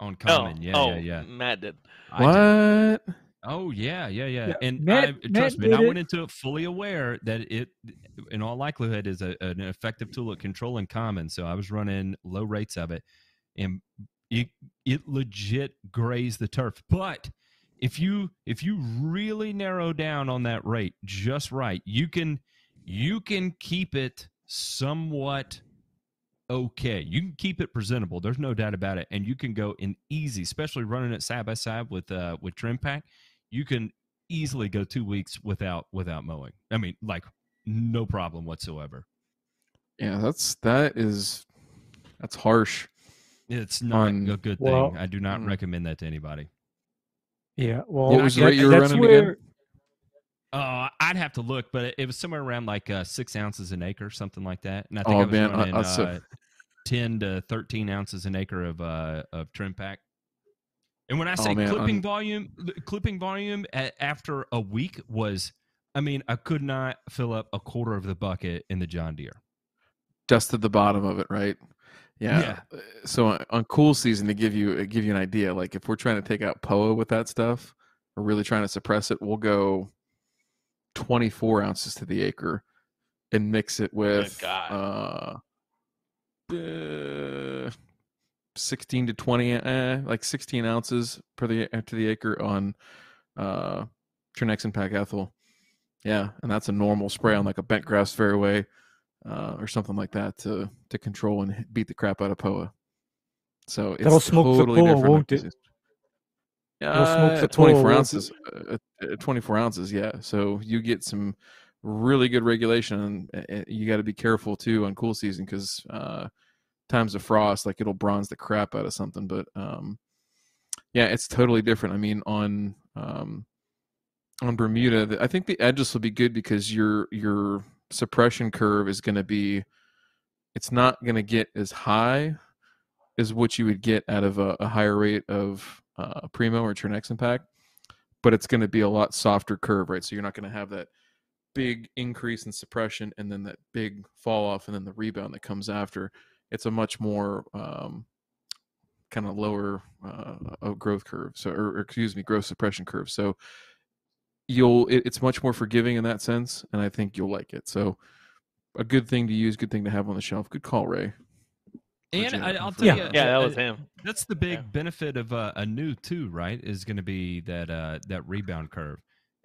[SPEAKER 2] on
[SPEAKER 3] No.
[SPEAKER 2] common. Yeah,
[SPEAKER 3] oh,
[SPEAKER 2] yeah, yeah.
[SPEAKER 3] Matt did.
[SPEAKER 2] I did.
[SPEAKER 1] What?
[SPEAKER 2] Oh yeah, yeah, yeah.
[SPEAKER 4] Yeah,
[SPEAKER 2] And
[SPEAKER 4] Matt-
[SPEAKER 2] I,
[SPEAKER 4] Matt
[SPEAKER 2] trust me, and I went into it fully aware that it, in all likelihood, is a, an effective tool at controlling common. So I was running low rates of it, and it it legit grazed the turf. But if you if you really narrow down on that rate just right, you can you can keep it somewhat okay. You can keep it presentable. There's no doubt about it, and you can go in easy, especially running it side by side with uh with trim pack. You can easily go two weeks without without mowing. I mean, like no problem whatsoever.
[SPEAKER 1] Yeah, that's that is that's harsh.
[SPEAKER 2] It's not
[SPEAKER 1] On-
[SPEAKER 2] a good thing.
[SPEAKER 4] Well-
[SPEAKER 2] I do not
[SPEAKER 1] Mm.
[SPEAKER 2] recommend that to anybody.
[SPEAKER 4] Yeah. Well,
[SPEAKER 1] What was the rate you were
[SPEAKER 4] that's
[SPEAKER 1] running again?
[SPEAKER 4] where,
[SPEAKER 2] Uh, I'd have to look, but it, it was somewhere around like uh, six ounces an acre, something like that. And I think
[SPEAKER 1] Oh,
[SPEAKER 2] I was
[SPEAKER 1] man,
[SPEAKER 2] running
[SPEAKER 1] I saw-
[SPEAKER 2] uh, ten to thirteen ounces an acre of uh, of trim pack. And when I
[SPEAKER 1] Oh,
[SPEAKER 2] say
[SPEAKER 1] man,
[SPEAKER 2] clipping
[SPEAKER 1] on-
[SPEAKER 2] volume, clipping volume a after a week was, I mean, I could not fill up a quarter of the bucket in the John Deere.
[SPEAKER 1] dusted the bottom of it, right? Yeah. Uh, So on- on cool season, to give you uh, give you an idea, like if we're trying to take out POA with that stuff, or really trying to suppress it, we'll go 24 ounces to the acre and mix it with uh, uh, 16 to 20, eh, like 16 ounces per the uh, to the acre on uh, Trinexapac-ethyl. Yeah, and that's a normal spray on like a bent grass fairway uh, or something like that to to control and beat the crap out of POA. So it's
[SPEAKER 4] That'll smoke the
[SPEAKER 1] totally
[SPEAKER 4] POA,
[SPEAKER 1] different.
[SPEAKER 4] won't it? Smoke
[SPEAKER 1] Uh,
[SPEAKER 4] the
[SPEAKER 1] 24
[SPEAKER 4] POA,
[SPEAKER 1] ounces. Uh, uh, 24 ounces, yeah. So you get some really good regulation. And uh, uh, you got to be careful too on cool season because uh, times of frost, like it'll bronze the crap out of something. But um, yeah, it's totally different. I mean, on um, on Bermuda, the- I think the edges will be good because your your suppression curve is going to be, it's not going to get as high as what you would get out of a, a higher rate of uh, Primo or Trinexapac, but it's going to be a lot softer curve, right? So you're not going to have that big increase in suppression and then that big fall off and then the rebound that comes after. It's a much more um, kind of lower uh, growth curve, so or, or excuse me, growth suppression curve. So you'll it, it's much more forgiving in that sense, and I think you'll like it. So a good thing to use, good thing to have on the shelf. Good call, Ray.
[SPEAKER 2] And I, I'll tell
[SPEAKER 4] Yeah.
[SPEAKER 2] you,
[SPEAKER 3] Yeah, that
[SPEAKER 2] uh,
[SPEAKER 3] was him.
[SPEAKER 2] That's the big
[SPEAKER 3] Yeah.
[SPEAKER 2] benefit of uh, Anuew too, right? Is going to be that uh, that rebound curve,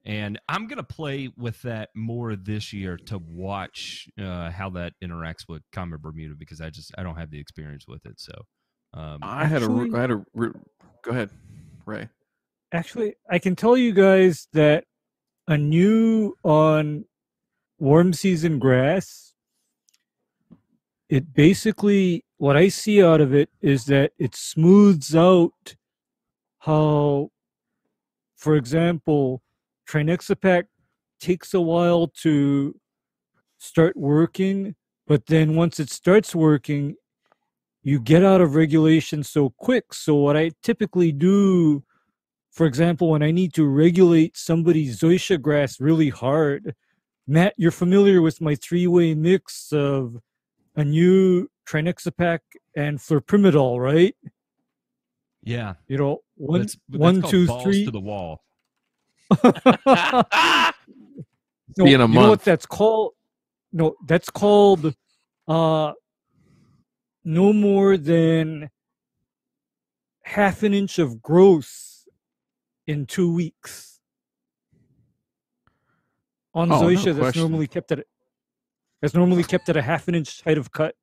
[SPEAKER 2] and I'm going to play with that more this year to watch uh, how that interacts with Common Bermuda because I just I don't have the experience with it. So um,
[SPEAKER 1] I had a
[SPEAKER 4] Actually-
[SPEAKER 1] re- I had a go ahead, Ray.
[SPEAKER 4] Actually, I can tell you guys that Anuew on warm season grass, it basically what I see out of it is that it smooths out how, for example, Trinexapac takes a while to start working, but then once it starts working, you get out of regulation so quick. So what I typically do for example, when I need to regulate somebody's zoysia grass really hard, Matt, you're familiar with my three-way mix of Anuew Trinexapac and Flurprimidol, right?
[SPEAKER 2] yeah,
[SPEAKER 4] You know, one,
[SPEAKER 2] that's, that's
[SPEAKER 4] one, two,
[SPEAKER 2] balls
[SPEAKER 4] three.
[SPEAKER 2] to the wall.
[SPEAKER 4] No,
[SPEAKER 1] Be in a
[SPEAKER 4] you know what that's called? No, that's called uh, no more than half an inch of growth in two weeks. On
[SPEAKER 1] Oh, no
[SPEAKER 4] zoysia, that's
[SPEAKER 1] question.
[SPEAKER 4] normally kept at a- that's normally kept at a half an inch height of cut,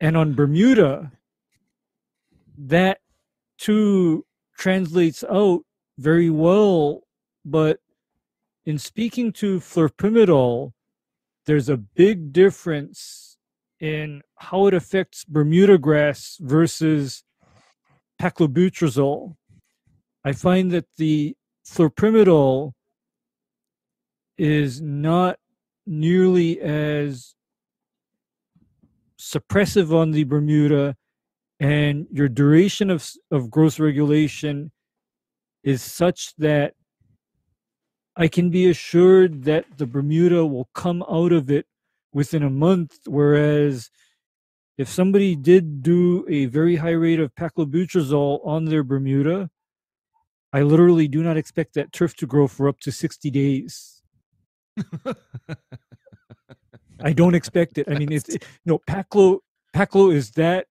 [SPEAKER 4] and on Bermuda, that too translates out very well. But in speaking to flurprimidol, there's a big difference in how it affects Bermuda grass versus paclobutrazol. I find that the flurprimidol is not nearly as suppressive on the Bermuda, and your duration of of growth regulation is such that I can be assured that the Bermuda will come out of it within a month, whereas if somebody did do a very high rate of paclobutrazol on their Bermuda, I literally do not expect that turf to grow for up to 60 days. I don't expect it. I mean, it's it, no Paclo. Paclo is that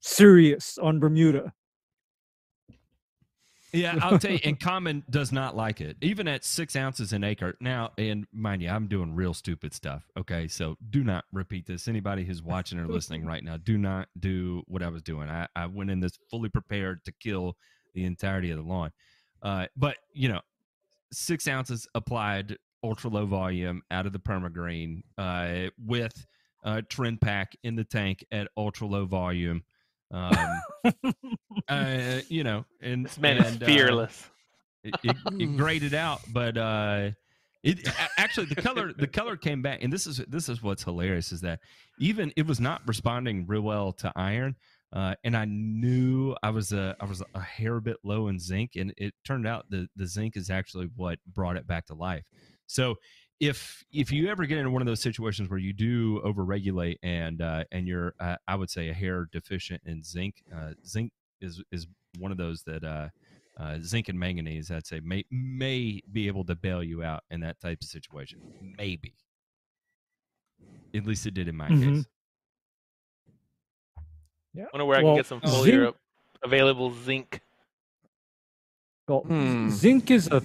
[SPEAKER 4] serious on Bermuda.
[SPEAKER 2] Yeah, I'll tell you, and Common does not like it, even at six ounces an acre. Now, and mind you, I'm doing real stupid stuff. Okay, so do not repeat this. Anybody who's watching or listening right now, do not do what I was doing. I, I went in this fully prepared to kill the entirety of the lawn. Uh, but you know, six ounces applied, ultra low volume out of the permagreen uh, with uh, trend pack in the tank at ultra low volume. Um, uh, you know, and
[SPEAKER 3] This man is
[SPEAKER 2] and, uh,
[SPEAKER 3] fearless.
[SPEAKER 2] it, it, it graded out, but uh, it actually the color the color came back, and this is this is what's hilarious is that even it was not responding real well to iron, uh, and I knew I was a I was a hair bit low in zinc, and it turned out the the zinc is actually what brought it back to life. So if if you ever get into one of those situations where you do overregulate and uh, and you're uh, I would say a hair deficient in zinc, uh, zinc is is one of those that uh, uh, zinc and manganese I'd say may may be able to bail you out in that type of situation. Maybe. At least it did in my
[SPEAKER 4] Mhm.
[SPEAKER 2] case.
[SPEAKER 3] Wonder where I can get some
[SPEAKER 4] zinc-
[SPEAKER 3] fully available zinc.
[SPEAKER 4] Well,
[SPEAKER 1] Hmm.
[SPEAKER 4] zinc is a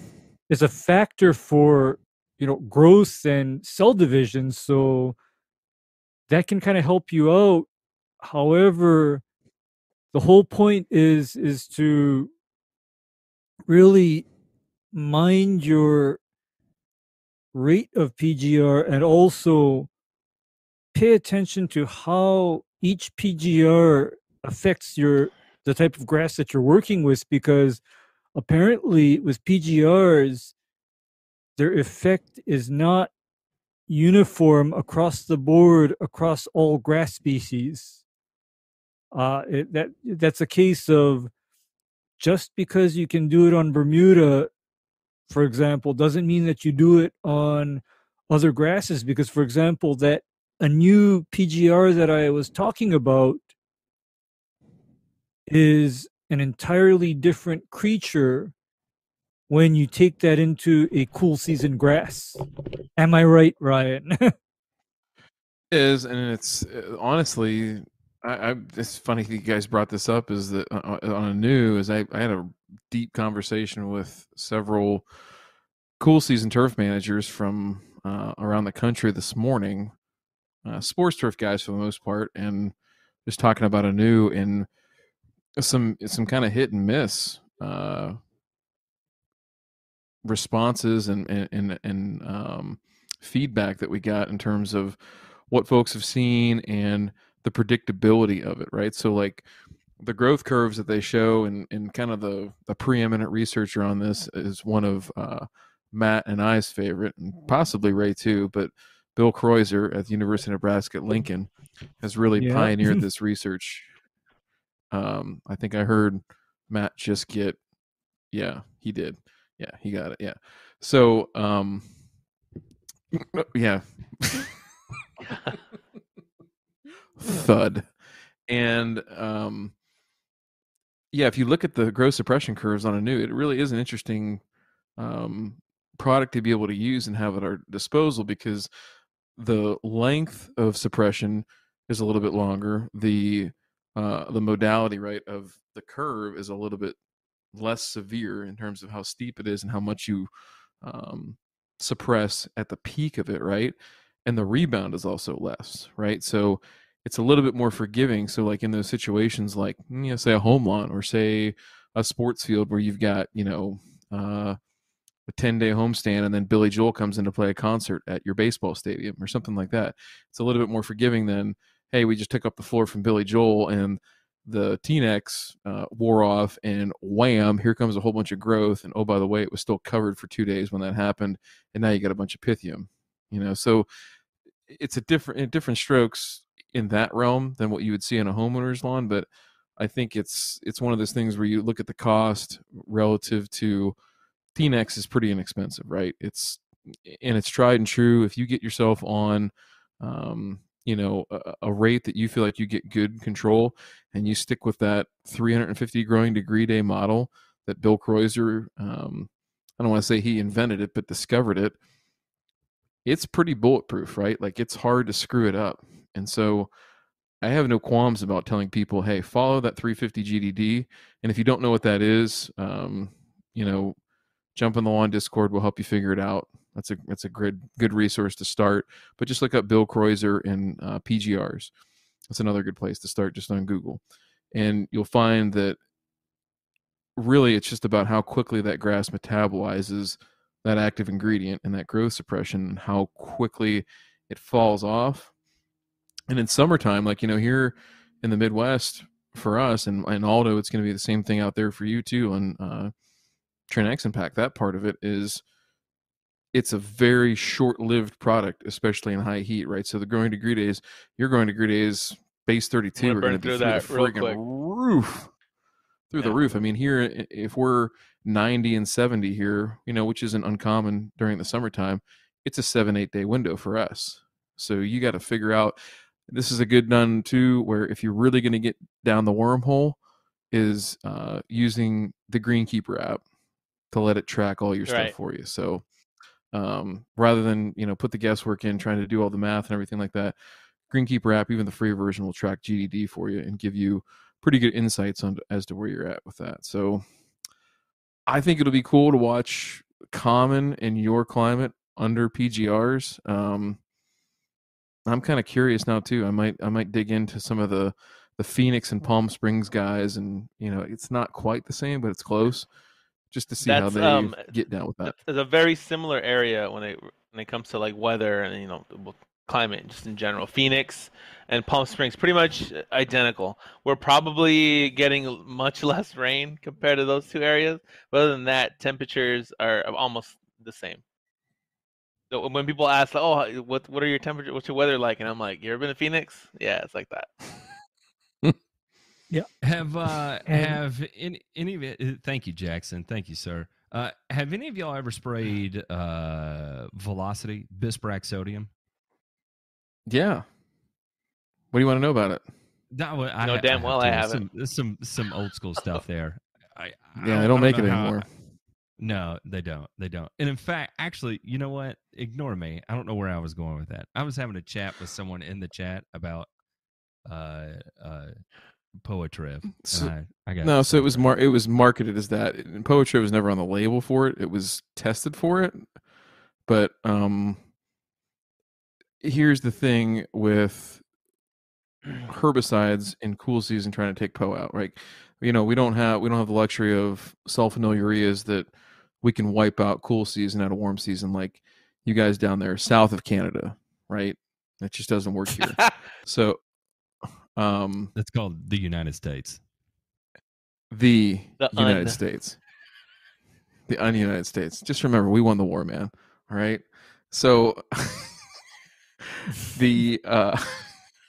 [SPEAKER 4] is a factor for you know growth and cell division, so that can kind of help you out. However, the whole point is is to really mind your rate of PGR and also pay attention to how each PGR affects your the type of grass that you're working with because apparently with PGRs their effect is not uniform across the board across all grass species. Uh, it, that that's a case of just because you can do it on Bermuda, for example, doesn't mean that you do it on other grasses. Because, for example, that Anuew PGR that I was talking about is an entirely different creature when you take that into a cool season grass. Am I right, Ryan?
[SPEAKER 1] is and it's uh, honestly I, I it's funny you guys brought this up is that uh, uh, on Anuew is I, I had a deep conversation with several cool season turf managers from uh, around the country this morning uh, sports turf guys for the most part and just talking about Anuew and some some kind of hit and miss uh responses and and and, and um feedback that we got in terms of what folks have seen and the predictability of it, right? So like the growth curves that they show and, and kind of the, the preeminent researcher on this is one of uh, Matt and I's favorite, and possibly Ray too, but Bill Kreuser at the University of Nebraska at Lincoln has really
[SPEAKER 4] Yeah.
[SPEAKER 1] pioneered this research. Um, I think I heard Matt just get, yeah, he did. Yeah, he got it. Yeah. So, um, yeah. thud and um yeah if you look at the growth suppression curves on Anuew it really is an interesting um product to be able to use and have at our disposal because the length of suppression is a little bit longer. The uh the modality right of the curve is a little bit less severe in terms of how steep it is and how much you um suppress at the peak of it right? And the rebound is also less right? So it's a little bit more forgiving. So, like in those situations, like you know, say a home lawn or say a sports field where you've got you know uh, a ten day homestand, and then Billy Joel comes in to play a concert at your baseball stadium or something like that. It's a little bit more forgiving than hey, we just took up the floor from Billy Joel and the T-Nex uh, wore off, and wham, here comes a whole bunch of growth. And oh, by the way, it was still covered for two days when that happened, and now you got a bunch of pythium. You know, so it's a different different strokes in that realm than what you would see on a homeowner's lawn but i think it's it's one of those things where you look at the cost relative to tnex is pretty inexpensive right? It's and it's tried and true. If you get yourself on um, you know a, a rate that you feel like you get good control and you stick with that 350 growing degree day model that Bill Kreuser um, i don't want to say he invented it but discovered it it's pretty bulletproof right? Like it's hard to screw it up. And so I have no qualms about telling people, hey, follow that 350 GDD. And if you don't know what that is, um, you know, jump on the lawn Discord. We'll help you figure it out. That's a that's a good good resource to start. But just look up Bill Kreuser and uh, PGRs. That's another good place to start just on Google, and you'll find that really it's just about how quickly that grass metabolizes that active ingredient and that growth suppression, and how quickly it falls off and in summertime, like you know, here in the Midwest for us and, and Aldo, it's going to be the same thing out there for you too. On uh, Trinexapac, that part of it is it's a very short-lived product, especially in high heat, right? So the growing degree days, your growing degree days Space 32
[SPEAKER 3] gonna
[SPEAKER 1] are going to be
[SPEAKER 3] through
[SPEAKER 1] through
[SPEAKER 3] that
[SPEAKER 1] the friggin'
[SPEAKER 3] quick.
[SPEAKER 1] roof. Through the roof. I mean, here, if we're 90 and 70 here, you know, which isn't uncommon during the summertime, it's a seven, eight day window for us. So you got to figure out this is a good done too, where if you're really going to get down the wormhole, is uh, using the Greenkeeper app to let it track all your stuff
[SPEAKER 3] Right.
[SPEAKER 1] for you. So um, rather than you know put the guesswork in trying to do all the math and everything like that, Greenkeeper app, even the free version, will track GDD for you and give you pretty good insights on as to where you're at with that. So I think it'll be cool to watch common in your climate under PGRs. Um, I'm kind of curious now too. I might I might dig into some of the the Phoenix and Palm Springs guys, and you know it's not quite the same, but it's close. Just to see how
[SPEAKER 3] That's,
[SPEAKER 1] they
[SPEAKER 3] um,
[SPEAKER 1] get down with that.
[SPEAKER 3] It's a very similar area when it when it comes to like weather and you know climate just in general. Phoenix and Palm Springs pretty much identical. We're probably getting much less rain compared to those two areas, but other than that, temperatures are almost the same. So when people ask, "Oh, what what are your temperature? What's your weather like?" and I'm like, "You ever been to Phoenix? Yeah, it's like that."
[SPEAKER 2] Have uh
[SPEAKER 4] And-
[SPEAKER 2] have any any of it? uh, Thank you, Jackson. Thank you, sir. Uh, have any of y'all ever sprayed uh Velocity bispyribac sodium?
[SPEAKER 1] Yeah. What do you want to know about it?
[SPEAKER 2] No, well, I,
[SPEAKER 3] No, damn
[SPEAKER 2] have
[SPEAKER 3] well
[SPEAKER 2] to.
[SPEAKER 3] I haven't.
[SPEAKER 2] Some, some some old school stuff there. I, I
[SPEAKER 1] Yeah, they don't make
[SPEAKER 2] know
[SPEAKER 1] it
[SPEAKER 2] how-
[SPEAKER 1] anymore.
[SPEAKER 2] No, they don't. They don't. And in fact, actually, you know what? Ignore me. I don't know where I was going with that. I was having a chat with someone in the chat about uh uh Poa triv. and
[SPEAKER 1] So-
[SPEAKER 2] I, I got
[SPEAKER 1] No, so it was mar- it was marketed as that. And Poa triv was never on the label for it. It was tested for it. But um here's the thing with herbicides in cool season trying to take PO out, right? You know, we don't have we don't have the luxury of sulfonylureas that we can wipe out cool season out of warm season like you guys down there south of Canada, right? That just doesn't work here. so um
[SPEAKER 2] That's called the United States.
[SPEAKER 1] the,
[SPEAKER 3] The
[SPEAKER 1] United
[SPEAKER 3] un.
[SPEAKER 1] States. The un-United States. Just remember, we won the war, man. All right. So the uh,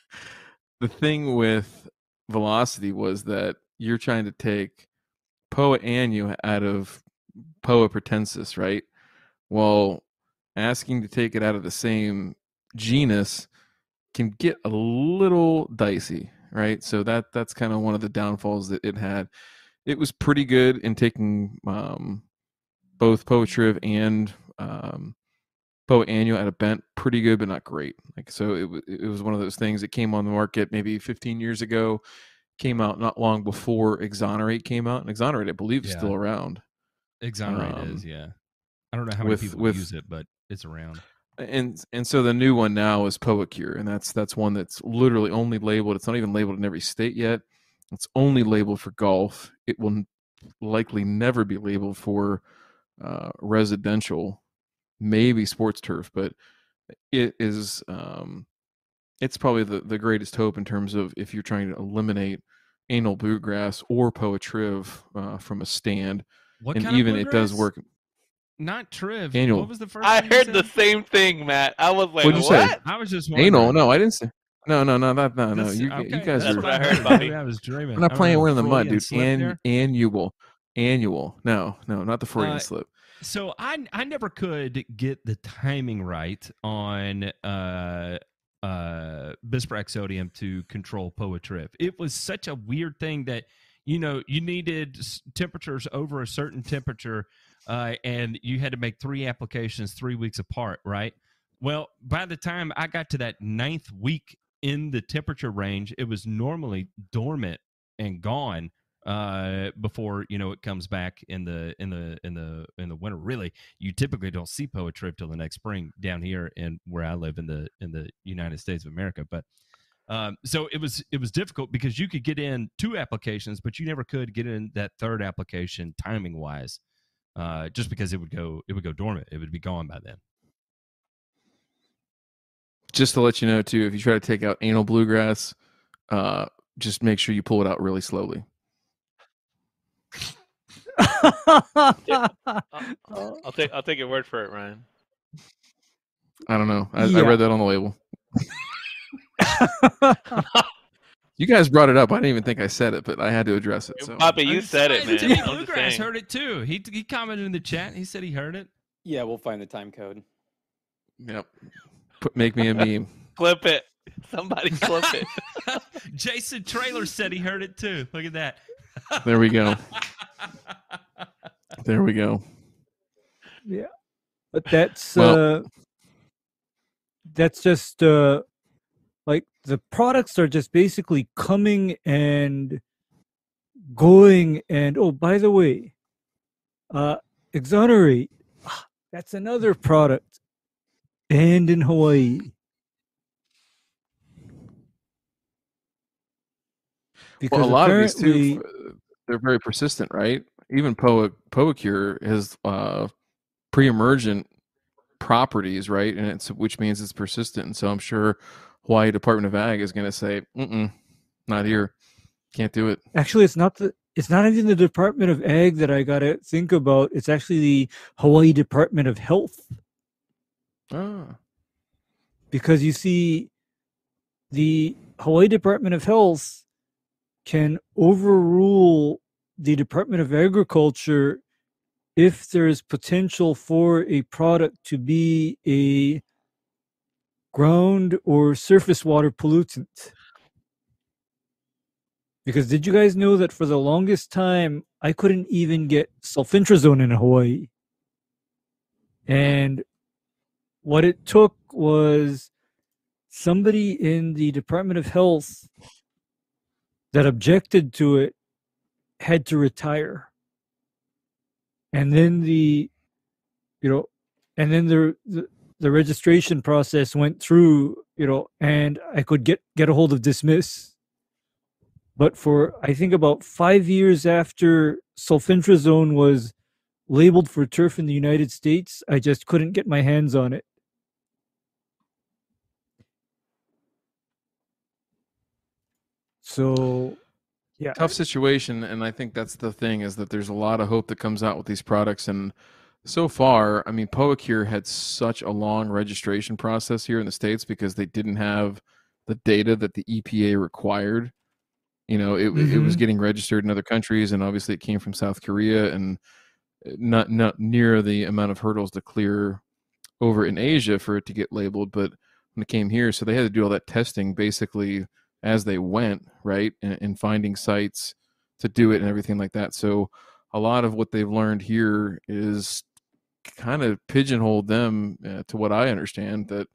[SPEAKER 1] the thing with velocity was that you're trying to take Poa annu out of Poa pratensis, right? Well, asking to take it out of the same genus can get a little dicey, right? So that that's kind of one of the downfalls that it had. It was pretty good in taking um, both Poa triv and um, annual at a bent, pretty good, but not great. Like so, it it was one of those things that came on the market maybe 15 years ago, came out not long before Xonerate came out, and Xonerate I believe is
[SPEAKER 2] Yeah.
[SPEAKER 1] still around.
[SPEAKER 2] Xonerate
[SPEAKER 1] Um,
[SPEAKER 2] is, yeah. I don't know how many
[SPEAKER 1] with-
[SPEAKER 2] people
[SPEAKER 1] with-
[SPEAKER 2] use it, but it's around.
[SPEAKER 1] And and so the new one now is Poacure, and that's that's one that's literally only labeled. It's not even labeled in every state yet. It's only labeled for golf. It will likely never be labeled for uh, residential, maybe sports turf, but it is. Um, it's probably the the greatest hope in terms of if you're trying to eliminate anal bluegrass or Poa triv uh, from a stand,
[SPEAKER 2] What
[SPEAKER 1] and even it does work.
[SPEAKER 2] Not Triv.
[SPEAKER 1] Annual.
[SPEAKER 2] What was the first?
[SPEAKER 3] I
[SPEAKER 2] thing you
[SPEAKER 3] heard the same thing, Matt. I was like,
[SPEAKER 1] What'd you say?
[SPEAKER 2] I was just
[SPEAKER 1] Anal?
[SPEAKER 2] wondering.
[SPEAKER 1] No, I didn't say. No, no, no, that, no, no.
[SPEAKER 2] This-
[SPEAKER 1] You,
[SPEAKER 2] okay,
[SPEAKER 1] you guys
[SPEAKER 3] That's
[SPEAKER 1] are.
[SPEAKER 3] what I heard,
[SPEAKER 2] Maybe
[SPEAKER 3] buddy.
[SPEAKER 2] I was dreaming.
[SPEAKER 1] We're not
[SPEAKER 2] I
[SPEAKER 1] playing
[SPEAKER 2] don't
[SPEAKER 1] we're in the mud, dude. An, annual, annual. No, no, not the Freudian
[SPEAKER 2] Uh,
[SPEAKER 1] slip.
[SPEAKER 2] So I I never could get the timing right on uh uh bispyribac sodium to control Poa triv. It was such a weird thing that you know you needed temperatures over a certain temperature uh and you had to make three applications 3 weeks apart, right? Well, by the time I got to that ninth week in the temperature range, it was normally dormant and gone uh before you know it comes back in the in the in the in the winter. Really you typically don't see Poa triv till the next spring down here in where i live in the in the united states of america. But um so it was it was difficult because you could get in two applications but you never could get in that third application timing wise uh just because it would go it would go dormant it would be gone by then
[SPEAKER 1] Just to let you know, too, if you try to take out anal bluegrass, uh, just make sure you pull it out really slowly.
[SPEAKER 3] I'll take I'll take your word for it, Ryan.
[SPEAKER 1] I don't know. I, I read that on the label. You guys brought it up. I didn't even think I said it, but I had to address it. So
[SPEAKER 3] Poppy, you
[SPEAKER 2] I'm
[SPEAKER 3] said it, man.
[SPEAKER 2] Jimmy Bluegrass heard it too. He he commented in the chat. He said he heard it.
[SPEAKER 5] Yeah, we'll find the time code.
[SPEAKER 1] yep. Put, make me a meme.
[SPEAKER 3] Clip it. Somebody clip it.
[SPEAKER 2] Jason Trailer said he heard it too. Look at that.
[SPEAKER 1] There we go. There we go. Yeah.
[SPEAKER 4] But that's
[SPEAKER 1] Well-
[SPEAKER 4] uh that's just uh like the products are just basically coming and going and oh by the way uh Xonerate ah, that's another product and in Hawaii because
[SPEAKER 1] well, a lot of these too, they're very persistent, right? Even Poa Poacure has uh, pre-emergent properties, right? And it's which means it's persistent. And so I'm sure Hawaii Department of Ag is going to say, Mm-mm, "Not here, can't do it."
[SPEAKER 4] Actually, it's not the. It's not even the Department of Ag that I gotta think about. It's actually the Hawaii Department of Health
[SPEAKER 1] Ah,
[SPEAKER 4] because you see, the Hawaii Department of Health can overrule the Department of Agriculture if there is potential for a product to be a ground or surface water pollutant. Because did you guys know that for the longest time I couldn't even get sulfentrazone in Hawaii? And what it took was somebody in the Department of Health that objected to it had to retire. And then the you know and then the the, the registration process went through, you know, and I could get get a hold of dismiss but for I think about five years after sulfentrazone was labeled for turf in the United States, I just couldn't get my hands on it. So, yeah,
[SPEAKER 1] tough situation, and I think that's the thing is that there's a lot of hope that comes out with these products, and so far, I mean, Poacure had such a long registration process here in the states because they didn't have the data that the EPA required. You know, it it was
[SPEAKER 4] Mhm.
[SPEAKER 1] getting registered in other countries, and obviously it came from South Korea, and uh, not not near the amount of hurdles to clear over in Asia for it to get labeled. But when it came here, so they had to do all that testing basically as they went, right, and, and finding sites to do it and everything like that. So a lot of what they've learned here is kind of pigeonholed them uh, to what I understand that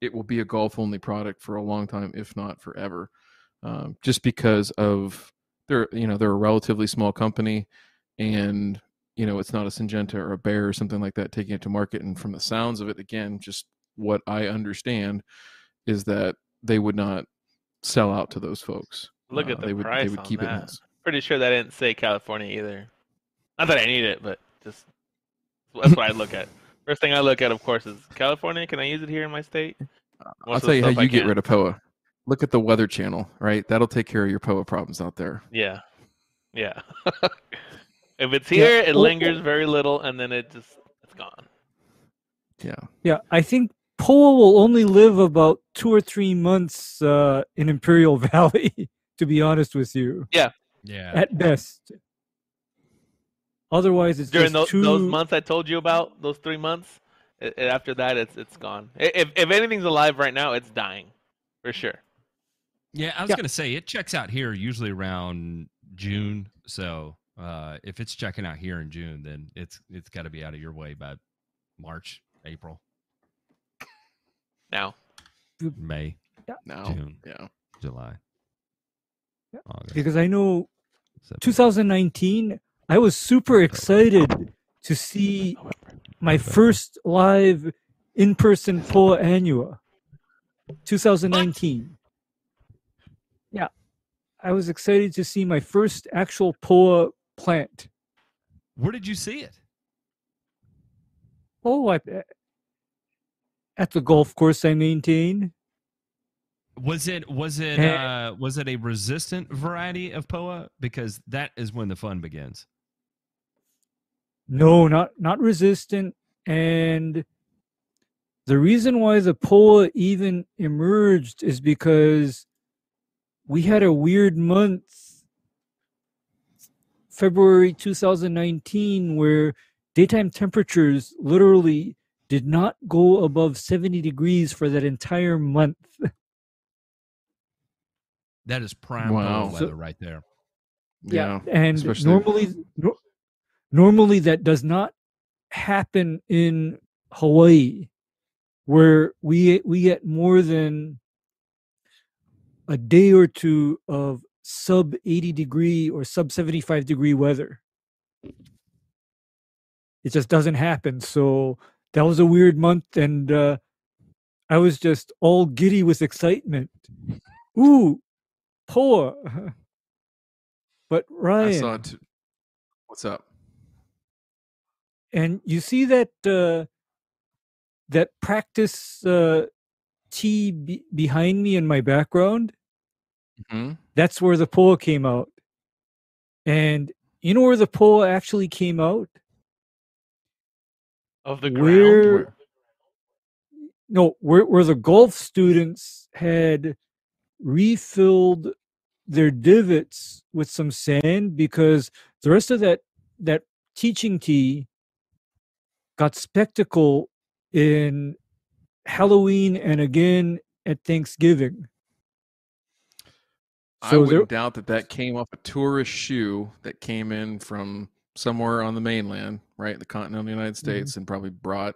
[SPEAKER 1] it will be a golf only product for a long time, if not forever, um, just because of they're you know they're a relatively small company, and you know it's not a Syngenta or a Bayer or something like that taking it to market. And from the sounds of it, again, just what I understand is that they would not sell out to those folks.
[SPEAKER 3] Look
[SPEAKER 1] Uh,
[SPEAKER 3] at the
[SPEAKER 1] they would,
[SPEAKER 3] price
[SPEAKER 1] They would
[SPEAKER 3] on
[SPEAKER 1] keep
[SPEAKER 3] that.
[SPEAKER 1] it.
[SPEAKER 3] Pretty sure that didn't say California either. Not that I need it, but just that's what I look at. First thing I look at, of course, is California. Can I use it here in my state?
[SPEAKER 1] I'll tell you how
[SPEAKER 3] stuff I
[SPEAKER 1] you get
[SPEAKER 3] can't.
[SPEAKER 1] rid of POA. Look at the Weather Channel, right? That'll take care of your POA problems out there.
[SPEAKER 3] Yeah, yeah. if it's
[SPEAKER 4] Yeah.
[SPEAKER 3] here, it
[SPEAKER 4] Oh,
[SPEAKER 3] lingers very little, and then it just it's gone.
[SPEAKER 1] Yeah.
[SPEAKER 4] yeah, I think Poa will only live about two or three months uh, in Imperial Valley, to be honest with you,
[SPEAKER 2] Yeah. Yeah.
[SPEAKER 4] at best. Otherwise, it's
[SPEAKER 3] During
[SPEAKER 4] just
[SPEAKER 3] those,
[SPEAKER 4] too...
[SPEAKER 3] those months I told you about, those three months, i i- after that, it's it's gone. If if anything's alive right now, it's dying, for sure.
[SPEAKER 2] Yeah, I was
[SPEAKER 4] Yeah.
[SPEAKER 2] gonna say it checks out here usually around June. So uh, if it's checking out here in June, then it's it's got to be out of your way by March, April,
[SPEAKER 3] Now,
[SPEAKER 2] May,
[SPEAKER 1] Now.
[SPEAKER 2] June.
[SPEAKER 1] Yeah.
[SPEAKER 2] July,
[SPEAKER 4] Yeah.
[SPEAKER 2] August.
[SPEAKER 4] because I know
[SPEAKER 2] September.
[SPEAKER 4] 2019, I was super excited to see my first live in-person Poa Annua. 2019. Yeah, I was excited to see my first actual Poa plant.
[SPEAKER 2] Where did you see it?
[SPEAKER 4] Oh, I, at the golf course I maintain.
[SPEAKER 2] Was it was it
[SPEAKER 4] Eh.
[SPEAKER 2] uh, was it a resistant variety of poa? Because that is when the fun begins.
[SPEAKER 4] No, not not resistant. And the reason why the POA even emerged is because we had a weird month, February 2019, where daytime temperatures literally did not go above 70 degrees for that entire month.
[SPEAKER 2] That is prime
[SPEAKER 1] Wow.
[SPEAKER 2] wow. weather right there.
[SPEAKER 1] Yeah.
[SPEAKER 4] and
[SPEAKER 1] especially-
[SPEAKER 4] normally no, normally that does not happen in Hawaii where we we get more than a day or two of sub 80 degree or sub 75 degree weather. It just doesn't happen. So that was a weird month and uh i was just all giddy with excitement. Ooh poor but
[SPEAKER 1] I
[SPEAKER 4] ryan.
[SPEAKER 1] saw it. What's up?
[SPEAKER 4] And you see that uh, that practice uh, tee be- behind me in my background.
[SPEAKER 1] hmm
[SPEAKER 4] That's where the poa came out, and you know where the poa actually came out?
[SPEAKER 3] Of the
[SPEAKER 4] Where-
[SPEAKER 3] ground.
[SPEAKER 4] No, where where the golf students had refilled their divots with some sand because the rest of that that teaching tee got Specticle in Halloween and again at Thanksgiving.
[SPEAKER 1] I
[SPEAKER 4] So
[SPEAKER 1] wouldn't
[SPEAKER 4] there-
[SPEAKER 1] doubt that that came off a tourist shoe that came in from somewhere on the mainland, right, the continental United
[SPEAKER 4] Mm-hmm.
[SPEAKER 1] States, and probably brought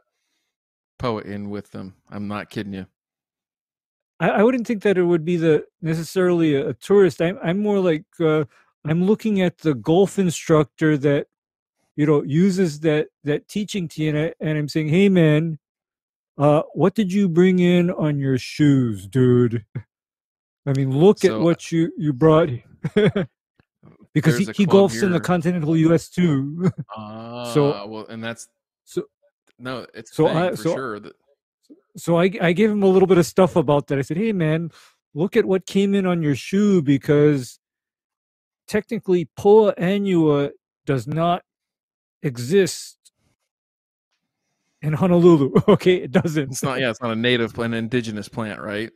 [SPEAKER 1] Poa in with them. I'm not kidding you.
[SPEAKER 4] I, I wouldn't think that it would be the necessarily a, a tourist. I'm I'm more like uh, I'm looking at the golf instructor that you know uses that that teaching tee, and, I'm saying, hey man, uh, what did you bring in on your shoes, dude? I mean, look
[SPEAKER 1] So,
[SPEAKER 4] at what you you brought. because he, he golfs in the continental U.S. too.
[SPEAKER 1] Ah,
[SPEAKER 4] So-
[SPEAKER 1] well, and that's
[SPEAKER 4] so-
[SPEAKER 1] no, it's
[SPEAKER 4] so I-
[SPEAKER 1] for
[SPEAKER 4] so-
[SPEAKER 1] sure. That
[SPEAKER 4] so I I gave him a little bit of stuff about that. I said, "Hey man, look at what came in on your shoe because technically Poa annua does not exist in Honolulu. Okay, it doesn't.
[SPEAKER 1] it's not. Yeah, it's not a native, plant, an indigenous plant, right?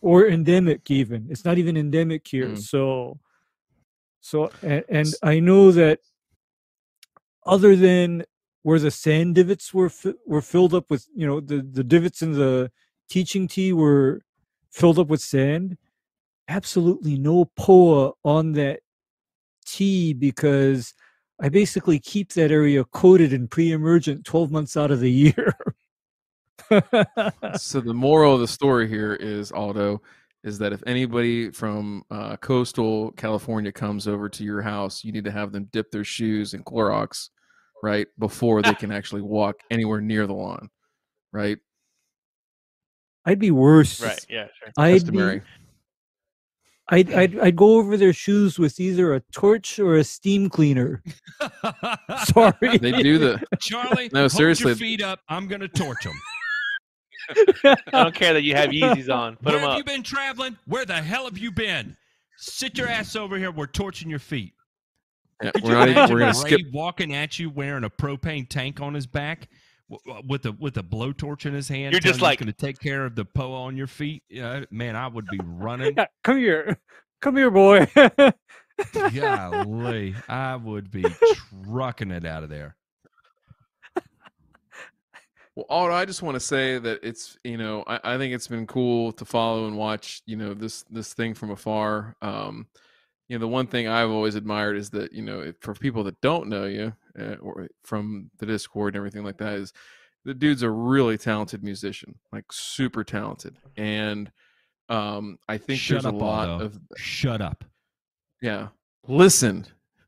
[SPEAKER 4] or endemic even. It's not even endemic here.
[SPEAKER 1] Mm.
[SPEAKER 4] So so and, and I know that other than where the sand divots were fi- were filled up with, you know, the the divots in the teaching tee were filled up with sand. Absolutely no poa on that tee because I basically keep that area coated in pre-emergent 12 months out of the year.
[SPEAKER 1] so the moral of the story here is Aldo is that if anybody from uh, coastal California comes over to your house, you need to have them dip their shoes in Clorox, right, before they can actually walk anywhere near the lawn, right?
[SPEAKER 4] I'd be worse.
[SPEAKER 3] Right. Yeah. Sure.
[SPEAKER 4] I'd be,
[SPEAKER 1] Customary.
[SPEAKER 4] I'd, I'd I'd go over their shoes with either a torch or a steam cleaner. Sorry,
[SPEAKER 1] They do the
[SPEAKER 2] Charlie,
[SPEAKER 1] No,
[SPEAKER 2] hold
[SPEAKER 1] seriously.
[SPEAKER 2] your feet up. I'm going to torch them.
[SPEAKER 3] I don't care that you have Yeezys on. Put
[SPEAKER 2] Where
[SPEAKER 3] them
[SPEAKER 2] have you been traveling? Where the hell have you been? Sit your ass over here. We're torching your feet.
[SPEAKER 1] yeah, we're
[SPEAKER 2] you
[SPEAKER 1] not even, we're gonna
[SPEAKER 2] Ray
[SPEAKER 1] skip
[SPEAKER 2] walking at you wearing a propane tank on his back w- w- with a with a blowtorch in his hand.
[SPEAKER 3] You're just like-
[SPEAKER 2] going to take care of the poa on your feet. Yeah, man, I would be running.
[SPEAKER 4] Yeah, come here, come here, boy.
[SPEAKER 2] Golly, I would be trucking it out of there.
[SPEAKER 1] Well, Aldo, I just want to say that it's you know I, I think it's been cool to follow and watch you know this this thing from afar. Um, you know the one thing I've always admired is that you know if- for people that don't know you uh, or from the Discord and everything like that is the dude's a really talented musician, like super talented, and um, I think
[SPEAKER 2] Shut
[SPEAKER 1] there's
[SPEAKER 2] up,
[SPEAKER 1] a lot
[SPEAKER 2] Aldo.
[SPEAKER 1] of
[SPEAKER 2] Shut up.
[SPEAKER 1] yeah. Listen,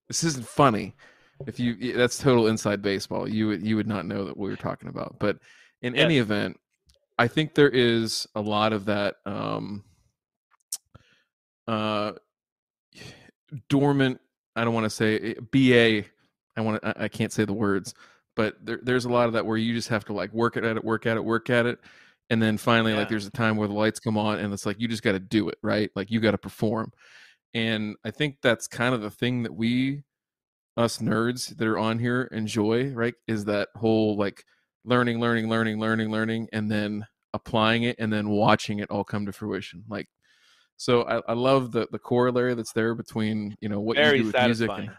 [SPEAKER 1] this isn't funny. If you that's total inside baseball, you would you would not know that what we were talking about. But in any event, I think there is a lot of that um uh dormant I don't want to say eh, BA I want to I, can't say the words, but there, there's a lot of that where you just have to like work at it, work at it, work at it. And then finally, like there's a time where the lights come on and it's like you just got to do it, right? Like you got to perform and i think that's kind of the thing that we us nerds that are on here enjoy right is that whole like learning learning learning learning learning and then applying it and then watching it all come to fruition like So I, I love the the corollary that's there between you know what
[SPEAKER 3] Very
[SPEAKER 1] you do with music
[SPEAKER 3] satisfying.
[SPEAKER 1] and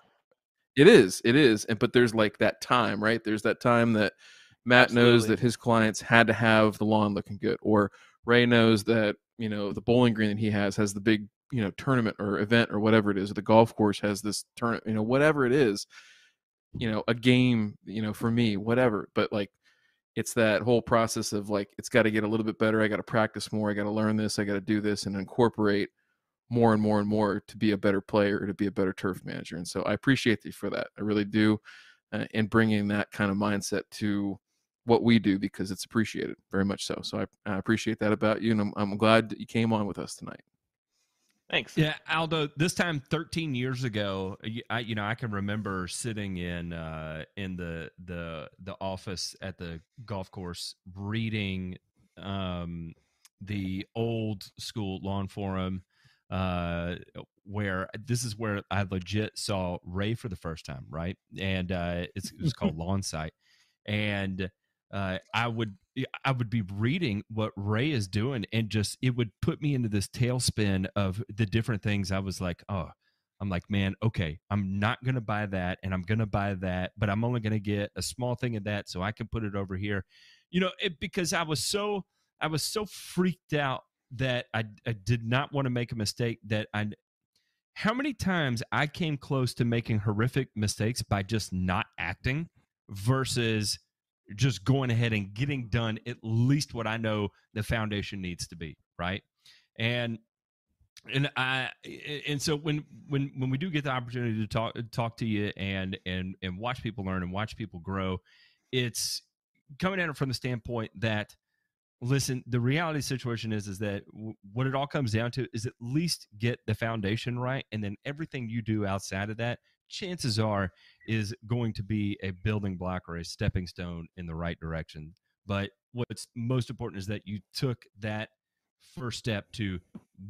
[SPEAKER 1] it is it is and but there's like that time right? There's that time that Matt knows that his clients had to have the lawn looking good or Ray knows that you know the bowling green that he has has the big you know tournament or event or whatever it is or the golf course has this turn you know whatever it is you know a game you know for me whatever but like it's that whole process of like it's got to get a little bit better i got to practice more i got to learn this i got to do this and incorporate more and more and more to be a better player to be a better turf manager and so i appreciate you for that i really do uh, and bringing that kind of mindset to what we do because it's appreciated very much so so i, I appreciate that about you and I'm, I'm glad that you came on with us tonight
[SPEAKER 3] Thanks.
[SPEAKER 2] Yeah, Aldo. This time, 13 years ago, y- I, you know, I can remember sitting in uh, in the the the office at the golf course reading um, the old school lawn forum, uh, where this is where I legit saw Ray for the first time, right? And uh, it's it was called LawnSite, and uh, I would I would be reading what Ray is doing, and just it would put me into this tailspin of the different things. I was like, oh, I'm like, man, okay, I'm not gonna buy that, and I'm gonna buy that, but I'm only gonna get a small thing of that, so I can put it over here, you know, it, because I was so I was so freaked out that I I did not want to make a mistake that I. How many times I came close to making horrific mistakes by just not acting versus just going ahead and getting done at least what I know the foundation needs to be, right? And and I and so when when when we do get the opportunity to talk talk to you and and and watch people learn and watch people grow, it's coming at it from the standpoint that listen the reality situation is is that w- what it all comes down to is at least get the foundation right and then everything you do outside of that chances are is going to be a building block or a stepping stone in the right direction. But what's most important is that you took that first step to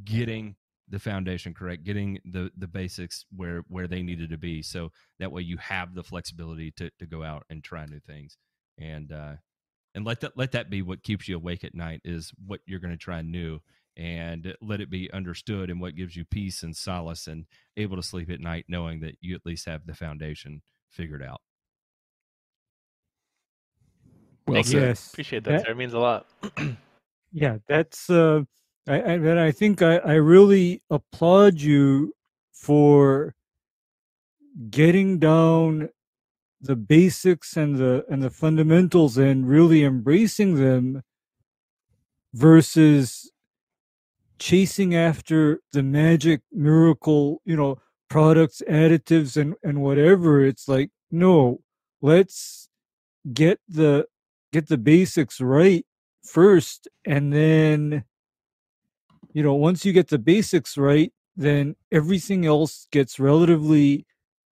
[SPEAKER 2] getting the foundation correct getting the the basics where where they needed to be so that way you have the flexibility to to go out and try new things. And uh and let that let that be what keeps you awake at night is what you're going to try new and let it be understood and what gives you peace and solace and able to sleep at night knowing that you at least have the foundation figured out
[SPEAKER 1] well
[SPEAKER 3] Thank you.
[SPEAKER 4] Yes.
[SPEAKER 3] Appreciate that,
[SPEAKER 4] That-
[SPEAKER 3] sir. It means a lot.
[SPEAKER 4] Yeah, that's uh I, I and I think I, I really applaud you for getting down the basics and the and the fundamentals and really embracing them versus chasing after the magic miracle, you know, products, additives and and whatever. It's like, no, let's get the get the basics right first and then you know once you get the basics right then everything else gets relatively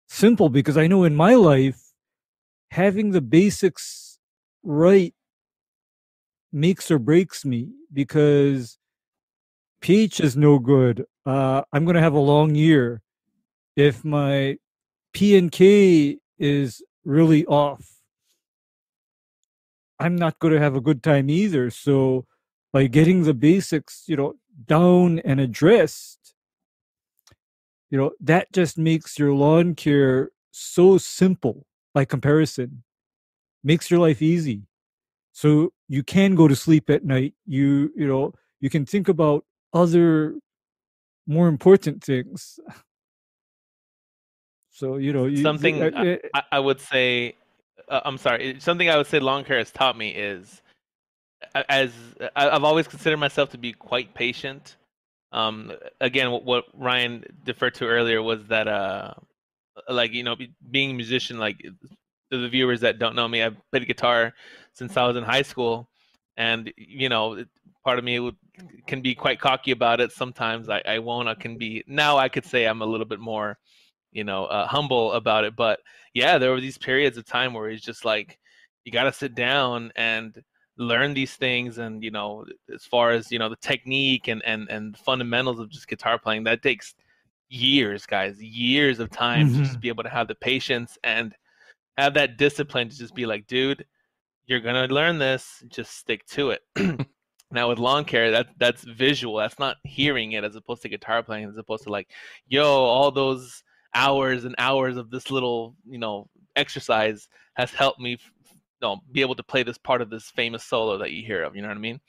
[SPEAKER 4] simple because i know in my life having the basics right makes or breaks me because ph is no good. Uh, i'm going to have a long year if my p and k is really off. I'm not going to have a good time either. So, by getting the basics, you know, down and addressed, you know, that just makes your lawn care so simple by comparison. Makes your life easy. So you can go to sleep at night. You, you know, you can think about other more important things. So, you know, you,
[SPEAKER 3] Something
[SPEAKER 4] uh, uh,
[SPEAKER 3] I, I would say, uh, I'm sorry. Something I would say long care has taught me is, as I- I've always considered myself to be quite patient. Um, again, what, what Ryan deferred to earlier was that, uh, like you know, be- being a musician. Like to the viewers that don't know me, I've played guitar since I was in high school, and you know, part of me would, can be quite cocky about it. Sometimes I, I won't. I can be now. I could say I'm a little bit more, you know, uh, humble about it. But yeah, there were these periods of time where it's just like you got to sit down and learn these things and you know as far as you know the technique and and and fundamentals of just guitar playing that takes years guys years of time to just mm-hmm. be able to have the patience and have that discipline to just be like dude you're gonna learn this just stick to it Now with lawn care, that that's visual. That's not hearing it as opposed to guitar playing, as opposed to like, yo, all those hours and hours of this little, you know, exercise has helped me, you know, be able to play this part of this famous solo that you hear of. You know what I mean?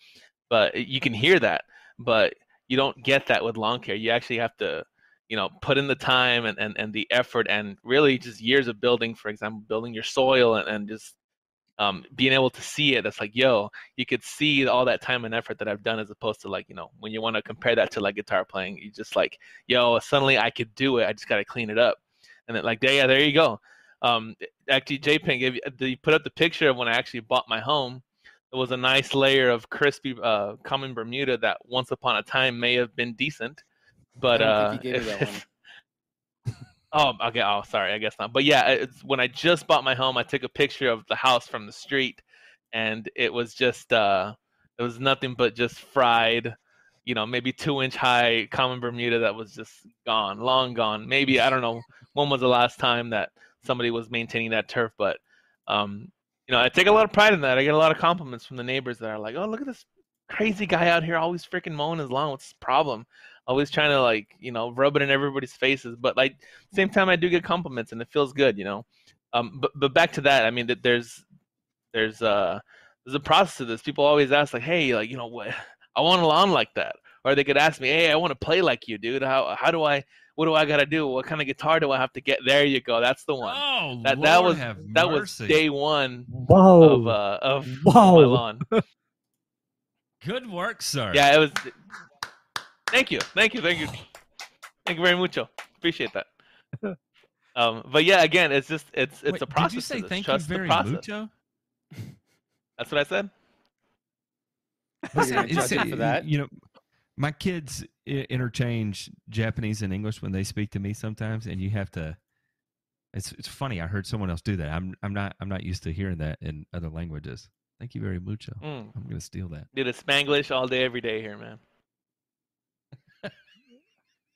[SPEAKER 3] But eh, you can hear that, but you don't get that with lawn care. You actually have to, you know, put in the time and, and, and the effort and really just years of building, for example, building your soil and, and just um, being able to see it. It's like, yo, you could see all that time and effort that I've done as opposed to like, you know, when you want to compare that to like guitar playing, you just like, yo, suddenly I could do it. I just got to clean it up. And then like, yeah, there you go. Um, actually, J Pink, if you put up the picture of when I actually bought my home, it was a nice layer of crispy uh, common Bermuda that once upon a time may have been decent, but uh, oh, okay. Oh, sorry. I guess not. But yeah, it's when I just bought my home, I took a picture of the house from the street, and it was just uh, it was nothing but just fried, you know, maybe two inch high common Bermuda that was just gone, long gone. Maybe I don't know when was the last time that somebody was maintaining that turf, but um, you know, I take a lot of pride in that. I get a lot of compliments from the neighbors that are like, "Oh, look at this crazy guy out here, always freaking mowing his lawn. What's his problem?" Always trying to like, you know, rub it in everybody's faces. But like, same time, I do get compliments, and it feels good, you know. Um, but but back to that, I mean, that there's there's uh there's a process to this. People always ask like, "Hey, like, you know, what? I want a lawn like that," or they could ask me, "Hey, I want to play like you, dude. How how do I?" what do I gotta do? What kind of guitar do I have to get? There you go. That's the one.
[SPEAKER 2] Oh,
[SPEAKER 3] that
[SPEAKER 2] Lord
[SPEAKER 3] that was that
[SPEAKER 2] mercy.
[SPEAKER 3] was day one
[SPEAKER 4] Wow.
[SPEAKER 3] of uh of
[SPEAKER 4] Wow.
[SPEAKER 3] my lawn.
[SPEAKER 2] Good work, sir.
[SPEAKER 3] Yeah, it was. Thank you, thank you, thank you, thank you very mucho. Appreciate that. Um, but yeah, again, it's just it's it's
[SPEAKER 2] Wait,
[SPEAKER 3] a process.
[SPEAKER 2] Did you say thank
[SPEAKER 3] Trust
[SPEAKER 2] you very
[SPEAKER 3] the process.
[SPEAKER 2] mucho?
[SPEAKER 3] That's what I said.
[SPEAKER 2] What's
[SPEAKER 5] You're
[SPEAKER 2] that?
[SPEAKER 5] gonna
[SPEAKER 2] It's,
[SPEAKER 5] judge me for that?
[SPEAKER 2] You know, my kids interchange Japanese and English when they speak to me sometimes, and you have to. It's it's funny. I heard someone else do that. I'm I'm not I'm not used to hearing that in other languages. Thank you very mucho.
[SPEAKER 3] Mm.
[SPEAKER 2] I'm gonna steal that.
[SPEAKER 3] Did a Spanglish all day, every day here, man.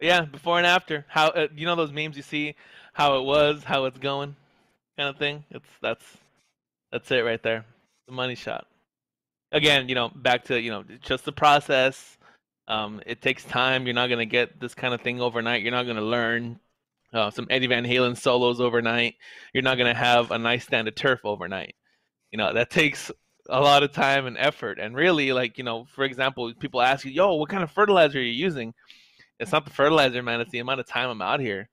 [SPEAKER 3] Yeah, before and after. How uh, you know those memes you see, how it was, how it's going, kind of thing. It's that's that's it right there. The money shot. Again, you know, back to you know just the process. Um, it takes time. You're not gonna get this kind of thing overnight. You're not gonna learn uh, some Eddie Van Halen solos overnight. You're not gonna have a nice stand of turf overnight. You know that takes a lot of time and effort. And really, like, you know, for example, people ask you, yo, what kind of fertilizer are you using? It's not the fertilizer, man. It's the amount of time I'm out here.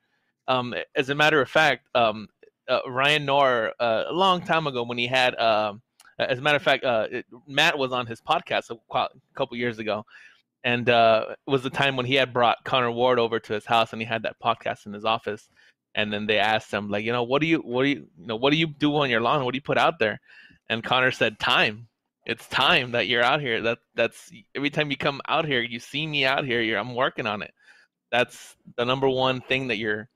[SPEAKER 3] Um, as a matter of fact, um, uh, Ryan Knorr, uh, a long time ago when he had, um as a matter of fact, uh, it, Matt was on his podcast a, couple years ago. And uh, it was the time when he had brought Connor Ward over to his house and he had that podcast in his office. And then they asked him, like, you know, what do you, what do you, you know, what do you do on your lawn? What do you put out there? And Connor said, "Time. It's time that you're out here. That that's every time you come out here, you see me out here. I'm working on it. That's the number one thing that you're,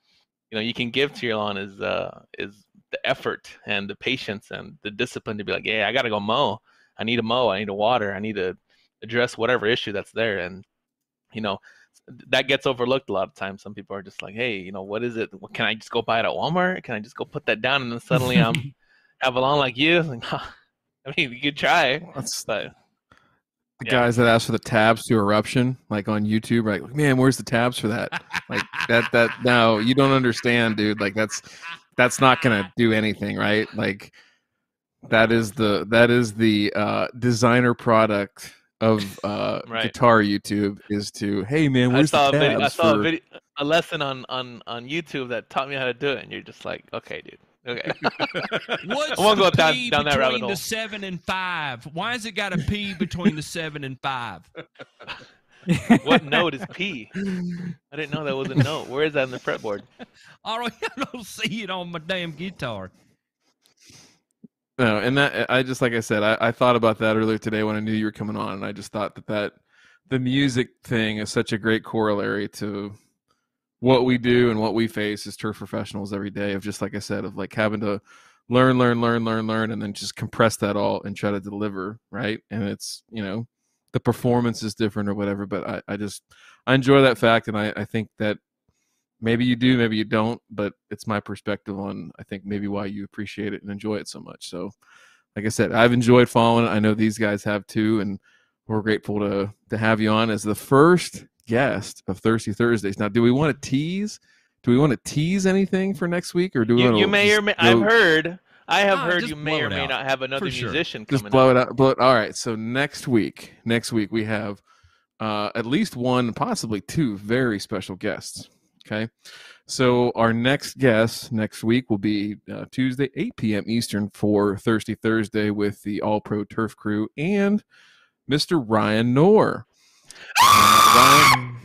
[SPEAKER 3] you know, you can give to your lawn is uh is the effort and the patience and the discipline to be like, yeah, I gotta go mow. I need to mow. I need to water. I need to address whatever issue that's there. And you know, that gets overlooked a lot of times. Some people are just like, hey, you know, what is it? Can I just go buy it at Walmart? Can I just go put that down and then suddenly I'm have a lawn like you. Like, I mean, you could try,
[SPEAKER 1] That's
[SPEAKER 3] but
[SPEAKER 1] the
[SPEAKER 3] Yeah.
[SPEAKER 1] guys that ask for the tabs to eruption, like on YouTube, right? Like, man, where's the tabs for that? Like that that no, you don't understand, dude. Like that's that's not gonna do anything, right? Like that is the that is the uh designer product of uh
[SPEAKER 3] Right.
[SPEAKER 1] guitar YouTube is to hey man,
[SPEAKER 3] I
[SPEAKER 1] where's
[SPEAKER 3] saw
[SPEAKER 1] the
[SPEAKER 3] a video. I saw
[SPEAKER 1] for
[SPEAKER 3] a video, a lesson on on on YouTube that taught me how to do it, and you're just like, okay, dude, okay.
[SPEAKER 2] What's
[SPEAKER 3] I won't
[SPEAKER 2] the
[SPEAKER 3] go down-
[SPEAKER 2] P
[SPEAKER 3] down that rabbit
[SPEAKER 2] between
[SPEAKER 3] hole.
[SPEAKER 2] the seven and five? Why has it got a P between the seven and five?
[SPEAKER 3] what note is P? I didn't know that was a note. Where is that in the fretboard?
[SPEAKER 2] I don't, I don't see it on my damn guitar.
[SPEAKER 1] No, and that I just like I said, I, I thought about that earlier today when I knew you were coming on, and I just thought that that the music thing is such a great corollary to what we do and what we face as turf professionals every day. Of just like I said, of like having to learn, learn, learn, learn, learn, and then just compress that all and try to deliver right. And it's you know the performance is different or whatever, but I, I just I enjoy that fact, and I, I think that maybe you do maybe you don't but it's my perspective on i think maybe why you appreciate it and enjoy it so much so like i said i've enjoyed following it i know these guys have too and we're grateful to to have you on as the first guest of Thirsty Thursdays. Now, do we want to tease? Do we want to tease anything for next week, or do we
[SPEAKER 3] You,
[SPEAKER 1] want
[SPEAKER 3] you may
[SPEAKER 1] just
[SPEAKER 3] or may.
[SPEAKER 1] go-
[SPEAKER 3] I've heard. I have
[SPEAKER 2] Ah,
[SPEAKER 3] heard you may or may
[SPEAKER 2] out,
[SPEAKER 3] not have another
[SPEAKER 2] for sure.
[SPEAKER 3] musician
[SPEAKER 1] just
[SPEAKER 3] coming.
[SPEAKER 1] blow
[SPEAKER 3] up.
[SPEAKER 1] it out. Blow it. All right. So next week, next week we have uh, at least one, possibly two very special guests. Okay. So our next guest next week will be uh, Tuesday, 8 p.m. Eastern for Thirsty Thursday with the All Pro Turf Crew and Mr. Ryan Knorr. Ryan,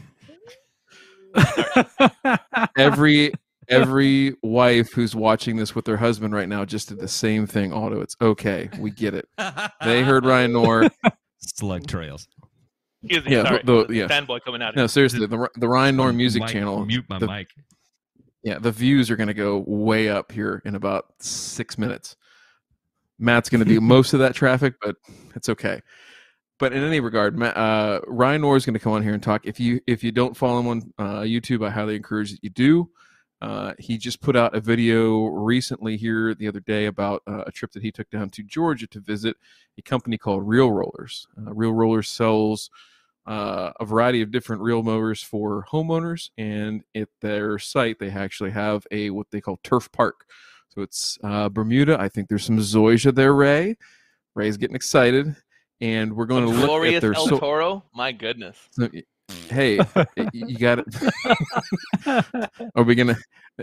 [SPEAKER 1] every every wife who's watching this with their husband right now just did the same thing. Aldo, it's okay. We get it. They heard Ryan Knorr.
[SPEAKER 2] slug trails.
[SPEAKER 3] Excuse me.
[SPEAKER 1] Yeah,
[SPEAKER 3] sorry.
[SPEAKER 1] the-
[SPEAKER 3] the
[SPEAKER 1] yeah.
[SPEAKER 3] fanboy coming out.
[SPEAKER 1] No, seriously, the the Ryan Knorr oh, music
[SPEAKER 2] Mike,
[SPEAKER 1] channel.
[SPEAKER 2] Mute my
[SPEAKER 1] the,
[SPEAKER 2] mic.
[SPEAKER 1] Yeah, the views are going to go way up here in about six minutes. Matt's going to do most of that traffic, but it's okay. But in any regard, uh, Ryan Knorr is going to come on here and talk. If you if you don't follow him on uh, YouTube, I highly encourage that you do. Uh, he just put out a video recently here the other day about uh, a trip that he took down to Georgia to visit a company called Reel Rollers. Uh, Reel Rollers sells uh, a variety of different reel mowers for homeowners, and at their site they actually have a what they call turf park. So it's Bermuda. I think there's some Zoysia there, Ray. Ray's getting excited, and we're going to look
[SPEAKER 3] Glorious
[SPEAKER 1] at their.
[SPEAKER 3] El
[SPEAKER 1] so-
[SPEAKER 3] Toro. My goodness.
[SPEAKER 1] so, hey, you got it. Are we gonna?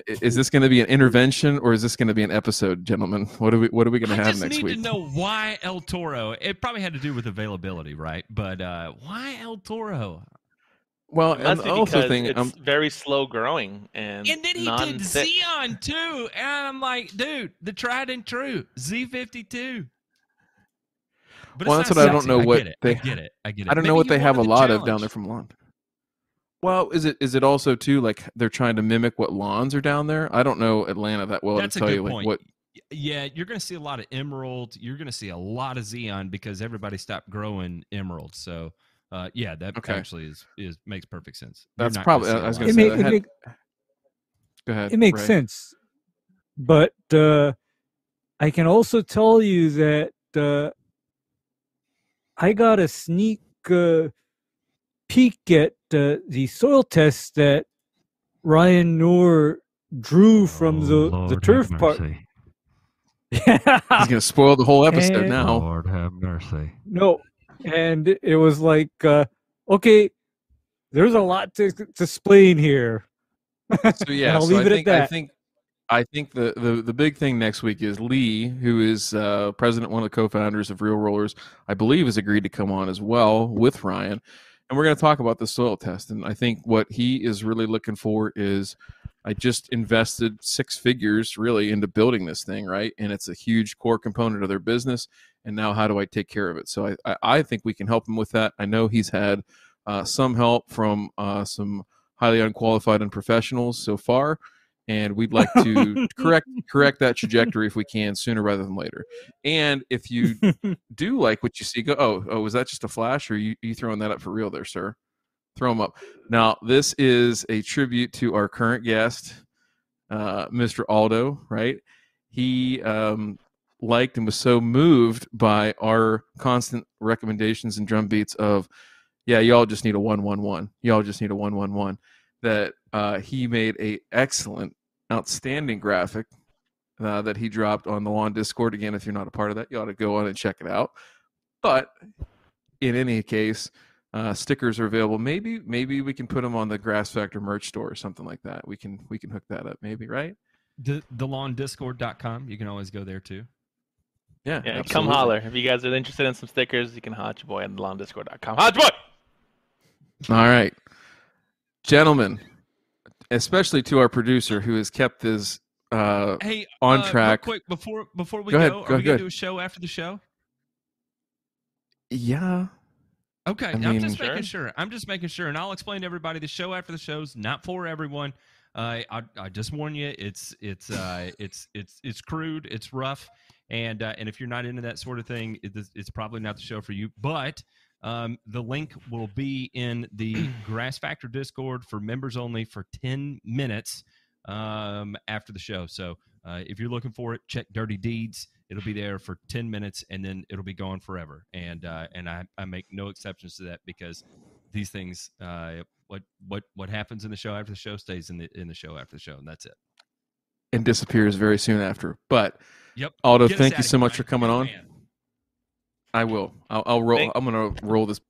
[SPEAKER 1] Is this going to be an intervention or is this going to be an episode, gentlemen? What are we? What are we going to have next week?
[SPEAKER 2] I just need to know why El Toro. It probably had to do with availability, right? But uh, why El Toro?
[SPEAKER 1] Well,
[SPEAKER 3] It
[SPEAKER 1] and
[SPEAKER 3] must
[SPEAKER 1] the
[SPEAKER 3] be
[SPEAKER 1] also
[SPEAKER 3] because
[SPEAKER 1] thing,
[SPEAKER 3] it's
[SPEAKER 1] um,
[SPEAKER 3] very slow growing and
[SPEAKER 2] And then he
[SPEAKER 3] non
[SPEAKER 2] did Zeon too, and I'm like, dude, the tried and true Z52. But
[SPEAKER 1] Well, that's
[SPEAKER 2] not
[SPEAKER 1] what I don't
[SPEAKER 2] sexy.
[SPEAKER 1] know
[SPEAKER 2] I
[SPEAKER 1] what
[SPEAKER 2] get it.
[SPEAKER 1] they-
[SPEAKER 2] I get it. I get it.
[SPEAKER 1] I don't know what they have a
[SPEAKER 2] wanted the
[SPEAKER 1] lot of down there from lawn. Well, is it is it also too like they're trying to mimic what lawns are down there? I don't know Atlanta that well
[SPEAKER 2] That's
[SPEAKER 1] to
[SPEAKER 2] a
[SPEAKER 1] tell
[SPEAKER 2] good
[SPEAKER 1] you like
[SPEAKER 2] point.
[SPEAKER 1] what.
[SPEAKER 2] Yeah, you're going to see a lot of emerald. You're going to see a lot of Zeon because everybody stopped growing emerald. So, uh, yeah, that
[SPEAKER 1] Okay.
[SPEAKER 2] actually is is makes perfect sense.
[SPEAKER 1] That's
[SPEAKER 2] not gonna
[SPEAKER 1] probably-
[SPEAKER 2] see
[SPEAKER 1] was gonna
[SPEAKER 4] it,
[SPEAKER 1] say
[SPEAKER 4] ma-
[SPEAKER 1] that
[SPEAKER 4] it,
[SPEAKER 1] had-
[SPEAKER 4] make,
[SPEAKER 1] Go ahead.
[SPEAKER 4] it makes
[SPEAKER 1] Ray.
[SPEAKER 4] sense. But uh, I can also tell you that uh, I got a sneak uh, peek at uh, the soil test that Ryan Knorr drew from
[SPEAKER 2] Oh,
[SPEAKER 4] the, the turf park.
[SPEAKER 1] He's gonna spoil the whole episode
[SPEAKER 4] And-
[SPEAKER 1] now.
[SPEAKER 2] Lord have mercy.
[SPEAKER 4] no, and it- it was like, uh, okay, there's a lot to, to explain here.
[SPEAKER 1] So yeah,
[SPEAKER 4] I'll
[SPEAKER 1] so
[SPEAKER 4] leave
[SPEAKER 1] I
[SPEAKER 4] it at
[SPEAKER 1] think I
[SPEAKER 4] that.
[SPEAKER 1] think I think the, the the big thing next week is Lee, who is uh, president, one of the co-founders of Reel Rollers, I believe, has agreed to come on as well with Ryan, and we're going to talk about the soil test. And I think what he is really looking for is, I just invested six figures really into building this thing, right? And it's a huge core component of their business. And now, how do I take care of it? So I I, I think we can help him with that. I know he's had uh, some help from uh, some highly unqualified and professionals so far and we'd like to correct correct that trajectory if we can sooner rather than later. And if you do like what you see go oh oh was that just a flash or you, you throwing that up for real there sir? Throw them up. Now this is a tribute to our current guest uh, mr aldo right? He um, liked and was so moved by our constant recommendations and drum beats of yeah y'all just need a 111 y'all just need a 111 that uh, he made a excellent outstanding graphic uh, that he dropped on the lawn discord again if you're not a part of that you ought to go on and check it out but in any case uh, stickers are available maybe maybe we can put them on the grass factor merch store or something like that we can we can hook that up maybe right
[SPEAKER 2] The, thelawndiscord.com. You can always go there too.
[SPEAKER 1] yeah
[SPEAKER 3] Yeah, come holler. If you guys are interested in some stickers, you can hot your boy at lawndiscord.com. Hot your boy!
[SPEAKER 1] All right, gentlemen, especially to our producer who has kept this. Uh,
[SPEAKER 2] Hey,
[SPEAKER 1] On
[SPEAKER 2] uh, real
[SPEAKER 1] track.
[SPEAKER 2] quick before before we
[SPEAKER 1] Go
[SPEAKER 2] go,
[SPEAKER 1] ahead,
[SPEAKER 2] are
[SPEAKER 1] go
[SPEAKER 2] we gonna do a show after the show?
[SPEAKER 1] yeah,
[SPEAKER 2] Okay,
[SPEAKER 1] I
[SPEAKER 2] I'm
[SPEAKER 1] mean-
[SPEAKER 2] just making sure. I'm just making sure, and I'll explain to everybody the show after the show's not for everyone. Uh, I I just warn you, it's it's uh, it's it's it's crude, it's rough, and uh, and if you're not into that sort of thing, it, it's probably not the show for you. But um, the link will be in the Grass Factor Discord for members only for 10 minutes um, after the show. So Uh, if you're looking for it, check Dirty Deeds. It'll be there for 10 minutes and then it'll be gone forever. And uh, and I, I make no exceptions to that because these things, uh, what what what happens in the show after the show stays in the in the show after the show, and that's it.
[SPEAKER 1] and disappears very soon after. But
[SPEAKER 2] Yep.
[SPEAKER 1] Aldo, thank you so much for coming on.
[SPEAKER 2] man.
[SPEAKER 1] I will. I'll, I'll roll.
[SPEAKER 3] Thank-
[SPEAKER 1] I'm gonna roll this